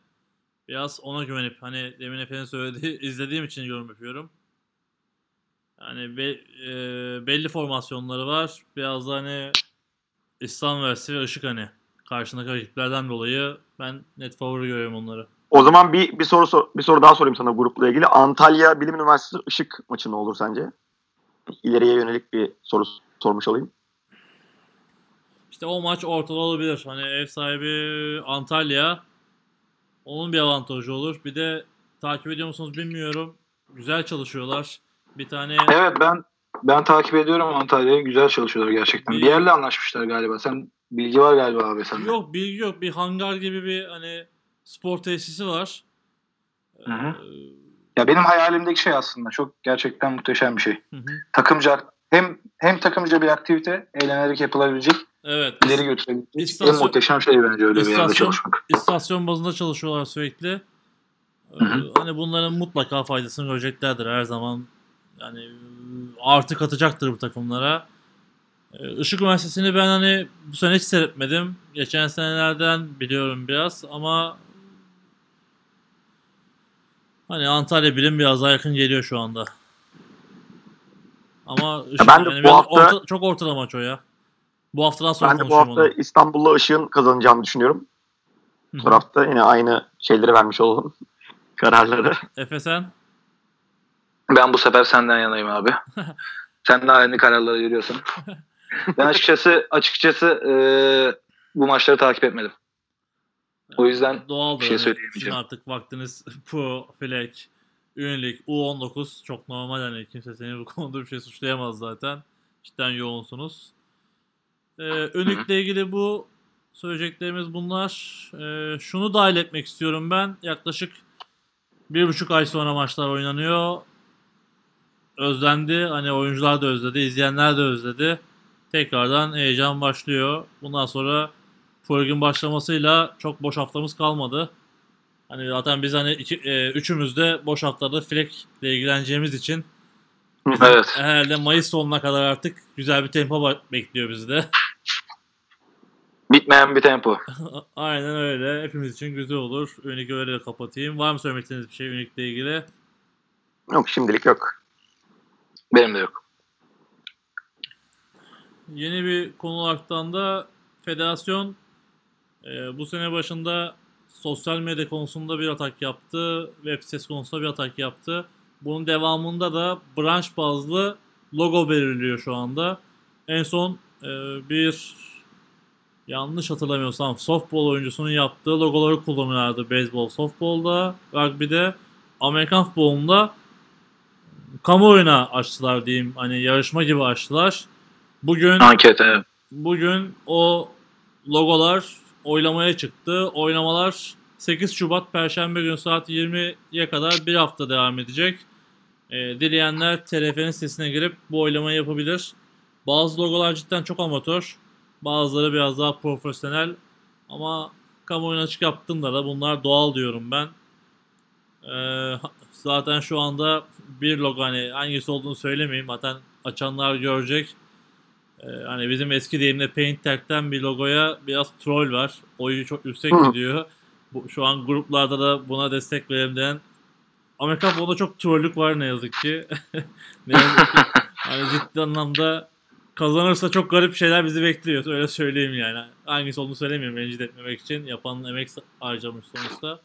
biraz ona güvenip hani demin Efe'nin söylediği izlediğim için yorum yapıyorum. Yani be- e, belli formasyonları var. Biraz da hani İslam Üniversitesi ve Işık hani karşındaki rakiplerden dolayı ben net favori görüyorum onları. O zaman bir bir soru sor- bir soru daha sorayım sana grupla ilgili. Antalya Bilim Üniversitesi Işık maçı ne olur sence? İleriye yönelik bir soru sormuş olayım. İşte o maç ortada olabilir. Hani ev sahibi Antalya. Onun bir avantajı olur. Bir de takip ediyor musunuz bilmiyorum. Güzel çalışıyorlar. Bir tane Evet ben ben takip ediyorum Antalya'yı. Güzel çalışıyorlar gerçekten. Bir- Bir yerle anlaşmışlar galiba. Sen bilgi var galiba abi sende. yok bilgi yok. Bir hangar gibi bir hani spor tesisi var. Hı hı. Ee, Ya benim hayalimdeki şey aslında çok gerçekten muhteşem bir şey. hı hı. Takımca hem hem takımca bir aktivite eğlenerek yapılabilecek, Evet. ileri götürebilecek İstasyon- en muhteşem şey bence öyle bir yerde çalışmak. İstasyon bazında çalışıyorlar sürekli. Ee, Hı hı. Hani bunların mutlaka faydasını göreceklerdir her zaman. Yani artı katacaktır bu takımlara. Ee, Işık Üniversitesi'ni ben hani bu sene hiç seyretmedim. Geçen senelerden biliyorum biraz ama hani Antalya Bilim biraz daha yakın geliyor şu anda. Ama Işık, ben de yani bu hafta- orta- çok ortada maç o ya. Bu haftadan sonra Ben de bu hafta onu. İstanbul'la Işık'ın kazanacağını düşünüyorum. Bu tarafta yine aynı şeyleri vermiş olalım. Kararları. Efe sen? Ben bu sefer senden yanayım abi. Sen de aynı kararları veriyorsun. ben açıkçası açıkçası e, bu maçları takip etmedim. O yüzden Doğal bir şey söyleyemeyeceğim. Artık vaktiniz Pro, Flag, Ünilik, U19 çok normal hani kimse seni bu konuda bir şey suçlayamaz zaten. Cidden yoğunsunuz. Ee, Ünik'le ilgili bu söyleyeceklerimiz bunlar. Ee, şunu dahil etmek istiyorum ben. Yaklaşık bir buçuk ay sonra maçlar oynanıyor. Özlendi. Hani oyuncular da özledi. izleyenler de özledi. Tekrardan heyecan başlıyor. Bundan sonra Lig'in başlamasıyla çok boş haftamız kalmadı. Hani zaten biz hani iki, e, üçümüz de boş haftada Fleck ile ilgileneceğimiz için evet. herhalde Mayıs sonuna kadar artık güzel bir tempo bekliyor bizi de. Bitmeyen bir tempo. Aynen öyle. Hepimiz için güzel olur. Ünik'i öyle de kapatayım. Var mı söylemek istediğiniz bir şey Ünik'le ilgili? Yok şimdilik yok. Benim de yok. Yeni bir konu olaraktan da federasyon e, bu sene başında sosyal medya konusunda bir atak yaptı. Web sitesi konusunda bir atak yaptı. Bunun devamında da branş bazlı logo belirliyor şu anda. En son e, bir yanlış hatırlamıyorsam softball oyuncusunun yaptığı logoları kullanıyorlardı. Beyzbol, softball'da, rugby'de, Amerikan futbolunda kamuoyuna açtılar diyeyim. Hani yarışma gibi açtılar. Bugün Anket evet. Bugün o logolar oylamaya çıktı. Oynamalar 8 Şubat Perşembe günü saat 20'ye kadar bir hafta devam edecek. Ee, dileyenler TRF'nin sitesine girip bu oylamayı yapabilir. Bazı logolar cidden çok amatör. Bazıları biraz daha profesyonel. Ama kamuoyuna açık yaptığımda da bunlar doğal diyorum ben. Ee, zaten şu anda bir logo hani hangisi olduğunu söylemeyeyim. Zaten açanlar görecek. Ee, hani bizim eski deyimle Paint Tech'ten bir logoya biraz troll var. Oyu çok yüksek Hı. gidiyor. Bu, şu an gruplarda da buna destek verelim diyen Amerikan futbolunda çok trollük var ne yazık ki. ne yazık ki. Hani ciddi anlamda kazanırsa çok garip şeyler bizi bekliyor. Öyle söyleyeyim yani. Hangisi olduğunu söylemiyorum rencide etmemek için. Yapan emek harcamış sonuçta.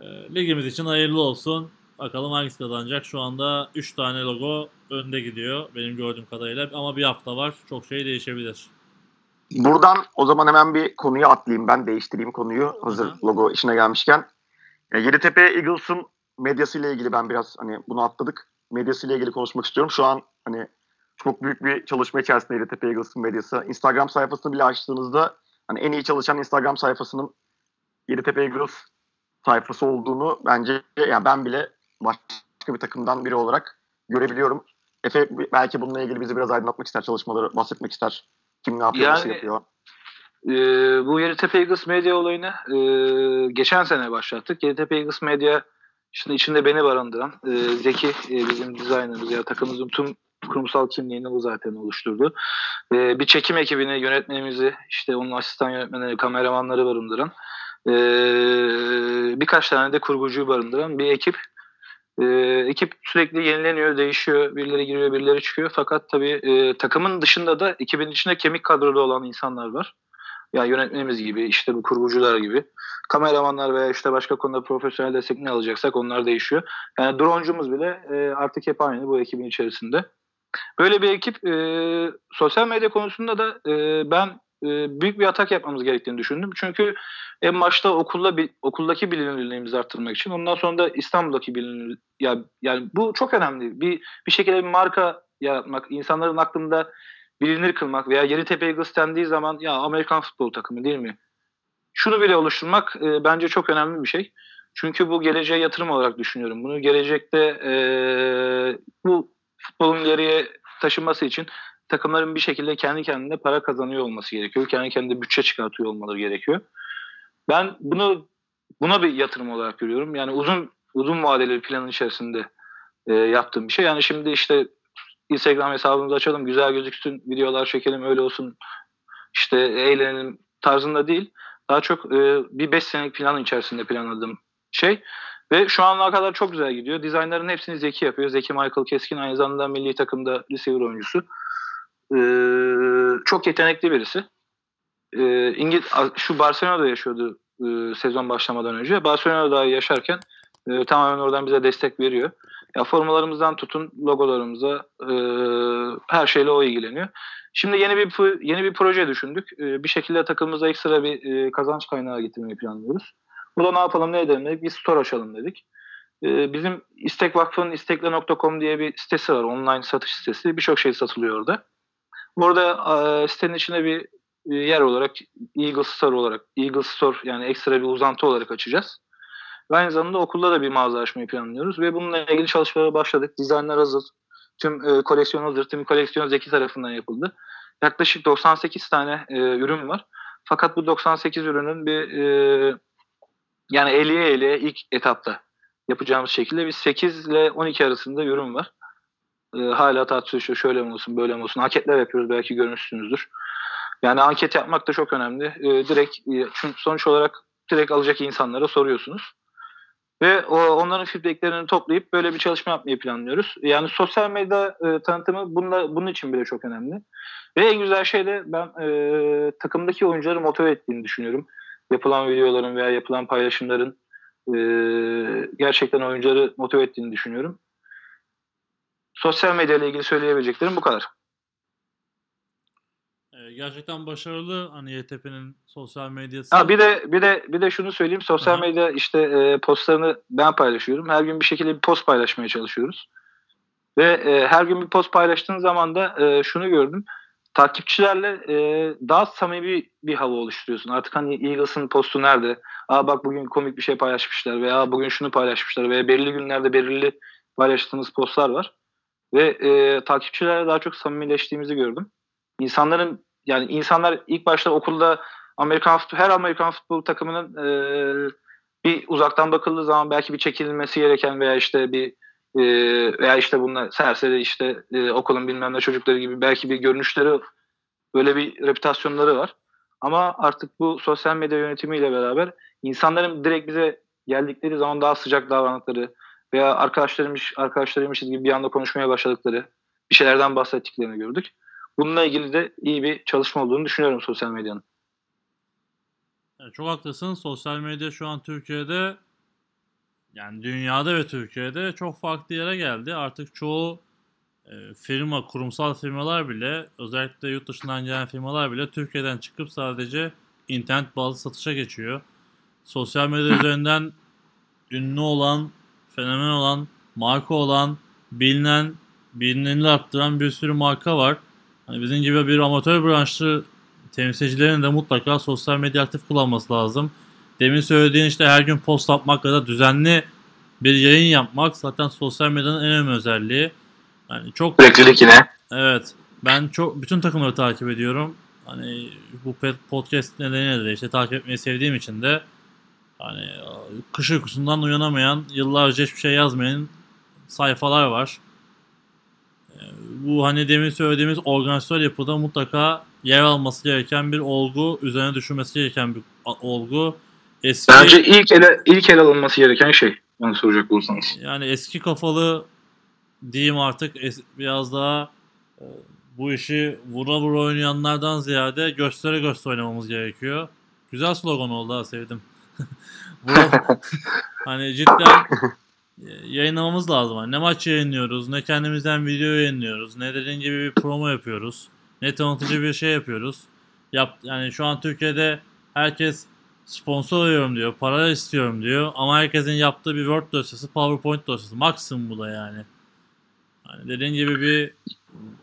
Ee, ligimiz için hayırlı olsun. Bakalım hangisi kazanacak. Şu anda 3 tane logo önde gidiyor benim gördüğüm kadarıyla. Ama bir hafta var. Çok şey değişebilir. Buradan o zaman hemen bir konuya atlayayım ben değiştireyim konuyu hazır Aha. logo işine gelmişken. Ya, Yeditepe Eagles'ın medyasıyla ilgili ben biraz hani bunu atladık. Medyasıyla ilgili konuşmak istiyorum. Şu an hani çok büyük bir çalışma içerisinde Yeditepe Eagles'ın medyası. Instagram sayfasını bile açtığınızda hani en iyi çalışan Instagram sayfasının Yeditepe Eagles sayfası olduğunu bence yani ben bile başka bir takımdan biri olarak görebiliyorum. Efe belki bununla ilgili bizi biraz aydınlatmak ister, çalışmaları bahsetmek ister. Kim ne yapıyor, nasıl Yani- yapıyor. Ee, bu Yeditepe Eagles Medya olayını e, geçen sene başlattık. Yeditepe Eagles Medya şimdi içinde beni barındıran e, Zeki e, bizim dizaynerımız ya takımımızın tüm kurumsal kimliğini bu zaten oluşturdu. E, bir çekim ekibini, yönetmenimizi, işte onun asistan yönetmenleri, kameramanları barındıran e, birkaç tane de kurgucuyu barındıran bir ekip. E, ekip sürekli yenileniyor, değişiyor. Birileri giriyor, birileri çıkıyor. Fakat tabii e, takımın dışında da ekibin içinde kemik kadroda olan insanlar var. Ya yönetmenimiz gibi, işte bu kurgucular gibi. Kameramanlar veya işte başka konuda profesyonel destek ne alacaksak onlar değişiyor. Yani droncumuz bile e, artık hep aynı bu ekibin içerisinde. Böyle bir ekip e, sosyal medya konusunda da e, ben e, büyük bir atak yapmamız gerektiğini düşündüm. Çünkü en başta okulla okuldaki bilinirliğimizi arttırmak için ondan sonra da İstanbul'daki bilinir ya yani bu çok önemli. Bir bir şekilde bir marka yaratmak, insanların aklında bilinir kılmak veya Yeditepe Eagles dendiği zaman ya Amerikan futbol takımı değil mi? Şunu bile oluşturmak e, bence çok önemli bir şey. Çünkü bu geleceğe yatırım olarak düşünüyorum. Bunu gelecekte e, bu futbolun ileriye taşınması için takımların bir şekilde kendi kendine para kazanıyor olması gerekiyor. Kendi kendine bütçe çıkartıyor olmaları gerekiyor. Ben bunu buna bir yatırım olarak görüyorum. Yani uzun uzun vadeli planın içerisinde e, yaptığım bir şey. Yani şimdi işte Instagram hesabımızı açalım, güzel gözüksün, videolar çekelim, öyle olsun, işte eğlenelim tarzında değil. Daha çok e, bir 5 senelik planın içerisinde planladığım şey. Ve şu ana kadar çok güzel gidiyor. Dizaynların hepsini Zeki yapıyor. Zeki Michael Keskin aynı zamanda milli takımda receiver oyuncusu. E, çok yetenekli birisi. E, İngiliz, şu Barcelona'da yaşıyordu e, sezon başlamadan önce. Barcelona'da yaşarken e, tamamen oradan bize destek veriyor. Ya formalarımızdan tutun logolarımıza e, her şeyle o ilgileniyor. Şimdi yeni bir yeni bir proje düşündük. E, bir şekilde takımımıza ekstra bir e, kazanç kaynağı getirmeyi planlıyoruz. Bu da ne yapalım ne edelim dedik. Bir store açalım dedik. E, bizim İstek Vakfı'nın istekle.com diye bir sitesi var. Online satış sitesi. Birçok şey satılıyor orada. Burada e, sitenin içine bir e, yer olarak Eagle Store olarak Eagle Store yani ekstra bir uzantı olarak açacağız. Ve aynı zamanda okulda da bir mağaza açmayı planlıyoruz ve bununla ilgili çalışmalara başladık. Dizaynlar hazır. Tüm e, koleksiyon hazır. Tüm koleksiyon Zeki tarafından yapıldı. Yaklaşık 98 tane e, ürün var. Fakat bu 98 ürünün bir e, yani 50'ye 50'ye ilk etapta yapacağımız şekilde bir 8 ile 12 arasında ürün var. E, hala tartışıyor şöyle mi olsun böyle mi olsun. Anketler yapıyoruz belki görmüşsünüzdür. Yani anket yapmak da çok önemli. E, direkt e, çünkü sonuç olarak direkt alacak insanlara soruyorsunuz. Ve o, onların feedbacklerini toplayıp böyle bir çalışma yapmayı planlıyoruz. Yani sosyal medya e, tanıtımı bununla, bunun için bile çok önemli. Ve en güzel şey de ben e, takımdaki oyuncuları motive ettiğini düşünüyorum. Yapılan videoların veya yapılan paylaşımların e, gerçekten oyuncuları motive ettiğini düşünüyorum. Sosyal medya ile ilgili söyleyebileceklerim bu kadar. Ee, gerçekten başarılı hani YTP'nin sosyal medyası. Ha bir de bir de bir de şunu söyleyeyim. Sosyal Aha. medya işte e, postlarını ben paylaşıyorum. Her gün bir şekilde bir post paylaşmaya çalışıyoruz. Ve e, her gün bir post paylaştığın zaman da e, şunu gördüm. Takipçilerle e, daha samimi bir hava oluşturuyorsun. Artık hani Eagles'ın postu nerede? Aa bak bugün komik bir şey paylaşmışlar veya bugün şunu paylaşmışlar veya belirli günlerde belirli paylaştığımız postlar var. Ve e, takipçilerle daha çok samimileştiğimizi gördüm. İnsanların yani insanlar ilk başta okulda Amerikan futbol, her Amerikan futbol takımının e, bir uzaktan bakıldığı zaman belki bir çekilmesi gereken veya işte bir e, veya işte bunlar serseri işte e, okulun bilmem ne çocukları gibi belki bir görünüşleri böyle bir reputasyonları var. Ama artık bu sosyal medya yönetimiyle beraber insanların direkt bize geldikleri zaman daha sıcak davrandıkları veya arkadaşlarıymış arkadaşlarıymışız gibi bir anda konuşmaya başladıkları bir şeylerden bahsettiklerini gördük. Bununla ilgili de iyi bir çalışma olduğunu düşünüyorum sosyal medyanın. Yani çok haklısın. Sosyal medya şu an Türkiye'de yani dünyada ve Türkiye'de çok farklı yere geldi. Artık çoğu e, firma, kurumsal firmalar bile özellikle yurt dışından gelen firmalar bile Türkiye'den çıkıp sadece internet bazlı satışa geçiyor. Sosyal medya üzerinden ünlü olan, fenomen olan, marka olan, bilinen, bilinirliği arttıran bir sürü marka var. Hani bizim gibi bir amatör branşlı temsilcilerin de mutlaka sosyal medya aktif kullanması lazım. Demin söylediğin işte her gün post atmak ya da düzenli bir yayın yapmak zaten sosyal medyanın en önemli özelliği. Yani çok Süreklilik yine. Evet. Ben çok bütün takımları takip ediyorum. Hani bu podcast nedeniyle de işte takip etmeyi sevdiğim için de hani kış uykusundan uyanamayan, yıllarca hiçbir şey yazmayan sayfalar var. Ee, Bu hani demin söylediğimiz organizasyon yapıda mutlaka yer alması gereken bir olgu, üzerine düşünmesi gereken bir olgu. Eski Bence ilk ele ilk ele alınması gereken şey. Bana soracak olursanız. yani eski kafalı diyeyim artık es- biraz daha e, bu işi vura vura oynayanlardan ziyade göstere göstere oynamamız gerekiyor. Güzel slogan oldu ha sevdim. Vura- hani cidden e, yayınlamamız lazım. Hani ne maç yayınlıyoruz, ne kendimizden video yayınlıyoruz, ne dediğin gibi bir promo yapıyoruz, ne tanıtıcı bir şey yapıyoruz. Yap, yani şu an Türkiye'de herkes sponsor arıyorum diyor, para istiyorum diyor ama herkesin yaptığı bir Word dosyası, PowerPoint dosyası. Maksimum bu da yani. Hani dediğin gibi bir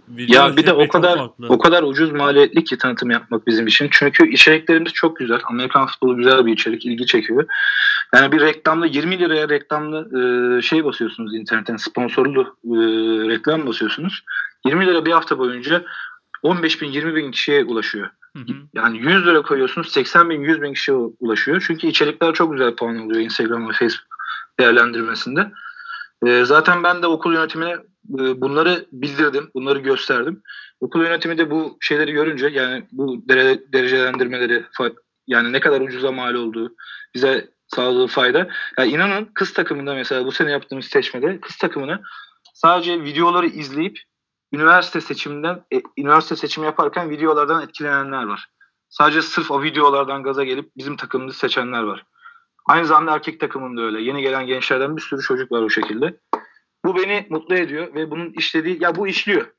video Ya bir de o kadar o kadar ucuz maliyetli ki tanıtım yapmak bizim için. Çünkü içeriklerimiz çok güzel. Amerikan futbolu güzel bir içerik, ilgi çekiyor. Yani bir reklamda 20 liraya reklamlı e, şey basıyorsunuz internetten sponsorlu e, reklam basıyorsunuz. 20 lira bir hafta boyunca 15 bin 20 bin kişiye ulaşıyor. Hı hı. Yani 100 lira koyuyorsunuz 80 bin 100 bin kişiye ulaşıyor. Çünkü içerikler çok güzel puan alıyor Instagram ve Facebook değerlendirmesinde. E, zaten ben de okul yönetimine bunları bildirdim, bunları gösterdim. Okul yönetimi de bu şeyleri görünce yani bu dere, derecelendirmeleri yani ne kadar ucuza mal olduğu, bize sağladığı fayda. Yani inanın kız takımında mesela bu sene yaptığımız seçmede kız takımını sadece videoları izleyip üniversite seçiminden e, üniversite seçimi yaparken videolardan etkilenenler var. Sadece sırf o videolardan gaza gelip bizim takımımızı seçenler var. Aynı zamanda erkek takımında öyle. Yeni gelen gençlerden bir sürü çocuk var o şekilde. Bu beni mutlu ediyor ve bunun işlediği ya bu işliyor.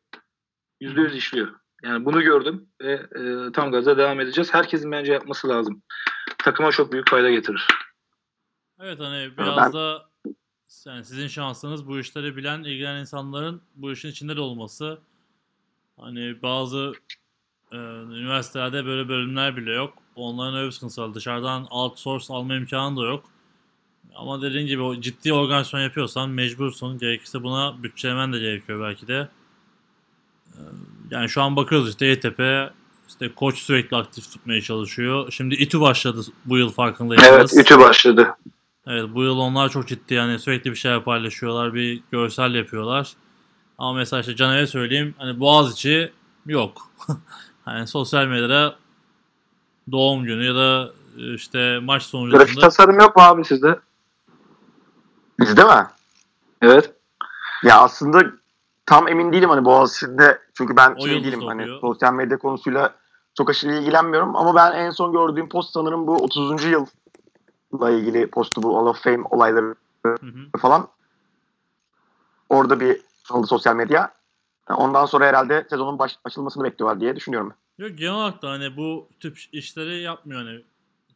Yüzde yüz işliyor. Yani bunu gördüm ve e, tam gaza devam edeceğiz. Herkesin bence yapması lazım. Takıma çok büyük fayda getirir. Evet hani biraz Ben- da yani sizin şansınız bu işleri bilen, ilgilenen insanların bu işin içinde de olması. Hani bazı e, üniversitelerde böyle bölümler bile yok. Onların öyle bir sıkıntısı var. Dışarıdan outsource alma imkanı da yok. Ama dediğin gibi ciddi organizasyon yapıyorsan mecbursun. Gerekirse buna bütçelemen de gerekiyor belki de. E, Yani şu an bakıyoruz işte YTP işte koç sürekli aktif tutmaya çalışıyor. Şimdi İTÜ başladı bu yıl farkındaysanız. Evet, ütü başladı. Evet bu yıl onlar çok ciddi yani sürekli bir şeyler paylaşıyorlar, bir görsel yapıyorlar. Ama mesela işte Caner'e söyleyeyim hani Boğaziçi yok. hani sosyal medyada doğum günü ya da işte maç Grafik sonucunda tasarım yok mu abi sizde? Bizde mi? Evet. Ya aslında tam emin değilim hani Boğaziçi'nde çünkü ben O şey değilim hani sosyal medya konusuyla çok aşırı ilgilenmiyorum ama ben en son gördüğüm post sanırım bu 30. yılla ilgili postu bu Hall of Fame olayları Hı hı. falan. Orada bir aldı sosyal medya. Ondan sonra herhalde sezonun baş, açılmasını bekliyorlar diye düşünüyorum. Yok genel olarak da hani bu tip işleri yapmıyor hani.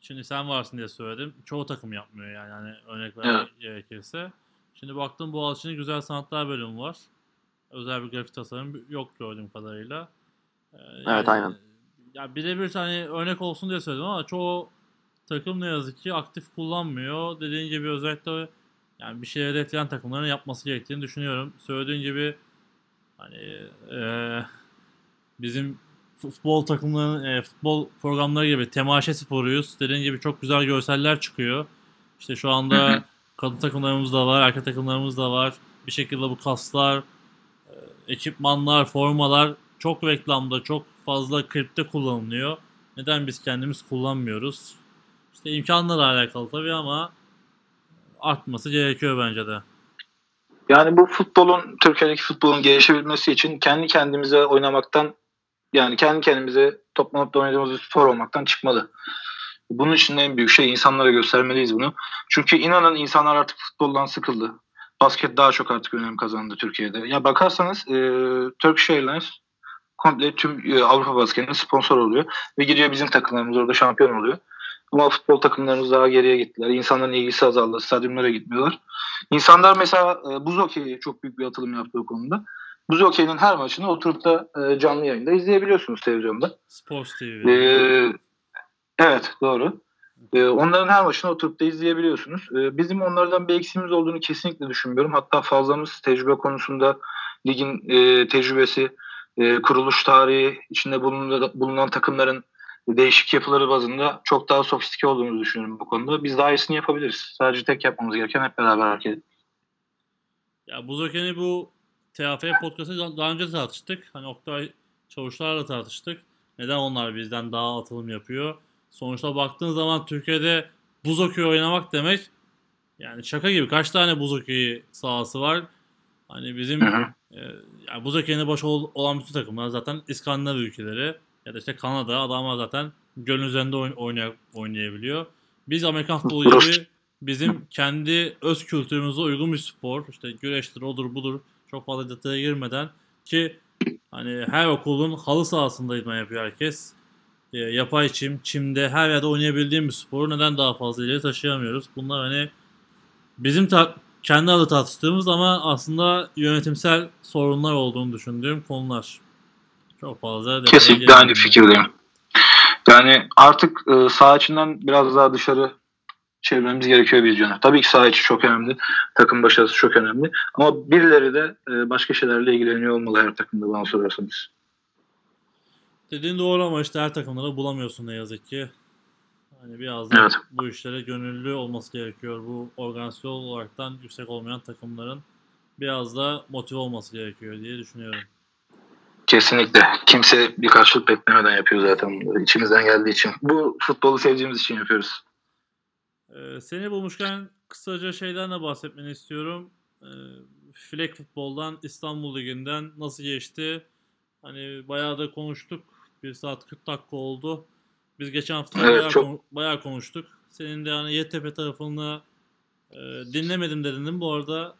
Şimdi sen varsın diye söyledim. Çoğu takım yapmıyor yani hani örnek vermek gerekirse. Şimdi baktım Boğaziçi'nin güzel sanatlar bölümü var. Özel bir grafik tasarım yok gördüğüm kadarıyla. Ee, Evet, aynen. Ya birebir hani örnek olsun diye söyledim ama çoğu takım ne yazık ki aktif kullanmıyor. Dediğin gibi özellikle yani bir şey hedefleyen takımların yapması gerektiğini düşünüyorum. Söylediğin gibi hani eee, bizim futbol takımlarının e, futbol programları gibi temaşe sporuyuz. Dediğin gibi çok güzel görseller çıkıyor. İşte şu anda hı. kadın takımlarımız da var, erkek takımlarımız da var. Bir şekilde bu kaslar, e, ekipmanlar, formalar çok reklamda, çok fazla klipte kullanılıyor. Neden biz kendimiz kullanmıyoruz? İşte imkanlarla alakalı tabii ama artması gerekiyor bence de. Yani bu futbolun, Türkiye'deki futbolun gelişebilmesi için kendi kendimize oynamaktan yani kendi kendimize toplanıp da oynadığımız bir spor olmaktan çıkmalı. Bunun için en büyük şey insanlara göstermeliyiz bunu. Çünkü inanın insanlar artık futboldan sıkıldı. Basket daha çok artık önem kazandı Türkiye'de. Ya bakarsanız e, Turkish Airlines komple tüm e, Avrupa basketine sponsor oluyor. Ve gidiyor bizim takımlarımız orada şampiyon oluyor. Ama futbol takımlarımız daha geriye gittiler. İnsanların ilgisi azaldı. Stadyumlara gitmiyorlar. İnsanlar mesela e, buz hokeyi çok büyük bir atılım yaptı o konuda. Buz hokeyinin her maçını oturup da e, canlı yayında izleyebiliyorsunuz televizyonda. Sports TV. Ee, evet doğru. Ee, onların her maçını oturup da izleyebiliyorsunuz. Ee, bizim onlardan bir eksiğimiz olduğunu kesinlikle düşünmüyorum. Hatta fazlamız tecrübe konusunda ligin e, tecrübesi, e, kuruluş tarihi, içinde bulunan, bulunan takımların değişik yapıları bazında çok daha sofistike olduğumuzu düşünüyorum bu konuda. Biz daha iyisini yapabiliriz. Sadece tek yapmamız gereken hep beraber hareket etmek. Ya Buz Okey'ini bu TFF podcast'ı daha- önce tartıştık. Hani Oktay Çavuşlar'la tartıştık. Neden onlar bizden daha atılım yapıyor? Sonuçta baktığın zaman Türkiye'de buz okey oynamak demek yani şaka gibi. Kaç tane buz okeyi sahası var? Hani bizim e, yani buz okeyine baş ol- olan bütün takımlar zaten İskandinav ülkeleri ya da işte Kanada adamlar zaten gölün üzerinde oyn- oynay- oynayabiliyor. Biz Amerikan futbolu gibi bizim kendi öz kültürümüze uygun bir spor. işte güreştir, odur budur. Çok fazla detaya girmeden ki hani her okulun halı sahasında idman yapıyor herkes. E, yapay çim, çimde her yerde oynayabildiğim bir sporu neden daha fazla ileri taşıyamıyoruz? Bunlar hani bizim ta- kendi adı tartıştığımız ama aslında yönetimsel sorunlar olduğunu düşündüğüm konular. Çok fazla Kesinlikle aynı fikirdeyim. Yani artık e, saha içinden biraz daha dışarı çevirmemiz gerekiyor vizyonu. Tabii ki saha içi çok önemli. Takım başarısı çok önemli. Ama birileri de e, başka şeylerle ilgileniyor olmalı her takımda bana sorarsanız. Dediğin doğru ama işte her takımda da bulamıyorsun ne yazık ki. Hani biraz da Evet. bu işlere gönüllü olması gerekiyor. Bu organizasyon olaraktan yüksek olmayan takımların biraz da motive olması gerekiyor diye düşünüyorum. Kesinlikle. Kimse bir karşılık beklemeden yapıyor zaten bunları. İçimizden geldiği için. Bu futbolu sevdiğimiz için yapıyoruz. Ee, seni bulmuşken kısaca şeyden de bahsetmeni istiyorum. Ee, Flag futboldan İstanbul Ligi'nden nasıl geçti? Hani bayağı da konuştuk. 1 saat 40 dakika oldu. Biz geçen hafta Evet, bayağı, çok- kon- bayağı konuştuk. Senin de hani YTP tarafını e, dinlemedim dedin değil mi bu arada?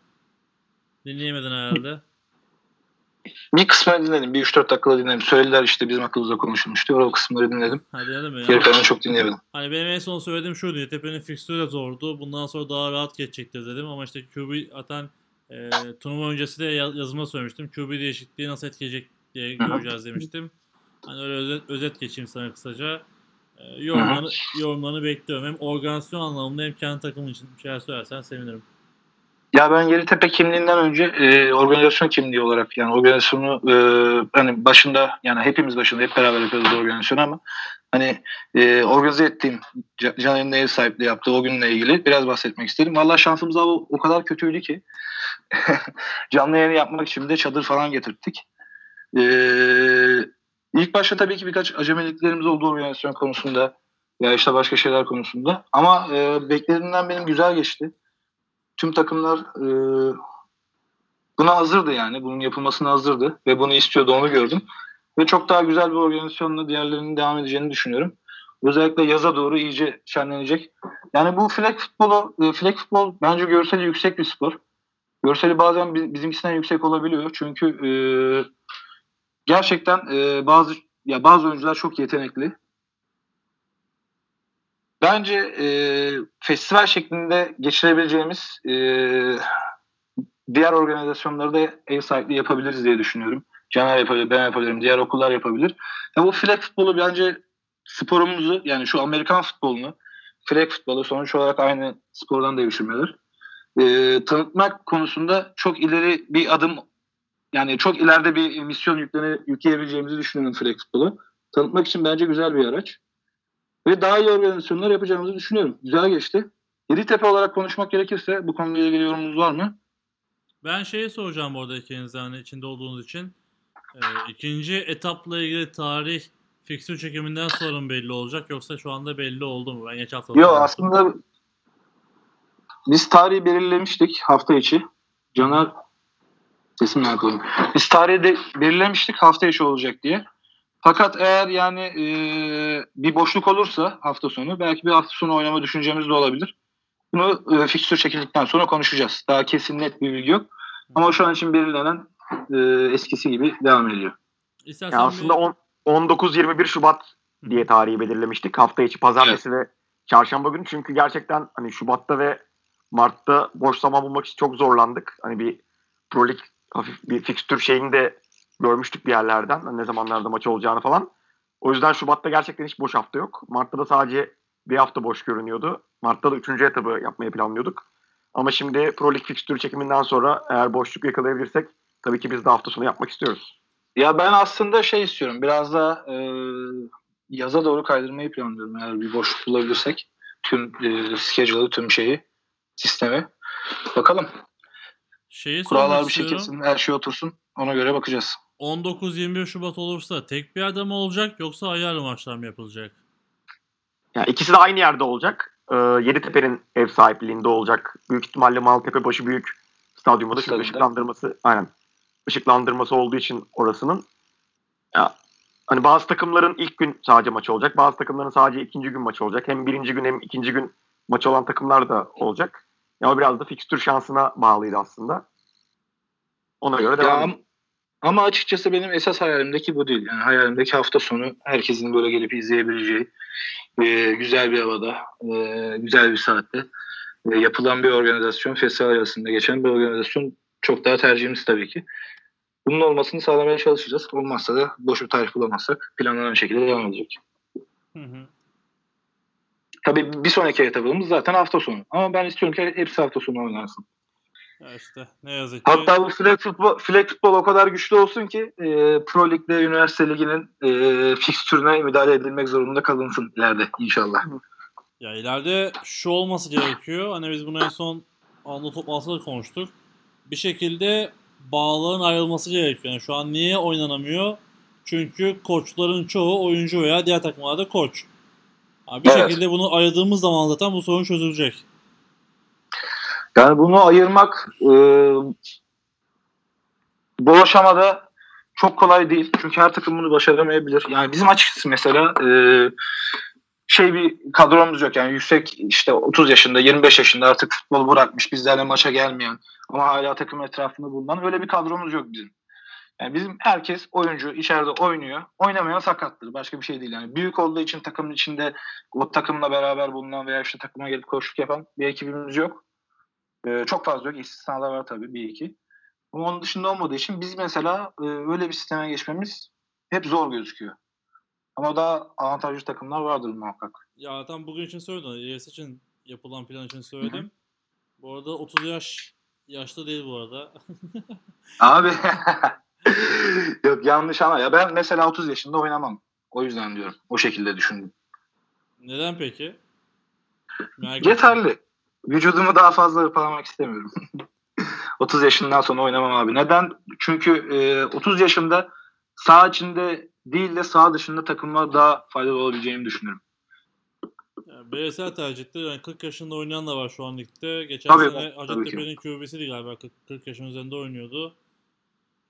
Dinleyemedin herhalde. Bir kısmını dinledim. Bir 3-4 dakikada dinledim. Söylediler işte bizim hakkımızda konuşulmuş diyor. O kısımları dinledim. Hadi ya. Geri kalanı çok dinleyemedim. Hani benim en son söylediğim şuydu. Yeditepe'nin fikstürü de zordu. Bundan sonra daha rahat geçecektir dedim. Ama işte QB atan e, turnuva öncesi de yaz- yazımda söylemiştim. QB değişikliği nasıl etkileyecek diye göreceğiz demiştim. Hani öyle özet, özet geçeyim sana kısaca. E, yorumlarını, yorumlarını bekliyorum. Hem organizasyon anlamında hem kendi takımın için bir şeyler söylersen sevinirim. Ya ben Yeditepe kimliğinden önce e, organizasyon kimliği olarak yani organizasyonu e, hani başında yani hepimiz başında hep beraber yapıyoruz organizasyonu ama hani e, organize ettiğim Ca- Caner'in ev sahipliği yaptığı o günle ilgili biraz bahsetmek istedim. Valla şansımız o, o kadar kötüydü ki canlı yayın yapmak için de çadır falan getirttik. E, ilk başta tabii ki birkaç acemiliklerimiz oldu organizasyon konusunda ya işte başka şeyler konusunda ama e, beklediğimden benim güzel geçti tüm takımlar e, buna hazırdı yani. Bunun yapılmasına hazırdı ve bunu istiyordu onu gördüm. Ve çok daha güzel bir organizasyonla diğerlerinin devam edeceğini düşünüyorum. Özellikle yaza doğru iyice şenlenecek. Yani bu flag futbolu, e, flag futbol bence görseli yüksek bir spor. Görseli bazen bi- bizimkisinden yüksek olabiliyor. Çünkü e, gerçekten e, bazı ya bazı oyuncular çok yetenekli. Bence e, festival şeklinde geçirebileceğimiz e, diğer organizasyonları da ev sahipliği yapabiliriz diye düşünüyorum. Caner yapabilir, ben yapabilirim, diğer okullar yapabilir. Ya bu flag futbolu bence sporumuzu yani şu Amerikan futbolunu flag futbolu sonuç olarak aynı spordan devşirmeler. E, tanıtmak konusunda çok ileri bir adım yani çok ileride bir misyon yükleyebileceğimizi düşünüyorum flag futbolu. Tanıtmak için bence güzel bir araç. Ve daha iyi organizasyonlar yapacağımızı düşünüyorum. Güzel geçti. Yeditepe olarak konuşmak gerekirse bu konuyla ilgili yorumunuz var mı? Ben şeyi soracağım bu arada ikinize hani içinde olduğunuz için. Ee, ikinci etapla ilgili tarih fikstür çekiminden sonra mı belli olacak yoksa şu anda belli oldu mu? Ben geçen hafta Yok aslında biz tarihi belirlemiştik hafta içi. Caner sesim yapalım. Biz tarihi de belirlemiştik hafta içi olacak diye. Fakat eğer yani e, bir boşluk olursa hafta sonu belki bir hafta sonu oynama düşüncemiz de olabilir. Bunu e, fikstür çekildikten sonra konuşacağız. Daha kesin net bir bilgi yok. Ama şu an için belirlenen e, eskisi gibi devam ediyor. İstersen Yani aslında bir- on- 19-21 Şubat diye tarihi belirlemiştik. Hafta içi pazartesi ve çarşamba günü. Çünkü gerçekten hani Şubat'ta ve Mart'ta boş zaman bulmak için çok zorlandık. Hani bir Pro Lig hafif bir fikstür şeyini de görmüştük bir yerlerden. Hani ne zamanlarda maç olacağını falan. O yüzden Şubat'ta gerçekten hiç boş hafta yok. Mart'ta da sadece bir hafta boş görünüyordu. Mart'ta da üçüncü etabı yapmayı planlıyorduk. Ama şimdi Pro Lig fikstür çekiminden sonra eğer boşluk yakalayabilirsek tabii ki biz de hafta sonu yapmak istiyoruz. Ya ben aslında şey istiyorum. Biraz da e, yaza doğru kaydırmayı planlıyorum eğer bir boşluk bulabilirsek. Tüm e, schedule'ı, tüm şeyi, sistemi. Bakalım. şeyi Kurallar bir şey kesin, her şey otursun. Ona göre bakacağız. 19-21 Şubat olursa tek bir yerde mi olacak yoksa ayarlı maçlar mı yapılacak? Yani ikisi de aynı yerde olacak. Ee, Yeditepe'nin ev sahipliğinde olacak. Büyük ihtimalle Maltepe başı büyük stadyumunda çünkü ışıklandırması aynen. Işıklandırması olduğu için orasının. Ya, hani bazı takımların ilk gün sadece maçı olacak. Bazı takımların sadece ikinci gün maçı olacak. Hem birinci gün hem ikinci gün maçı olan takımlar da olacak. Ya o biraz da fikstür şansına bağlıydı aslında. Ona göre Ya, devam am- edelim. Ama açıkçası benim esas hayalimdeki bu değil. Yani hayalimdeki hafta sonu herkesin böyle gelip izleyebileceği e, güzel bir havada, e, güzel bir saatte e, yapılan bir organizasyon, festival arasında geçen bir organizasyon çok daha tercihimiz tabii ki. Bunun olmasını sağlamaya çalışacağız. Olmazsa da boş bir tarih bulamazsak planlanan şekilde devam edecek. Hı hı. Tabii bir sonraki etabımız zaten hafta sonu. Ama ben istiyorum ki hepsi hafta sonu oynansın. Ya işte ne yazık ki. Hatta bu flag futbol, flag futbol o kadar güçlü olsun ki e, Pro Lig'de Üniversite Ligi'nin e, fikstürüne müdahale edilmek zorunda kalınsın ileride inşallah. Ya ileride şu olması gerekiyor. Hani biz bunu en son anda toplantıda konuştuk. Bir şekilde bağların ayrılması gerekiyor. Yani şu an niye oynanamıyor? Çünkü koçların çoğu oyuncu veya diğer takımlarda koç. Abi bir Evet. şekilde bunu ayırdığımız zaman zaten bu sorun çözülecek. Yani bunu ayırmak e, bu aşamada çok kolay değil. Çünkü her takım bunu başaramayabilir. Yani bizim açıkçası mesela e, şey bir kadromuz yok. Yani yüksek işte 30 yaşında 25 yaşında artık futbol bırakmış bizlerle maça gelmeyen ama hala takım etrafında bulunan öyle bir kadromuz yok bizim. Yani bizim herkes oyuncu içeride oynuyor. Oynamayan sakattır. Başka bir şey değil. Yani büyük olduğu için takımın içinde o takımla beraber bulunan veya işte takıma gelip koşuk yapan bir ekibimiz yok. Ee, çok fazla yok. İstisnalar var tabii bir iki. Ama onun dışında olmadığı için biz mesela e, öyle bir sisteme geçmemiz hep zor gözüküyor. Ama daha avantajlı takımlar vardır muhakkak. Ya tam bugün için söyledim. ES için yapılan plan için söyledim. Bu arada 30 yaş yaşlı değil bu arada. Abi yok yanlış ama ya ben mesela 30 yaşında oynamam. O yüzden diyorum. O şekilde düşündüm. Neden peki? Merak. Yeterli. Vücudumu daha fazla hırpalamak istemiyorum. 30 yaşından sonra oynamam abi. Neden? Çünkü e, 30 yaşında sağ içinde değil de sağ dışında takımlar daha faydalı olabileceğini düşünüyorum. Yani tercihte yani 40 yaşında oynayan da var şu an ligde. Geçen Tabii, sene Hacettepe'nin QB'siydi galiba 40, 40 yaşın üzerinde oynuyordu.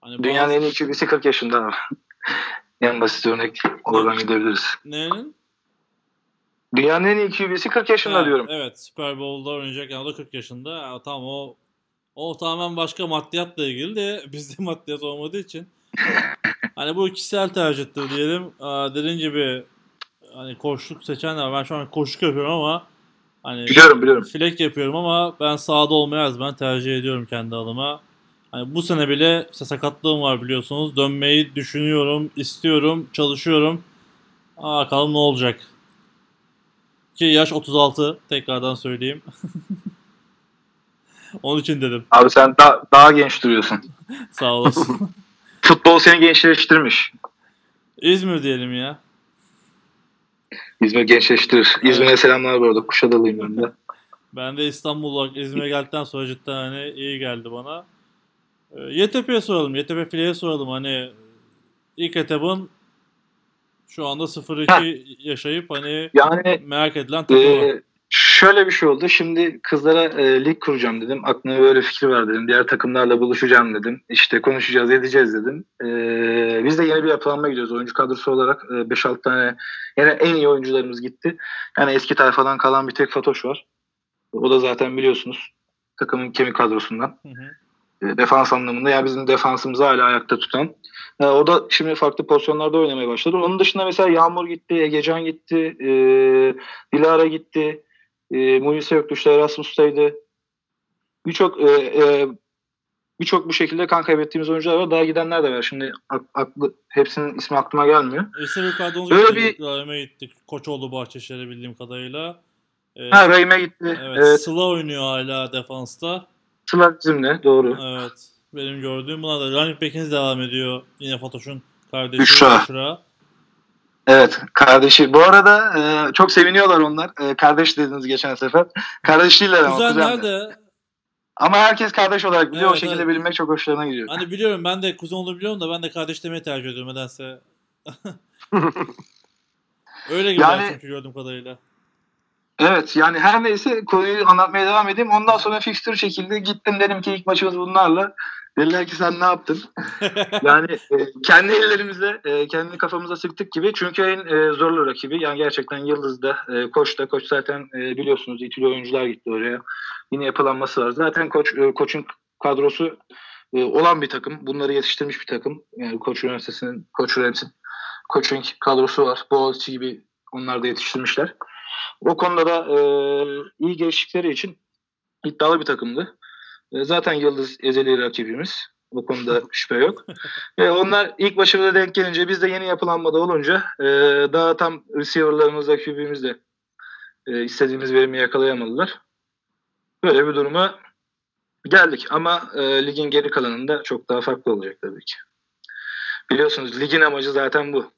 Hani Dünyanın bazı- en iyi QB'si 40 yaşında. en basit örnek oradan gidebiliriz. Nerenin? Dünyanın en iyi QB'si 40 yaşında Ha, diyorum. Evet Super Bowl'da oynayacak yani o da 40 yaşında. Ya, tamam o o tamamen başka maddiyatla ilgili de bizde maddiyat olmadığı için. hani bu kişisel tercihtir diyelim. Aa, dediğin gibi hani koşluk seçenler. Ben şu an koşluk yapıyorum ama hani Biliyorum biliyorum. Flek yapıyorum ama ben sahada olmayı zaman tercih ediyorum kendi adıma. Hani bu sene bile işte sakatlığım var biliyorsunuz. Dönmeyi düşünüyorum, istiyorum, çalışıyorum. Aa, bakalım ne olacak. Ki yaş 36 tekrardan söyleyeyim. Onun için dedim. Abi sen da- daha genç duruyorsun. Sağ olasın. Futbol seni gençleştirmiş. İzmir diyelim ya. İzmir gençleştirir. İzmir'e selamlar bu arada. Kuşadalıyım ben de. Ben de İstanbul olarak İzmir'e geldikten sonra cidden hani iyi geldi bana. Ee, YTP'ye soralım. YTP fileye soralım. Hani ilk etapın şu anda 0-2 yaşayıp hani Yani merak edilen takımı. e, şöyle bir şey oldu. Şimdi kızlara e, lig kuracağım dedim. Aklıma böyle fikir var dedim. Diğer takımlarla buluşacağım dedim. İşte konuşacağız, edeceğiz dedim. E, biz de yeni bir yapılanma gidiyoruz. Oyuncu kadrosu olarak e, 5-6 tane yine en iyi oyuncularımız gitti. Yani eski tayfadan kalan bir tek Fatoş var. O da zaten biliyorsunuz takımın kemik kadrosundan. Hı hı. E, defans anlamında yani bizim defansımızı hala ayakta tutan. E, o da şimdi farklı pozisyonlarda oynamaya başladı. Onun dışında mesela Yağmur gitti, Egecan gitti, e, Dilara gitti, e, Muhise yoktu işte Erasmus'taydı. Birçok e, e, birçok bu şekilde kan kaybettiğimiz oyuncular var. Daha gidenler de var. Şimdi ak- aklı, hepsinin ismi aklıma gelmiyor. İşte yukarıdan Öyle gittik. bir- Rahim'e gittik. Koçoğlu Bahçeşehir'e bildiğim kadarıyla. Ee, Ha Rahim'e gitti. evet, Evet. Sıla oynuyor hala defansta. Sıla bizimle doğru. Evet. Benim gördüğüm buna da running back'iniz devam ediyor. Yine Fatoş'un kardeşi Büşra. Büşra. Evet kardeşi. Bu arada e, çok seviniyorlar onlar. E, kardeş dediniz geçen sefer. Kardeş değiller ama Kuzenler kuzenler. de Ama herkes kardeş olarak biliyor. o Evet, şekilde evet. bilinmek çok hoşlarına gidiyor. hani biliyorum ben de kuzen olduğunu biliyorum da ben de kardeş demeyi tercih ediyorum nedense. Öyle gibi Yani- çünkü gördüğüm kadarıyla. Evet yani her neyse konuyu anlatmaya devam edeyim. Ondan sonra fixture çekildi. Gittim dedim ki ilk maçımız bunlarla. Dediler ki sen ne yaptın? yani e, kendi ellerimizle e, kendi kafamıza sıktık gibi. Çünkü en e, zorlu rakibi. Yani gerçekten Yıldız'da e, Koç'ta. Koç zaten e, biliyorsunuz itili oyuncular gitti oraya. Yine yapılanması var. Zaten Koç e, Koç'un kadrosu e, olan bir takım. Bunları yetiştirmiş bir takım. Yani Koç Üniversitesi'nin Koç Rams'in coaching kadrosu var. Boğaziçi gibi onlar da yetiştirmişler. O konuda da e, iyi geliştikleri için iddialı bir takımdı. E, zaten Yıldız ezeli rakibimiz. O konuda şüphe yok. Ve onlar ilk başarıda denk gelince biz de yeni yapılanmada olunca e, daha tam receiver'larımızla QB'mizle e, istediğimiz verimi yakalayamadılar. Böyle bir duruma geldik. Ama e, ligin geri kalanında çok daha farklı olacak tabii ki. Biliyorsunuz ligin amacı zaten bu.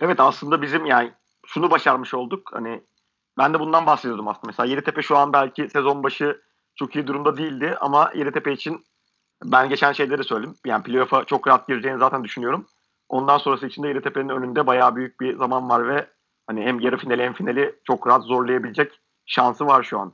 Evet aslında bizim yani şunu başarmış olduk. Hani ben de bundan bahsediyordum aslında. Mesela Yeditepe şu an belki sezon başı çok iyi durumda değildi ama Yeditepe için ben geçen şeyleri söyledim. Yani playoff'a çok rahat gireceğini zaten düşünüyorum. Ondan sonrası için de Yeditepe'nin önünde bayağı büyük bir zaman var ve hani hem yarı finali hem finali çok rahat zorlayabilecek şansı var şu an.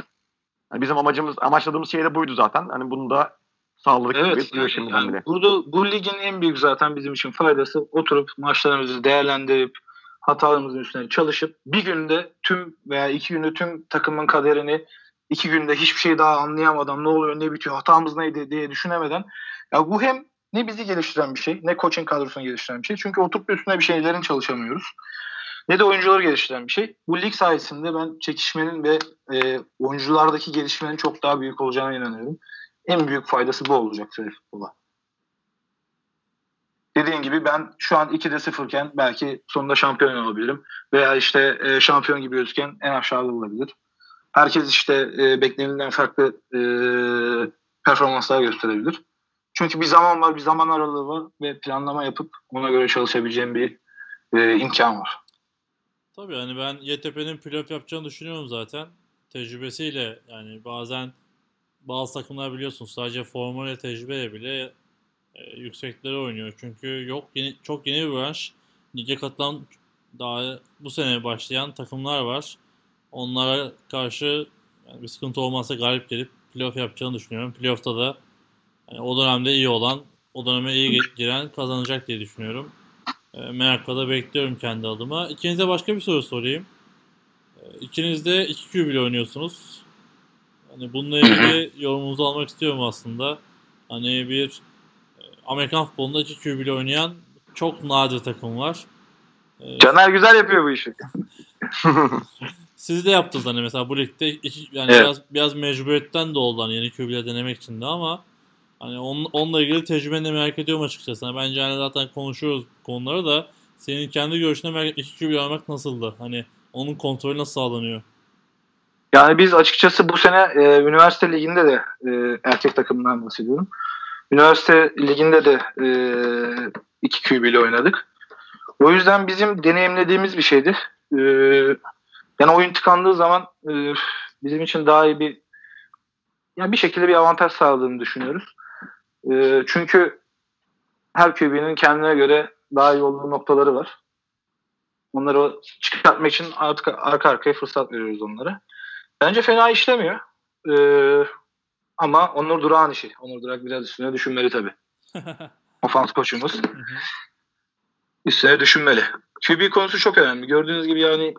Yani bizim amacımız, amaçladığımız şey de buydu zaten. Hani bunu da sağladık gibi Evet. duruyor Yani, şimdiden yani bile. burada bu ligin en büyük zaten bizim için faydası oturup maçlarımızı değerlendirip hatalarımızın üstüne çalışıp bir günde tüm veya iki günde tüm takımın kaderini iki günde hiçbir şey daha anlayamadan ne oluyor ne bitiyor hatamız neydi diye düşünemeden ya bu hem ne bizi geliştiren bir şey ne coaching kadrosunu geliştiren bir şey. Çünkü oturup üstüne bir şeylerin çalışamıyoruz. Ne de oyuncuları geliştiren bir şey. Bu lig sayesinde ben çekişmenin ve e, oyunculardaki gelişmenin çok daha büyük olacağına inanıyorum. En büyük faydası bu olacak futbola. Dediğin gibi ben şu an 2'de 0 iken belki sonunda şampiyon olabilirim. Veya işte e, şampiyon gibi gözüken en aşağıda olabilir. Herkes işte e, beklenenden farklı e, performanslar gösterebilir. Çünkü bir zaman var, bir zaman aralığı var ve planlama yapıp ona göre çalışabileceğim bir e, imkan var. Tabii hani ben YTP'nin playoff yapacağını düşünüyorum zaten. Tecrübesiyle yani bazen bazı takımlar biliyorsun sadece formayla tecrübeyle bile e, yüksekleri oynuyor. Çünkü yok yeni, çok yeni bir branş. Lige katılan daha bu sene başlayan takımlar var. Onlara karşı yani bir sıkıntı olmazsa galip gelip playoff yapacağını düşünüyorum. Playoff'ta da yani o dönemde iyi olan, o döneme iyi giren kazanacak diye düşünüyorum. E, merakla da bekliyorum kendi adıma. İkinize başka bir soru sorayım. E, ikiniz de 2 QB ile oynuyorsunuz. Hani bununla ilgili yorumunuzu almak istiyorum aslında. Hani bir e, Amerikan futbolunda 2 QB ile oynayan çok nadir takım var. E, Caner güzel yapıyor bu işi. siz de yaptınız hani mesela bu ligde iki, yani Evet. biraz biraz mecburiyetten de oldu hani yeni QB ile denemek için de ama hani on, onunla ilgili tecrübeni de merak ediyorum açıkçası. Hani bence hani zaten konuşuyoruz konuları da senin kendi görüşüne merak iki QB oynamak nasıldı? Hani onun kontrolü nasıl sağlanıyor? Yani biz açıkçası bu sene e, üniversite liginde de e, erkek takımından bahsediyorum. Üniversite liginde de e, iki QB ile oynadık. O yüzden bizim deneyimlediğimiz bir şeydi. E, yani oyun tıkandığı zaman e, bizim için daha iyi bir yani bir şekilde bir avantaj sağladığını düşünüyoruz. E, çünkü her QB'nin kendine göre daha iyi olduğu noktaları var. Onları çıkartmak için arka, arka arkaya fırsat veriyoruz onlara. Bence fena işlemiyor. Ee, ama Onur Durak'ın işi. Onur Durak biraz üstüne düşünmeli tabii. Ofans koçumuz. Üstüne düşünmeli. QB konusu çok önemli. Gördüğünüz gibi yani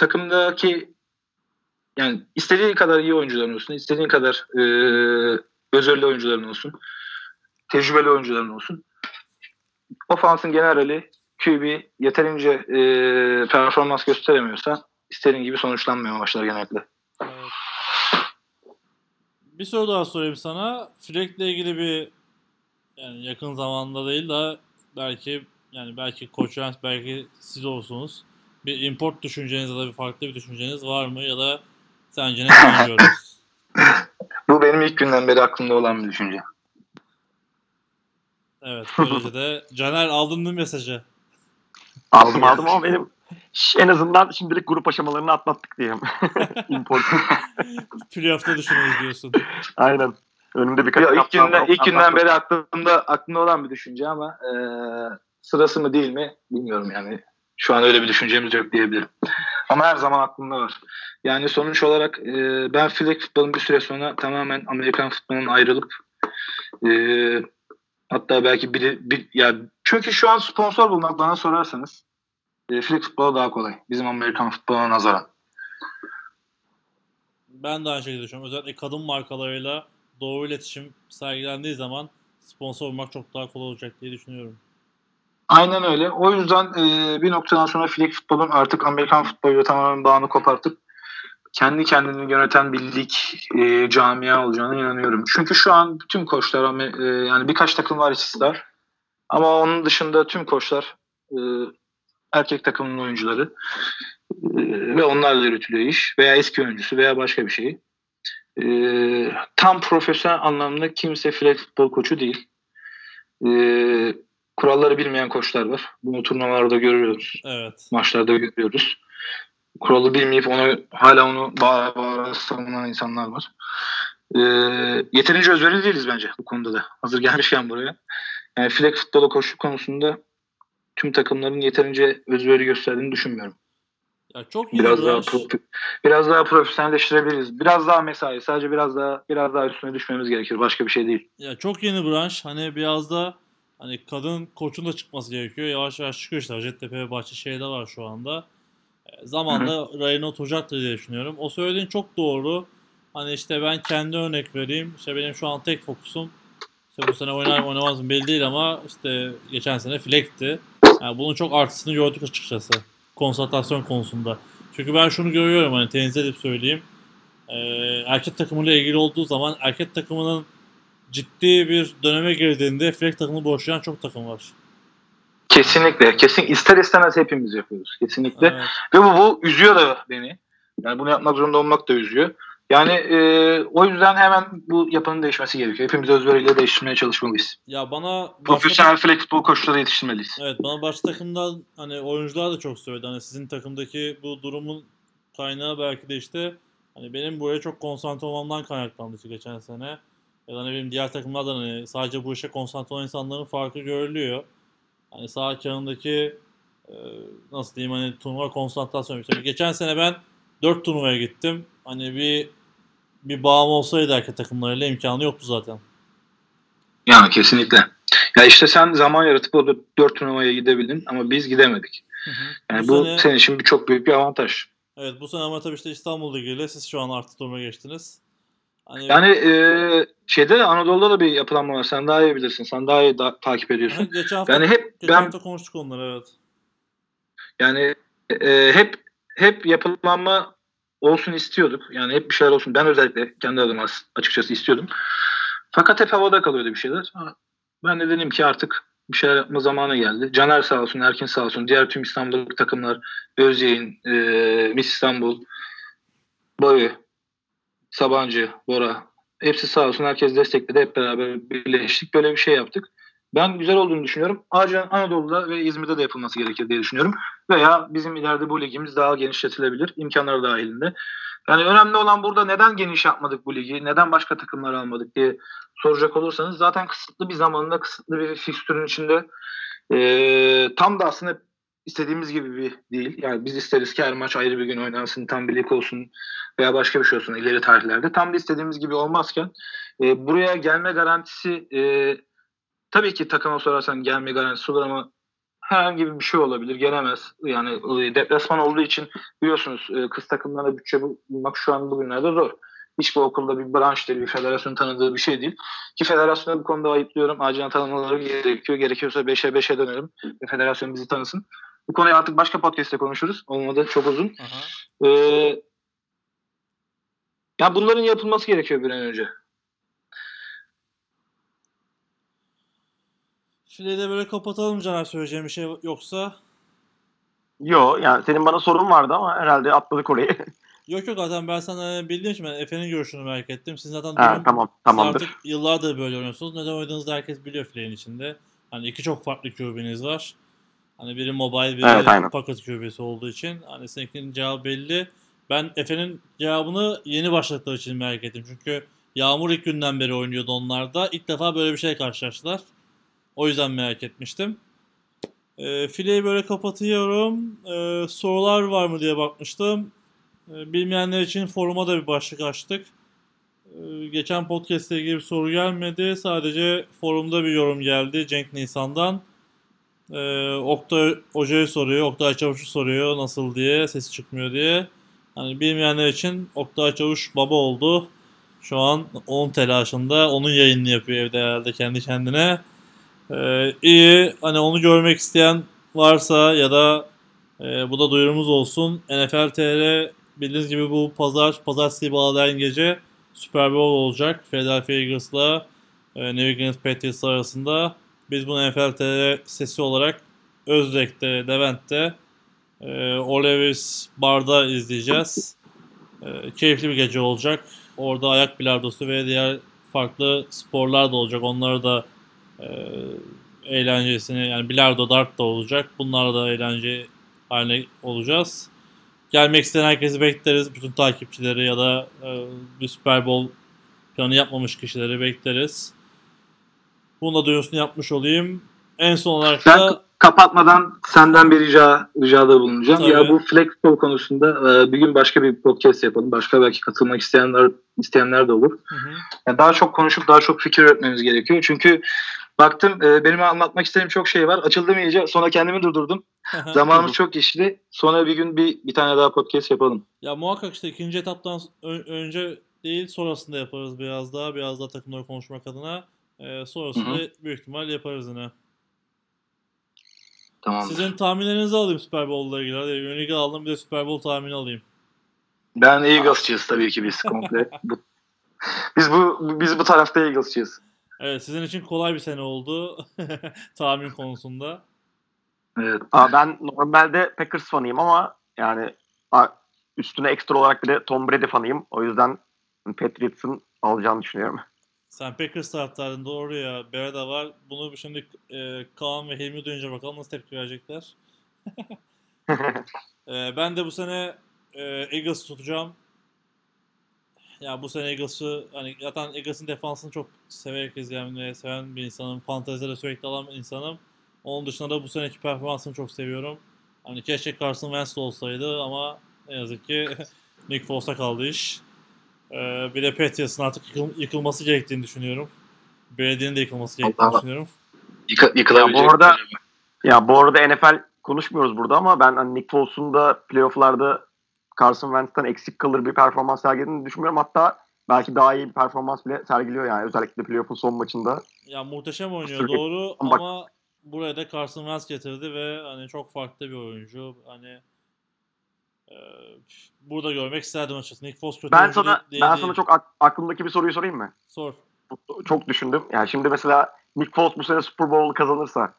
takımdaki yani istediğin kadar iyi oyuncuların olsun, istediğin kadar e, özürlü oyuncuların olsun, tecrübeli oyuncuların olsun. Ofansın generali QB yeterince e, performans gösteremiyorsa istediğin gibi sonuçlanmıyor maçlar genellikle. Bir soru daha sorayım sana. Fleck'le ilgili bir yani yakın zamanda değil de belki yani belki Koç belki siz olsunuz. Bir import düşünceniz ya da bir farklı bir düşünceniz var mı ya da sence ne oynuyoruz? Bu benim ilk günden beri aklımda olan bir düşünce. Evet böylece de Caner aldın mı mesajı? Aldım aldım ama benim en azından şimdilik grup aşamalarını atlattık diyeyim. Import. Playoff'ta düşünüyoruz diyorsun. Aynen. Önümde birkaç Ya ilk günden, ilk günden beri aklımda aklımda olan bir düşünce ama e, sırası mı değil mi bilmiyorum yani. Şu an öyle bir düşüncemiz yok diyebilirim. Ama her zaman aklımda var. Yani sonuç olarak e, ben flag futbolun bir süre sonra tamamen Amerikan futbolundan ayrılıp e, hatta belki bir, bir ya çünkü şu an sponsor bulmak bana sorarsanız e, flag futbolu daha kolay. Bizim Amerikan futboluna nazaran. Ben de aynı şekilde düşünüyorum. Özellikle kadın markalarıyla doğru iletişim sergilendiği zaman sponsor olmak çok daha kolay olacak diye düşünüyorum. Aynen öyle. O yüzden e, bir noktadan sonra flag futbolun artık Amerikan futboluyla tamamen bağını kopartıp kendi kendini yöneten bir lig e, camia olacağına inanıyorum. Çünkü şu an tüm koçlar e, yani birkaç takım var istisnar. Ama onun dışında tüm koçlar e, erkek takımının oyuncuları e, ve onlarla yürütülüyor iş veya eski oyuncusu veya başka bir şey. E, tam profesyonel anlamda kimse flag futbol koçu değil. E, kuralları bilmeyen koçlar var. Bunu turnuvalarda görüyoruz. Evet. Maçlarda görüyoruz. Kuralı bilmeyip onu hala onu bağıra bağıra savunan insanlar var. Ee, yeterince özverili değiliz bence bu konuda da. Hazır gelmişken buraya. Yani flag futbola koşu konusunda tüm takımların yeterince özveri gösterdiğini düşünmüyorum. Ya çok iyi Biraz bir daha profe- biraz daha profesyonelleştirebiliriz. Biraz daha mesai. Sadece biraz daha biraz daha üstüne düşmemiz gerekir. Başka bir şey değil. Ya çok yeni branş. Hani biraz da Hani kadın koçun da çıkması gerekiyor. Yavaş yavaş çıkıyor işte. Hacettepe ve Bahçeşehir'de var şu anda. E, zamanla rayına oturacaktır diye düşünüyorum. O söylediğin çok doğru. Hani işte ben kendi örnek vereyim. İşte benim şu an tek fokusum işte bu sene oynar mı oynamaz mı belli değil ama işte geçen sene Fleck'ti. Yani bunun çok artısını gördük açıkçası. Konsantrasyon konusunda. Çünkü ben şunu görüyorum hani tenis edip söyleyeyim. Ee, erkek takımıyla ilgili olduğu zaman erkek takımının ciddi bir döneme girdiğinde Fleck takımını boşlayan çok takım var. Kesinlikle. Kesin ister istemez hepimiz yapıyoruz. Kesinlikle. Evet. Ve bu, bu üzüyor da beni. Yani bunu yapmak zorunda olmak da üzüyor. Yani e, o yüzden hemen bu yapının değişmesi gerekiyor. Hepimiz özveriyle değiştirmeye çalışmalıyız. Ya bana başka, Profesyonel flag futbol koçları yetiştirmeliyiz. evet bana başka takımdan hani oyuncular da çok söyledi. Hani sizin takımdaki bu durumun kaynağı belki de işte hani benim buraya çok konsantre olmamdan kaynaklandı geçen sene. Ya da ne bileyim diğer takımlardan hani sadece bu işe konsantre olan insanların farkı görülüyor. Hani sağ kanındaki e, nasıl diyeyim hani turnuva konsantrasyonu. İşte geçen sene ben 4 turnuvaya gittim. Hani bir bir bağım olsaydı erkek takımlarıyla imkanı yoktu zaten. Yani kesinlikle. Ya işte sen zaman yaratıp o dört turnuvaya gidebildin ama biz gidemedik. Hı hı. Yani Bu bu, sene- senin için bir çok büyük bir avantaj. Evet bu sene ama tabii işte İstanbul Ligi'yle siz şu an artı duruma geçtiniz. Hani Yani e, şeyde de Anadolu'da da bir yapılanma var. Sen daha iyi bilirsin. Sen daha iyi da- takip ediyorsun. geçen hafta, Yani hep geçen ben hafta konuştuk onları evet. yani e, hep hep yapılanma olsun istiyorduk. Yani hep bir şeyler olsun. Ben özellikle kendi adıma as- açıkçası istiyordum. Fakat hep havada kalıyordu bir şeyler. Ben de dedim ki artık bir şeyler yapma zamanı geldi. Caner sağ olsun, Erkin sağ olsun, diğer tüm İstanbul'daki takımlar, Özyeğin, e, Miss İstanbul, Boyu, Sabancı, Bora, hepsi sağ olsun herkes destekledi. Hep beraber birleştik. Böyle bir şey yaptık. Ben güzel olduğunu düşünüyorum. Acilen Anadolu'da ve İzmir'de de yapılması gerekir diye düşünüyorum. Veya bizim ileride bu ligimiz daha genişletilebilir. imkanları dahilinde. Yani önemli olan burada neden geniş yapmadık bu ligi, neden başka takımlar almadık diye soracak olursanız zaten kısıtlı bir zamanda, kısıtlı bir fikstürün içinde eee, tam da aslında istediğimiz gibi bir değil. Yani biz isteriz ki her maç ayrı bir gün oynansın, tam bir lig olsun veya başka bir şey olsun ileri tarihlerde. Tam da istediğimiz gibi olmazken e, buraya gelme garantisi e, tabii ki takıma sorarsan gelme garantisi olur ama herhangi bir şey olabilir. Gelemez. Yani e, deplasman olduğu için biliyorsunuz e, kız takımlarına bütçe bulmak şu an bugünlerde zor. Hiçbir okulda bir branş değil, bir federasyon tanıdığı bir şey değil. Ki federasyonu bu konuda ayıplıyorum. Acilen tanımaları gerekiyor. Gerekiyorsa 5'e 5'e dönelim. Federasyon bizi tanısın. Bu konuyu artık başka podcast'te konuşuruz. Olmadı çok uzun. Aha. Ee, ya bunların yapılması gerekiyor bir an önce. Fileyi de böyle kapatalım Caner söyleyeceğim bir şey yoksa. Yo yani senin bana sorun vardı ama herhalde atladık orayı. Yok yok zaten ben sana bildiğim için ben Efe'nin görüşünü merak ettim. Siz zaten ha, durum- tamam tamamdır. artık yıllardır böyle oynuyorsunuz. Neden oynadığınızı herkes biliyor filenin içinde. Hani iki çok farklı QB'niz var. Hani biri mobile biri Evet, aynen. pocket QB'si olduğu için. Hani seninkinin cevabı belli. Ben Efe'nin cevabını yeni başladıkları için merak ettim. Çünkü Yağmur ilk günden beri oynuyordu onlarda. İlk defa böyle bir şey karşılaştılar. O yüzden merak etmiştim. E, fileyi böyle kapatıyorum. E, sorular var mı diye bakmıştım. E, bilmeyenler için foruma da bir başlık açtık. E, geçen podcast ile ilgili bir soru gelmedi. Sadece forumda bir yorum geldi Cenk Nisan'dan. E, Oktay Hoca'yı soruyor. Oktay Çavuş'u soruyor nasıl diye. Sesi çıkmıyor diye. Hani bilmeyenler için Oktay Çavuş baba oldu. Şu an onun telaşında. Onun yayınını yapıyor evde herhalde kendi kendine. Ee, iyi. Hani onu görmek isteyen varsa ya da e, bu da duyurumuz olsun. NFL TR bildiğiniz gibi bu pazar, pazartesi bağlayan gece Super Bowl olacak. Philadelphia Eagles'la e, New England Patriots arasında. Biz bunu NFL TR sesi olarak Özdek'te, Levent'te e, Olevis Bar'da izleyeceğiz. E, keyifli bir gece olacak. Orada ayak bilardosu ve diğer farklı sporlar da olacak. Onları da e, eğlencesini yani bilardo dart da olacak. Bunlar da eğlence haline olacağız. Gelmek isteyen herkesi bekleriz. Bütün takipçileri ya da e, bir Super Bowl planı yapmamış kişileri bekleriz. Bunu da duyurusunu yapmış olayım. En son olarak Ben da kapatmadan senden bir rica ricada bulunacağım. Tabii. Ya bu flexible konusunda e, bir gün başka bir podcast yapalım. Başka belki katılmak isteyenler isteyenler de olur. Hı hı. Yani daha çok konuşup daha çok fikir üretmemiz gerekiyor. Çünkü Baktım e, benim anlatmak istediğim çok şey var. Açıldım iyice. Sonra kendimi durdurdum. Zamanımız çok geçti. Sonra bir gün bir bir tane daha podcast yapalım. Ya muhakkak işte ikinci etaptan önce değil sonrasında yaparız biraz daha. Biraz daha takımları konuşmak adına. Ee, sonrasında Hı büyük ihtimal yaparız yine. Tamam. Sizin tahminlerinizi alayım Super Bowl'la ilgili. Hadi Unique aldım bir de Super Bowl tahmini alayım. Ben Eagles'çıyız tabii ki biz komple. Bu- biz bu biz bu tarafta Eagles'çıyız. Evet sizin için kolay bir sene oldu tahmin konusunda. Evet. Aa, ben normalde Packers fanıyım ama yani üstüne ekstra olarak bir de Tom Brady fanıyım. O yüzden Patriots'ın alacağını düşünüyorum. Sen Packers taraftarın doğru ya. Berada var. Bunu şimdi e, Kaan ve Hilmi duyunca bakalım nasıl tepki verecekler. E, ben de bu sene e, Eagles'ı tutacağım. Ya bu sene Eagles'ı hani zaten Eagles'ın defansını çok severek izleyen ve seven bir insanım. Fantezide sürekli alan bir insanım. Onun dışında da bu seneki performansını çok seviyorum. Hani keşke Carson Wentz olsaydı ama ne yazık ki Nick Foles'a kaldı iş. Ee, bir de Patriots'ın artık yıkıl- yıkılması gerektiğini düşünüyorum. Belediyenin de yıkılması gerektiğini Allah. düşünüyorum. Yıka, yıkılabilecek. Ya bu arada- Ya bu arada NFL konuşmuyoruz burada ama ben hani Nick Foles'un da playoff'larda Carson Wentz'ten eksik kalır bir performans sergilediğini düşünmüyorum. Hatta belki daha iyi bir performans bile sergiliyor yani özellikle playoff'un son maçında. Ya muhteşem oynuyor Sürekli- doğru Bak- ama buraya da Carson Wentz getirdi ve hani çok farklı bir oyuncu. Hani burada görmek isterdim açıkçası. Nick Foles kötü Ben sana değil, ben değil. sana çok ak- aklımdaki bir soruyu sorayım mı? Sor. Çok düşündüm. Yani şimdi mesela Nick Foles bu sene Super Bowl kazanırsa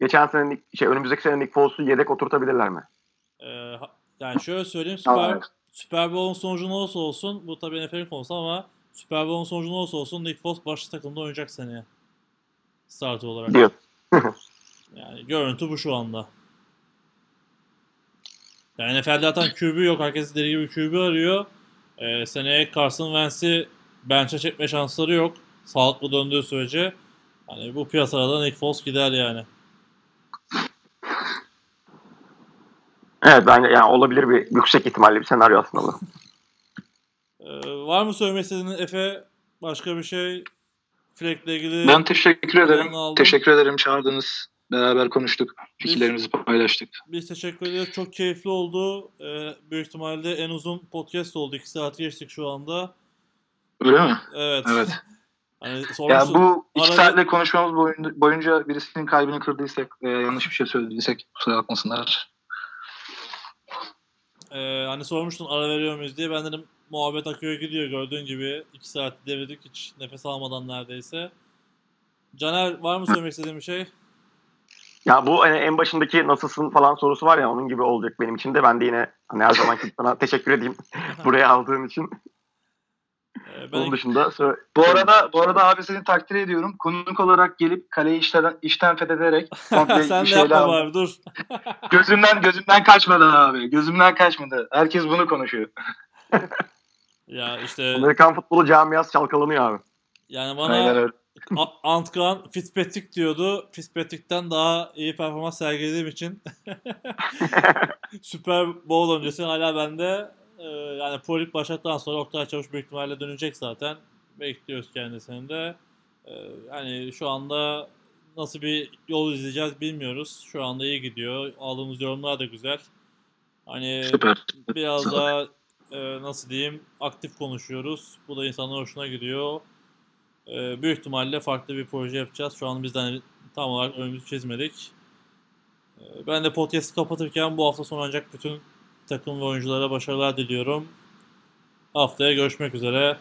geçen sene Nick- şey önümüzdeki sene Nick Foles'u yedek oturtabilirler mi? Ee, yani şöyle söyleyeyim Tamam. Super Bowl'un sonucu ne olursa olsun bu tabii NFL'in konusu ama Super Bowl'un sonucu ne olursa olsun Nick Foles başlı takımda oynayacak seneye. Starter olarak. Diyor. Yani görüntü bu şu anda. Yani NFL'de zaten QB yok. Herkes deli gibi QB arıyor. Ee, seneye Carson Wentz'i bench'e çekme şansları yok. Sağlıklı döndüğü sürece. Hani bu piyasada da Nick Foles gider yani. Evet bence yani olabilir bir yüksek ihtimalle bir senaryo aslında bu. Ee, var mı söylemek istediğin Efe? Başka bir şey? Fleck'le ilgili Ben teşekkür ederim. Teşekkür ederim çağırdınız. Beraber konuştuk. Fikirlerimizi paylaştık. Biz teşekkür ederiz. Çok keyifli oldu. Ee, büyük ihtimalle en uzun podcast oldu. 2 saat geçtik şu anda. Öyle mi? Evet. Evet. Hani Ya bu iki Arada- saatle konuşmamız boyunca, boyunca birisinin kalbini kırdıysak veya yanlış bir şey söylediysek kusura bakmasınlar. Ee, hani sormuştun ara veriyor muyuz diye. Ben dedim muhabbet akıyor gidiyor gördüğün gibi. 2 saat devirdik hiç nefes almadan neredeyse. Caner var mı söylemek istediğin bir şey? Ya bu hani en başındaki nasılsın falan sorusu var ya onun gibi olacak benim için de. Ben de yine hani her zamanki sana teşekkür edeyim buraya aldığın için. Ee, ben Onun dışında sö- Bu arada bu arada abi seni takdir ediyorum. Konuk olarak gelip kaleyi işten, işten fethederek sen de yapma bari dur. Gözümden gözümden kaçmadı abi. Gözümden kaçmadı. Herkes bunu konuşuyor. Ya işte Amerikan futbolu camiası çalkalanıyor abi. yani bana Aynen öyle. A- Antkan Fitzpatrick diyordu. Fitzpatrick'ten daha iyi performans sergilediğim için Super Bowl öncesi hala bende. Ee, yani Pro Lig başladıktan sonra Oktay Çavuş büyük ihtimalle dönecek zaten. Bekliyoruz kendisini de. Ee, yani şu anda nasıl bir yol izleyeceğiz bilmiyoruz. Şu anda iyi gidiyor. Aldığımız yorumlar da güzel. Hani Süper. biraz daha e, nasıl diyeyim aktif konuşuyoruz. Bu da insanların hoşuna gidiyor. E, büyük ihtimalle farklı bir proje yapacağız. Şu an biz de hani tam olarak önümüzü çizmedik. E, ben de podcast'ı kapatırken bu hafta sonu ancak bütün takım ve oyunculara başarılar diliyorum. Haftaya görüşmek üzere.